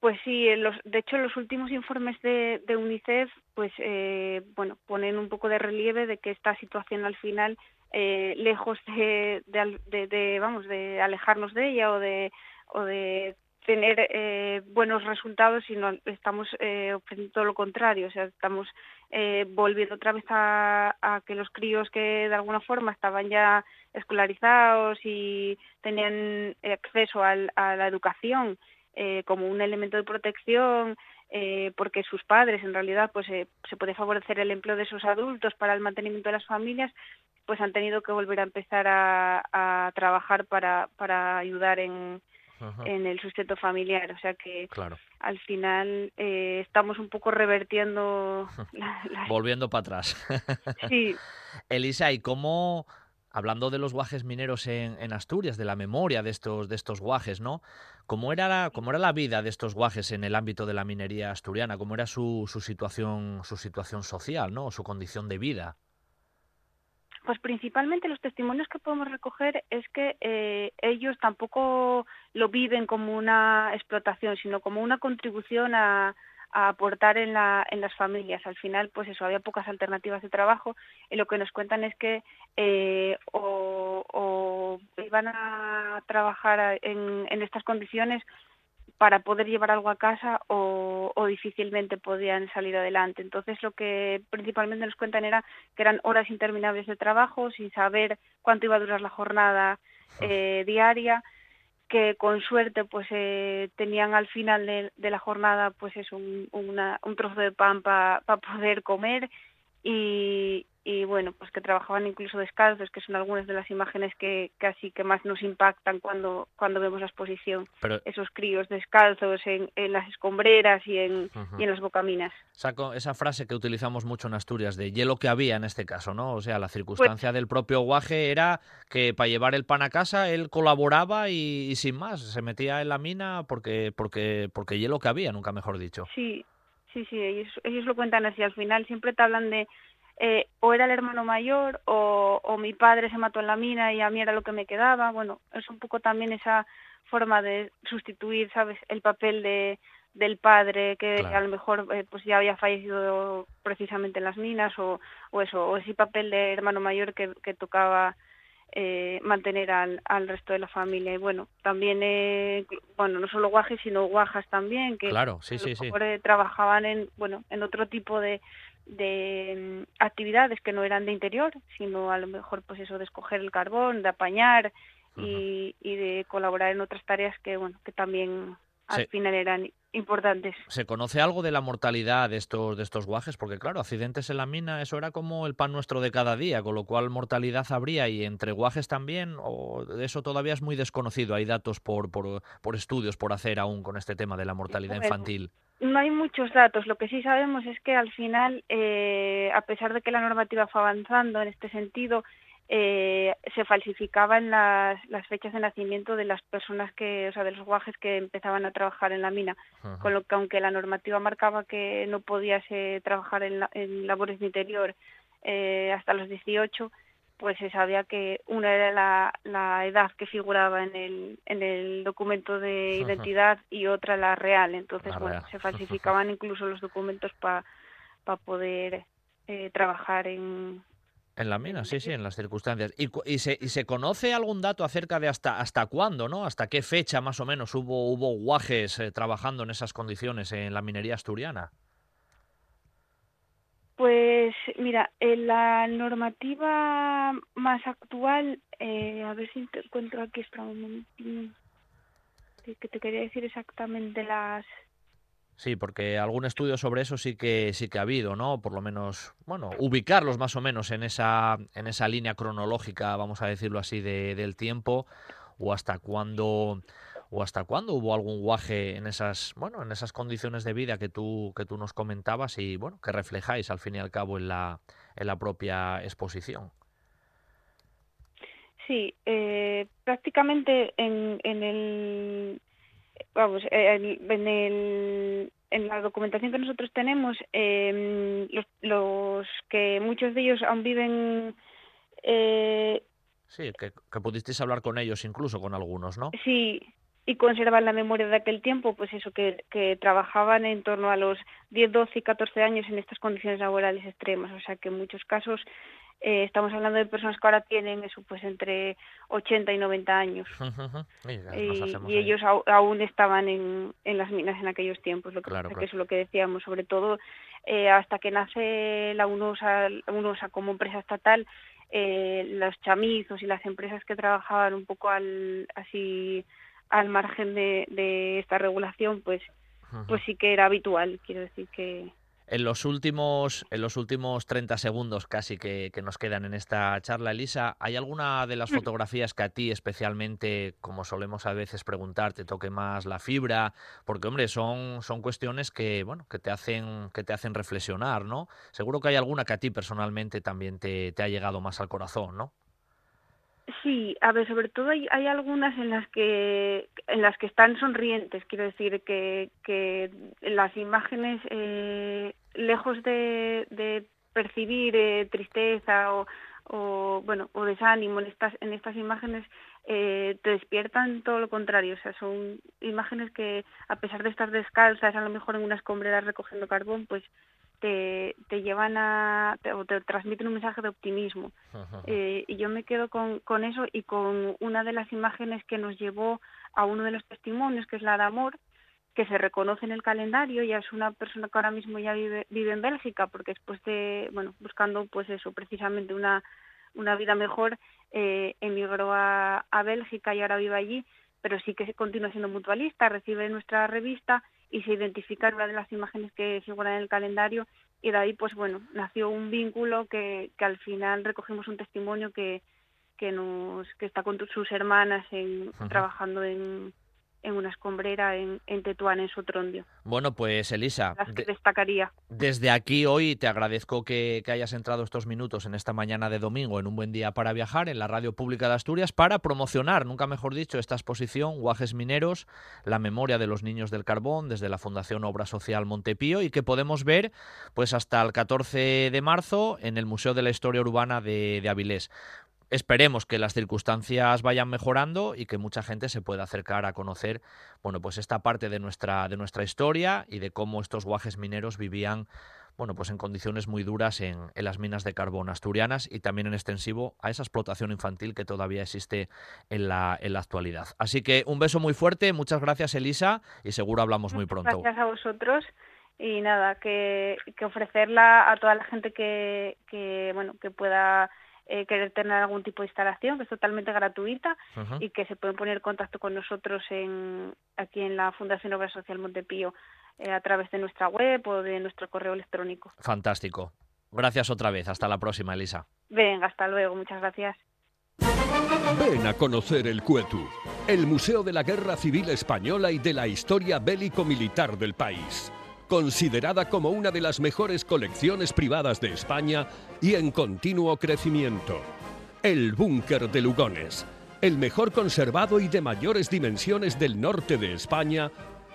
Pues sí, los, de hecho los últimos informes de, UNICEF, pues eh, bueno, ponen un poco de relieve de que esta situación al final, eh, lejos de, de, de, de, vamos, de alejarnos de ella o de o de tener eh, buenos resultados, sino estamos eh, ofreciendo todo lo contrario, o sea, estamos eh, volviendo otra vez a, a, que los críos que de alguna forma estaban ya escolarizados y tenían acceso al, a la educación eh, como un elemento de protección, eh, porque sus padres en realidad pues eh, se puede favorecer el empleo de esos adultos para el mantenimiento de las familias, pues han tenido que volver a empezar a, a trabajar para, para ayudar en, Ajá. en el sustento familiar. O sea que claro. al final eh, estamos un poco revertiendo. La, la... Volviendo para atrás. sí. Elisa, ¿y cómo.? Hablando de los guajes mineros en, en, Asturias, de la memoria de estos, de estos guajes, ¿no? ¿Cómo era, la, ¿Cómo era la vida de estos guajes en el ámbito de la minería asturiana? ¿Cómo era su, su situación, su situación social, ¿no? su condición de vida? Pues principalmente los testimonios que podemos recoger es que eh, ellos tampoco lo viven como una explotación, sino como una contribución a, aportar en, la, en las familias. Al final, pues eso, había pocas alternativas de trabajo y lo que nos cuentan es que eh, o, iban a trabajar en estas condiciones para poder llevar algo a casa o, o, difícilmente podían salir adelante. Entonces lo que principalmente nos cuentan era que eran horas interminables de trabajo sin saber cuánto iba a durar la jornada eh, diaria, que con suerte pues eh, tenían al final de, de, la jornada pues es un, una, un trozo de pan para pa poder comer y, y bueno, pues que trabajaban incluso descalzos, que son algunas de las imágenes que casi que más nos impactan cuando, cuando vemos la exposición. Pero, Esos críos descalzos en, en las escombreras y en, uh -huh. y en las bocaminas. Saco esa frase que utilizamos mucho en Asturias, de hielo que había en este caso, ¿no? O sea, la circunstancia pues, del propio guaje era que para llevar el pan a casa él colaboraba y, y sin más, se metía en la mina porque, porque, porque hielo que había, nunca mejor dicho. Sí, sí, sí, ellos, ellos lo cuentan así. Al final siempre te hablan de eh, o era el hermano mayor o, o, mi padre se mató en la mina y a mí era lo que me quedaba. Bueno, es un poco también esa forma de sustituir, ¿sabes?, el papel de del padre que claro. a lo mejor eh, pues ya había fallecido precisamente en las minas o, o eso, o ese papel de hermano mayor que, que tocaba eh, mantener al, al resto de la familia. Y bueno, también, eh, bueno, no solo guajes, sino guajas también, que claro, sí, a sí, lo sí. mejor eh, trabajaban en, bueno, en otro tipo de, de um, actividades que no eran de interior, sino a lo mejor pues eso de escoger el carbón, de apañar uh -huh. y, y, de colaborar en otras tareas que bueno que también al sí. final eran importantes. ¿Se conoce algo de la mortalidad de estos de estos guajes? Porque claro, accidentes en la mina, eso era como el pan nuestro de cada día, con lo cual mortalidad habría y entre guajes también, o eso todavía es muy desconocido. Hay datos por, por, por estudios por hacer aún con este tema de la mortalidad bueno, infantil. No hay muchos datos. Lo que sí sabemos es que al final, eh, a pesar de que la normativa fue avanzando en este sentido, eh, se falsificaban las, las fechas de nacimiento de las personas que, o sea, de los guajes que empezaban a trabajar en la mina. Con lo que, aunque la normativa marcaba que no podías eh, trabajar en, la, en, labores de interior eh, hasta los 18, pues se sabía que una era la, la edad que figuraba en el, en el documento de identidad y otra la real. Entonces, la bueno, real. se falsificaban incluso los documentos para pa poder eh, trabajar en, en la mina, sí, sí, en las circunstancias. ¿Y, y, se, ¿Y, se, conoce algún dato acerca de hasta hasta cuándo, no? ¿Hasta qué fecha más o menos hubo, hubo guajes eh, trabajando en esas condiciones en la minería asturiana? Pues mira, en la normativa más actual, eh, a ver si te encuentro aquí, espera un momentín, que te quería decir exactamente las, Sí, porque algún estudio sobre eso sí que sí que ha habido, ¿no? Por lo menos, bueno, ubicarlos más o menos en esa en esa línea cronológica, vamos a decirlo así, de, del tiempo o hasta cuándo o hasta cuándo hubo algún guaje en esas, bueno, en esas condiciones de vida que tú que tú nos comentabas y bueno, que reflejáis al fin y al cabo en la en la propia exposición. Sí, eh, prácticamente en, en el vamos, en, en, el, en la documentación que nosotros tenemos, eh, los, los, que muchos de ellos aún viven. Eh, sí, que, que pudisteis hablar con ellos, incluso con algunos, ¿no? Sí, y conservan la memoria de aquel tiempo, pues eso, que, que trabajaban en torno a los 10, 12 y 14 años en estas condiciones laborales extremas. O sea que en muchos casos eh, estamos hablando de personas que ahora tienen eso pues entre 80 y 90 años uh -huh. y, y, ellos aún estaban en, en, las minas en aquellos tiempos lo que, claro, que claro. eso es lo que decíamos sobre todo eh, hasta que nace la UNOSA, UNOSA como empresa estatal eh, los chamizos y las empresas que trabajaban un poco al así al margen de, de esta regulación pues uh -huh. pues sí que era habitual quiero decir que en los últimos, en los últimos 30 segundos casi que, que, nos quedan en esta charla, Elisa, ¿hay alguna de las fotografías que a ti especialmente, como solemos a veces preguntar, te toque más la fibra? Porque, hombre, son, son cuestiones que, bueno, que te hacen, que te hacen reflexionar, ¿no? Seguro que hay alguna que a ti personalmente también te, te ha llegado más al corazón, ¿no? Sí, a ver, sobre todo hay, hay algunas en las que en las que están sonrientes, quiero decir que, que las imágenes eh, lejos de, percibir eh, tristeza o, o bueno o desánimo en estas en estas imágenes eh, te despiertan todo lo contrario. O sea, son imágenes que, a pesar de estar descalzas, a lo mejor en unas escombrera recogiendo carbón, pues te, te llevan a, te, o te transmiten un mensaje de optimismo. Eh, y yo me quedo con, con eso y con una de las imágenes que nos llevó a uno de los testimonios, que es la de amor, que se reconoce en el calendario, ya es una persona que ahora mismo ya vive, vive en Bélgica, porque después de, bueno, buscando pues eso, precisamente una, una vida mejor, eh, emigró a, a Bélgica y ahora vive allí, pero sí que continúa siendo mutualista, recibe nuestra revista y se identifica en una de las imágenes que figuran en el calendario y de ahí pues bueno nació un vínculo que, que al final recogimos un testimonio que, que nos que está con sus hermanas en, trabajando en, en una escombrera en, en Tetuán, en Sotrondio. Bueno, pues Elisa, destacaría. Desde aquí hoy te agradezco que, que, hayas entrado estos minutos en esta mañana de domingo en un buen día para viajar en la Radio Pública de Asturias para promocionar, nunca mejor dicho, esta exposición Guajes Mineros, la memoria de los niños del carbón desde la Fundación Obra Social Montepío y que podemos ver pues hasta el 14 de marzo en el Museo de la Historia Urbana de, de Avilés esperemos que las circunstancias vayan mejorando y que mucha gente se pueda acercar a conocer, bueno, pues esta parte de nuestra, de nuestra historia y de cómo estos guajes mineros vivían, bueno, pues en condiciones muy duras en, en, las minas de carbón asturianas y también en extensivo a esa explotación infantil que todavía existe en la, en la actualidad. Así que un beso muy fuerte, muchas gracias Elisa y seguro hablamos muy pronto. Gracias a vosotros y nada, que, que ofrecerla a toda la gente que, que bueno, que pueda eh, querer tener algún tipo de instalación que es totalmente gratuita uh -huh. y que se pueden poner en contacto con nosotros en, aquí en la Fundación Obra Social Montepío eh, a través de nuestra web o de nuestro correo electrónico. Fantástico. Gracias otra vez. Hasta la próxima, Elisa. Venga, hasta luego. Muchas gracias. Ven a conocer el Cuetu, el Museo de la Guerra Civil Española y de la historia bélico-militar del país considerada como una de las mejores colecciones privadas de España y en continuo crecimiento. El Búnker de Lugones, el mejor conservado y de mayores dimensiones del norte de España,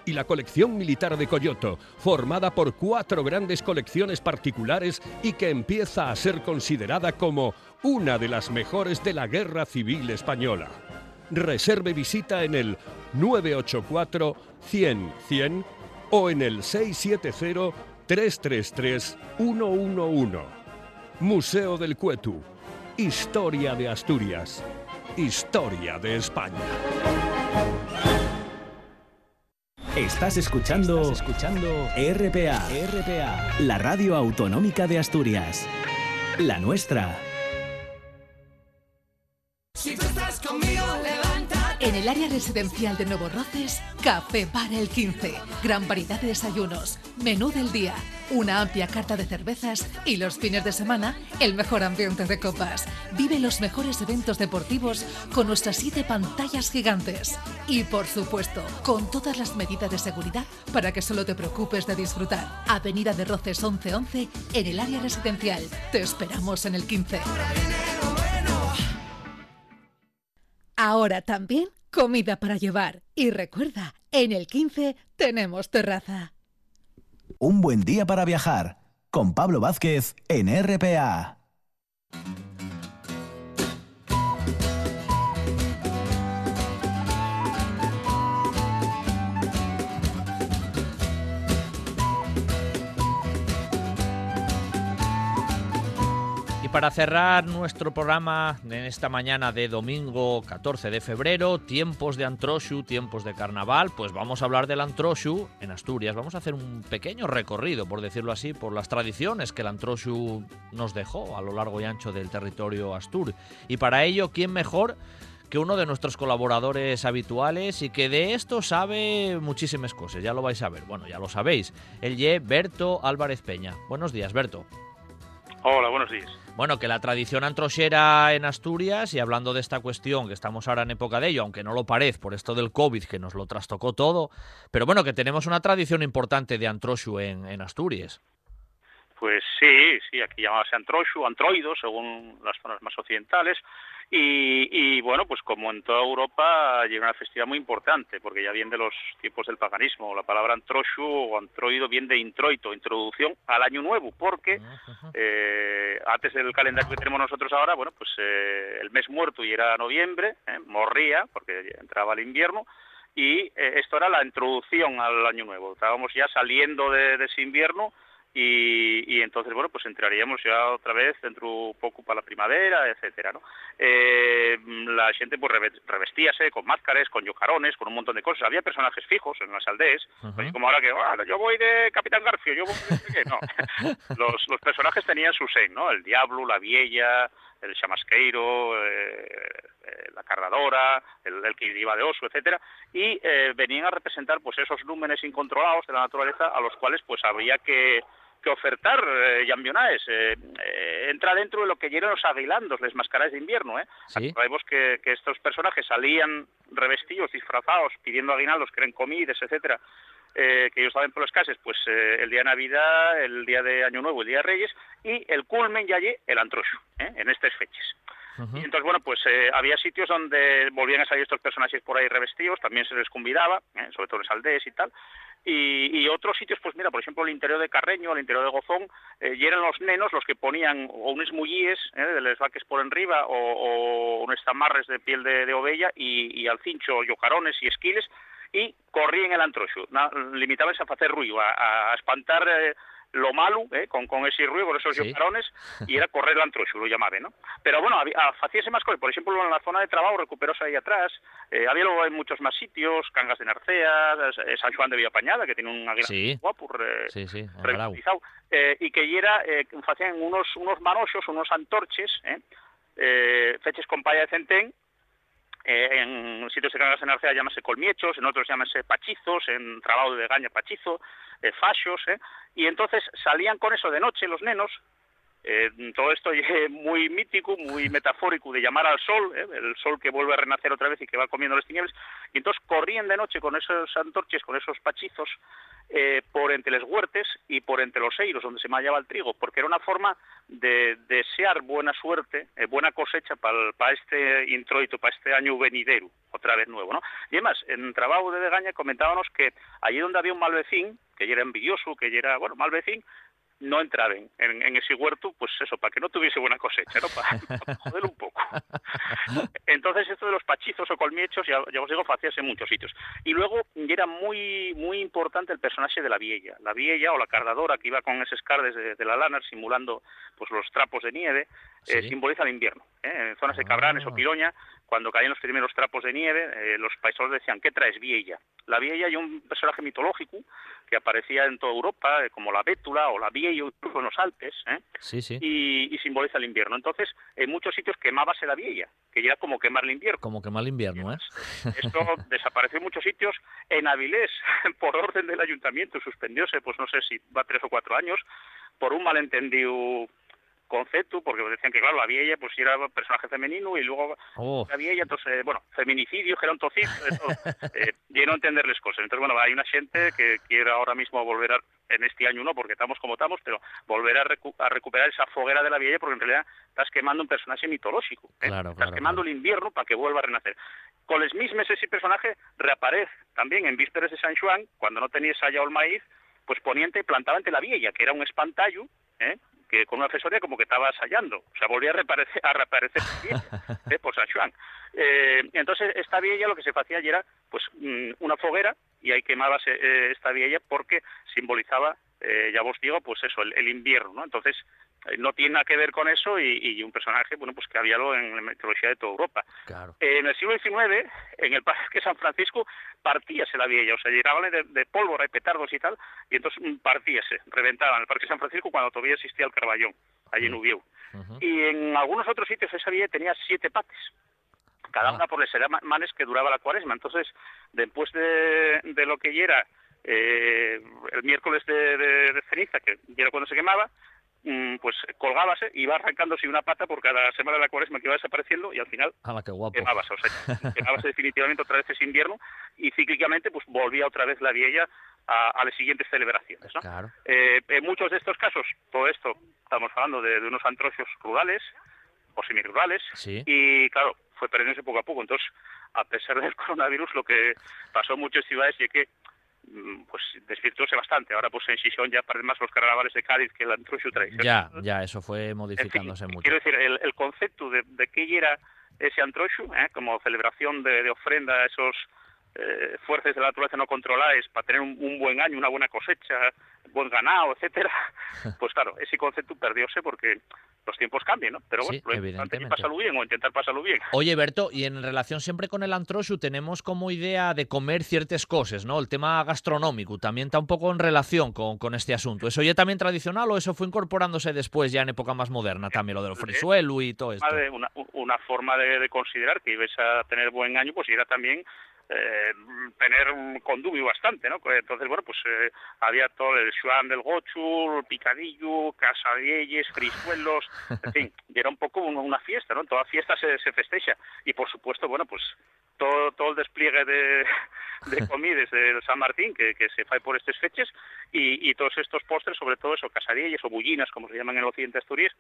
y la colección militar de Coyoto, formada por cuatro grandes colecciones particulares y que empieza a ser considerada como una de las mejores de la Guerra Civil Española. Reserve visita en el 984 100 100 o en el 670-333-111. Museo del Cuetu. Historia de Asturias. Historia de España. Estás escuchando, Estás escuchando RPA, RPA, la radio autonómica de Asturias. La nuestra. Si tú estás conmigo, levanta. En el área residencial de Nuevo Roces, Café Bar el 15. Gran variedad de desayunos, menú del día, una amplia carta de cervezas y los fines de semana, el mejor ambiente de copas. Vive los mejores eventos deportivos con nuestras siete pantallas gigantes. Y por supuesto, con todas las medidas de seguridad para que solo te preocupes de disfrutar. Avenida de Roces 1111 en el área residencial. Te esperamos en el 15. Ahora también comida para llevar. Y recuerda, en el 15 tenemos terraza. Un buen día para viajar con Pablo Vázquez en RPA. Para cerrar nuestro programa en esta mañana de domingo 14 de febrero, tiempos de Antroshu, tiempos de carnaval, pues vamos a hablar del Antroshu en Asturias. Vamos a hacer un pequeño recorrido, por decirlo así, por las tradiciones que el Antroshu nos dejó a lo largo y ancho del territorio astur. Y para ello, ¿quién mejor? que uno de nuestros colaboradores habituales y que de esto sabe muchísimas cosas, ya lo vais a ver, bueno, ya lo sabéis, el ye Berto Álvarez Peña. Buenos días, Berto. Hola, buenos días. Bueno, que la tradición antroxera en Asturias, y hablando de esta cuestión, que estamos ahora en época de ello, aunque no lo parece por esto del COVID que nos lo trastocó todo, pero bueno, que tenemos una tradición importante de antroxu en, en Asturias. Pues sí, sí, aquí llamábase antroxu, antroido, según las zonas más occidentales. Y, bueno, pues como en toda Europa llega una festividad muy importante, porque ya viene de los tiempos del paganismo. La palabra antroxu o antroido viene de introito, introducción al año nuevo, porque eh, antes del calendario que tenemos nosotros ahora, bueno, pues eh, el mes muerto y era noviembre, eh, morría, porque entraba el invierno, y esto era la introducción al año nuevo. Estábamos ya saliendo de ese invierno y, entonces, bueno, pues entraríamos ya otra vez dentro poco para la primavera, etcétera, ¿no? Eh, la gente pues revestíase con máscaras, con yocarones, con un montón de cosas. Había personajes fijos en las aldeas, como ahora que, ah, yo voy de Capitán Garfio, yo voy de... No, los, los personajes tenían su sen, ¿no? El diablo, la vieja, el chamasqueiro, eh, eh, la cargadora, el, el, que iba de oso, etcétera, y venían a representar pues esos númenes incontrolados de la naturaleza a los cuales pues había que que ofertar eh, eh, eh, entra dentro de lo que llegan los aguilandos, las máscaras de invierno. ¿eh? Sabemos que, estos personajes salían revestidos, disfrazados, pidiendo aguinaldos, que eran comidas, etcétera, eh, que ellos saben por las casas, pues el día de Navidad, el día de Año Nuevo, el día de Reyes, y el culmen ya allí, el antrocho, en estas fechas. Y entonces, bueno, pues había sitios donde volvían a salir estos personajes por ahí revestidos, también se les convidaba, sobre todo en las aldeas y tal, y, otros sitios, pues mira, por ejemplo, el interior de Carreño, el interior de Gozón, eh, y eran los nenos los que ponían o unos mullíes eh, de les vaques por enriba o, o unos tamarres de piel de, de ovella y, al cincho yocarones y esquiles y corrían el antroxo, limitaban a hacer ruido, a, a espantar eh, lo malo, eh, con, con ese ruido, con esos sí. y era correr el antroxo, lo llamaban, ¿no? Pero bueno, hacíase más cosas, por ejemplo, en la zona de trabajo recuperóse ahí atrás, eh, había luego en muchos más sitios, Cangas de Narcea, eh, San Juan de Villapañada, que tiene un sí. guapo, sí, sí, eh, y que era, eh, hacían unos, unos manoxos, unos antorches, eh, feches con paya de centén, eh, en sitios de Cangas de Narcea llámase colmiechos, en otros llámase pachizos, en trabajo de Gaña pachizo, eh, ¿eh? y entonces salían con eso de noche los nenos, eh, todo esto es muy mítico, muy metafórico de llamar al sol, ¿eh? el sol que vuelve a renacer otra vez y que va comiendo las tinieblas, y entonces corrían de noche con esos antorches, con esos pachizos, eh, por entre los huertes y por entre los eiros, donde se mallaba el trigo, porque era una forma de, desear buena suerte, buena cosecha para este introito, para este año venidero, otra vez nuevo, ¿no? Y además, en trabajo de Degaña comentábamos que allí donde había un malvecín, que ya era envidioso, que ya era, bueno, malvecín, no entraban en, ese huerto, pues eso, para que no tuviese buena cosecha, ¿no? Para, joder un poco. Entonces esto de los pachizos o colmiechos, ya, os digo, hacíase en muchos sitios. Y luego era muy muy importante el personaje de la vieja. La vieja o la cardadora que iba con esos cardes de, la lana simulando pues los trapos de nieve, eh, simboliza el invierno. ¿eh? En zonas de Cabranes o ah. Piroña, cuando caían los primeros trapos de nieve, eh, los paisanos decían, ¿qué traes vieja? La vieja y un personaje mitológico que aparecía en toda Europa, como la Bétula o la Vieja, incluso en los Alpes, Y, simboliza el invierno. Entonces, en muchos sitios quemábase la vieja, que era como quemar el invierno. Como quemar el invierno, ¿eh? Esto desapareció en muchos sitios. En Avilés, por orden del ayuntamiento, suspendióse, pues no sé si va tres o cuatro años, por un malentendido concepto, porque decían que, claro, la vieja pues era personaje femenino y luego oh. la vieja, entonces, bueno, feminicidio, gerontocidio, eh, y no entenderles cosas. Entonces, bueno, hay una gente que quiere ahora mismo volver a, en este año no, porque estamos como estamos, pero volver a, recuperar esa foguera de la vieja, porque en realidad estás quemando un personaje mitológico. ¿eh? estás quemando el invierno para que vuelva a renacer. Con los mismos ese personaje reaparece también en vísperas de San Juan, cuando no tenías allá el maíz, pues poniente plantaba ante la vieja, que era un espantallo, ¿eh? Que con una asesoría como que estaba ensayando, o sea, volvía a reaparecer, a reaparecer ¿eh? por San Juan. Eh, entonces, esta vieja lo que se hacía era, pues, mm, una foguera, y ahí quemaba eh, esta vieja porque simbolizaba, eh, ya vos digo, pues eso, el, el invierno, ¿no? Entonces, no tiene nada que ver con eso y, un personaje bueno pues que había lo en la mitología de toda Europa. En el siglo XIX en el Parque San Francisco partíase la vieja o sea llegaban de, pólvora y petardos y tal y entonces mm, partíase reventaban el Parque San Francisco cuando todavía existía el Carballón allí en Ubieu y en algunos otros sitios esa vieja tenía siete pates cada ah. una por les manes que duraba la cuaresma. Entonces después de, lo que ya era eh, el miércoles de, ceniza, que era cuando se quemaba, pues colgábase y iba arrancándose una pata por cada semana de la cuaresma que iba desapareciendo y al final qué guapo. o sea, quemábase definitivamente otra vez ese invierno y cíclicamente pues volvía otra vez la vieja a, las siguientes celebraciones. Eh, en muchos de estos casos, todo esto, estamos hablando de, unos antrocios rurales o semirurales, y claro, fue perdiéndose poco a poco. Entonces, a pesar del coronavirus, lo que pasó en muchas ciudades es que mm, pues desvirtuóse bastante. Ahora pues en Xixón ya parecen más los carnavales de Cádiz que el antroxo tradicional. Ya, ya, eso fue modificándose mucho. Quiero decir, el, concepto de, de qué era ese antroxo, ¿eh? como celebración de, de ofrenda a esos eh, fuerzas de la naturaleza no controladas para tener un, buen año, una buena cosecha, buen ganado, etcétera, pues claro, ese concepto perdióse porque los tiempos cambian, ¿no? Pero bueno, importante es pasarlo bien o intentar pasarlo bien. Oye, Berto, y en relación siempre con el antroxo tenemos como idea de comer ciertas cosas, ¿no? El tema gastronómico también está un poco en relación con, con este asunto. ¿Eso ya también tradicional o eso fue incorporándose después ya en época más moderna también, lo de los frisuelo y todo esto? Una, una forma de, de considerar que ibas a tener buen año, pues era también eh, tener un condubio bastante, ¿no? Entonces, bueno, pues eh, había todo el Xuan del Gochu, el Picadillo, Casadelles, Frisuelos, en fin, y era un poco una fiesta, ¿no? En toda fiesta se, se festeja. Y, por supuesto, bueno, pues todo, todo el despliegue de, de comidas de San Martín que, que se fae por estas fechas y, y todos estos postres, sobre todo eso, casadillas o bullinas, como se llaman en el occidente asturias,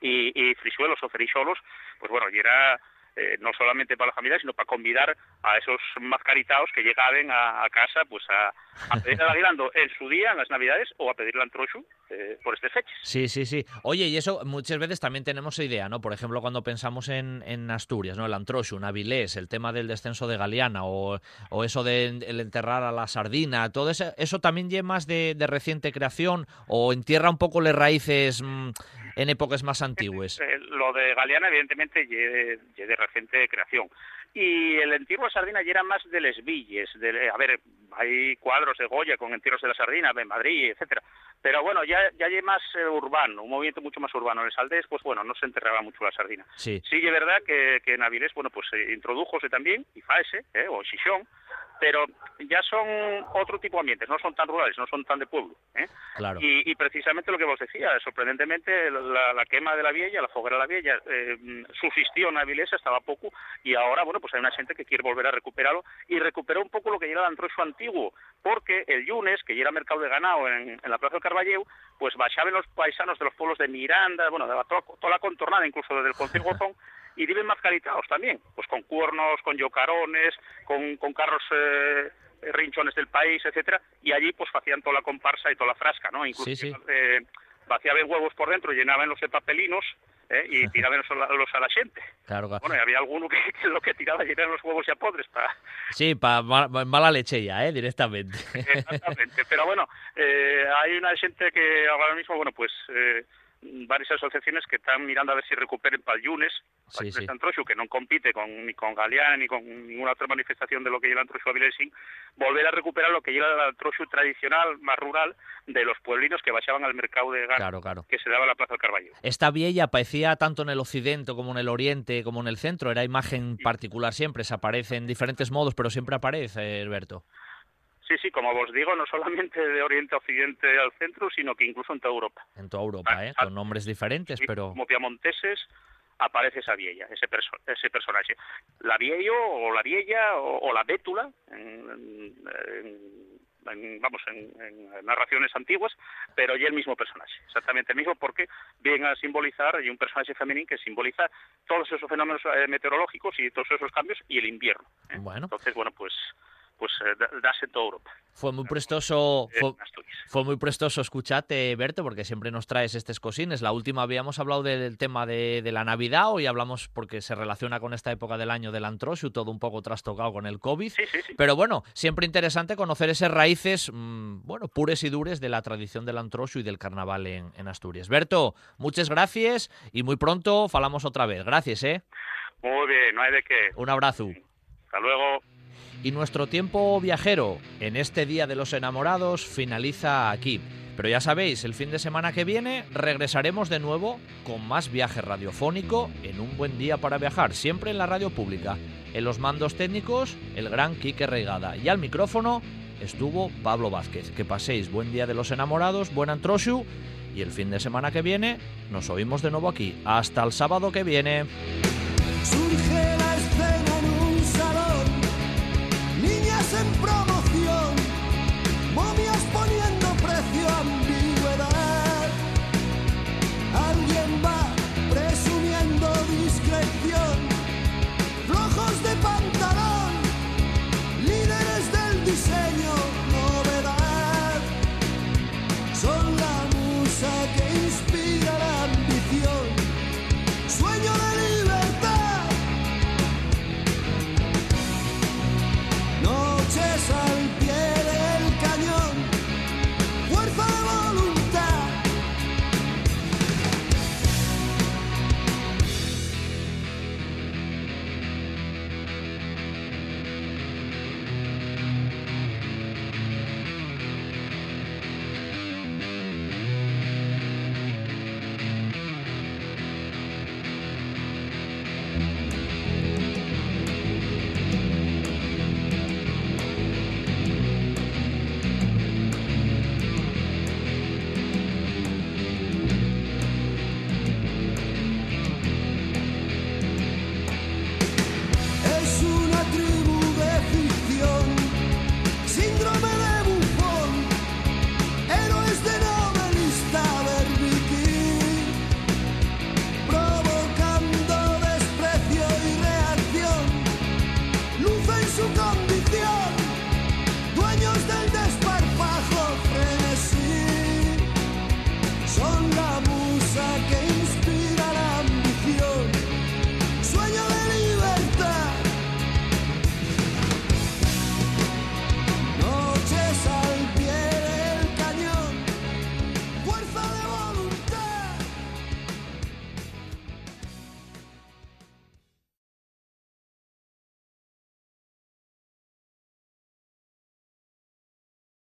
y, y frisuelos o fericholos, pues bueno, y era eh, no solamente para la familia, sino para convidar a esos mascaritados que llegaban a, casa pues a, a pedir el aguinaldo en su día, en las Navidades, o a pedir el antrochu eh, por este fecha. Sí, sí, sí. Oye, y eso muchas veces también tenemos idea, ¿no? Por ejemplo, cuando pensamos en, Asturias, ¿no? El antrochu, Avilés, el tema del descenso de Galeana, o, o eso de el enterrar a la sardina, todo eso, eso también lleva más de, reciente creación, o entierra un poco las raíces... Mm, en épocas más antiguas. Eh, lo de Galeana, evidentemente, es de, reciente creación. Y el entierro de sardina ya era más de les villes. De, a ver, hay cuadros de Goya con entierros de la sardina en Madrid, etcétera. Pero bueno, ya, ya hay más eh, urbano, un movimiento mucho más urbano. En el Saldés, pues bueno, no se enterraba mucho la sardina. Sí. Sí, es verdad que, que en Avilés, bueno, pues se introdujose también, y faese, eh, o Xixón, pero ya son otro tipo de ambientes, no son tan rurales, no son tan de pueblo. ¿eh? Claro. Y, precisamente lo que vos decías, sorprendentemente la, quema de la vieja, la foguera de la vieja, eh, subsistió en Avilés estaba poco y ahora, bueno, pues hay una gente que quiere volver a recuperarlo y recuperó un poco lo que era el antroxo antiguo, porque el lunes, que ya era mercado de ganado en, la Plaza del Carballeu, pues bajaban los paisanos de los pueblos de Miranda, bueno, de toda, toda la contornada, incluso desde el Gozón, y viven mascaritados también, pues con cuernos, con yocarones, con, con carros eh, rinchones del país, etcétera, y allí pues hacían toda la comparsa y toda la frasca, ¿no? Incluso sí, Eh, vaciaban huevos por dentro, llenaban los de papelinos ¿eh? y tiraban los, a la gente. Claro, Bueno, y había alguno que, lo que tiraba eran los huevos ya podres para... Sí, para mala leche ya, ¿eh? directamente. Exactamente, pero bueno, eh, hay una gente que ahora mismo, bueno, pues... Varias asociaciones que están mirando a ver si recuperen Palyunes, sí, sí. que no compite con, ni con Galeana ni con ninguna otra manifestación de lo que lleva el Antroxu Avilesín, volver a recuperar lo que lleva el Antroxu tradicional, más rural, de los pueblinos que bajaban al mercado de gas que se daba en la Plaza del Carballo. Esta vieja aparecía tanto en el occidente como en el oriente como en el centro, era imagen particular siempre, se aparece en diferentes modos, pero siempre aparece, Alberto. Sí, sí, como os digo, no solamente de Oriente a Occidente al centro, sino que incluso en toda Europa. En toda Europa, ¿eh? Con nombres diferentes, pero... Como piamonteses aparece esa vieja, ese, ese personaje. La viejo o la vieja o, la bétula, en, vamos, en, narraciones antiguas, pero ya el mismo personaje, exactamente el mismo, porque viene a simbolizar, y un personaje femenino que simboliza todos esos fenómenos eh, meteorológicos y todos esos cambios y el invierno. ¿eh? Bueno. Entonces, bueno, pues pues eh, dase toda Europa. Fue muy prestoso, fue, muy prestoso escucharte, Berto, porque siempre nos traes estos cosines. La última habíamos hablado del tema de, la Navidad, hoy hablamos porque se relaciona con esta época del año del Antrosio, todo un poco trastocado con el COVID. Pero bueno, siempre interesante conocer esas raíces, mm, bueno, pures y dures de la tradición del Antrosio y del carnaval en, en Asturias. Berto, muchas gracias y muy pronto falamos otra vez. Gracias, ¿eh? Muy bien, no hay de qué. Un abrazo. Hasta luego. Y nuestro tiempo viajero en este Día de los Enamorados finaliza aquí. Pero ya sabéis, el fin de semana que viene regresaremos de nuevo con más viaje radiofónico en un buen día para viajar, siempre en la radio pública. En los mandos técnicos, el gran Quique Reigada. Y al micrófono estuvo Pablo Vázquez. Que paséis buen día de los enamorados, buen antroshu. Y el fin de semana que viene nos oímos de nuevo aquí. Hasta el sábado que viene. sempre home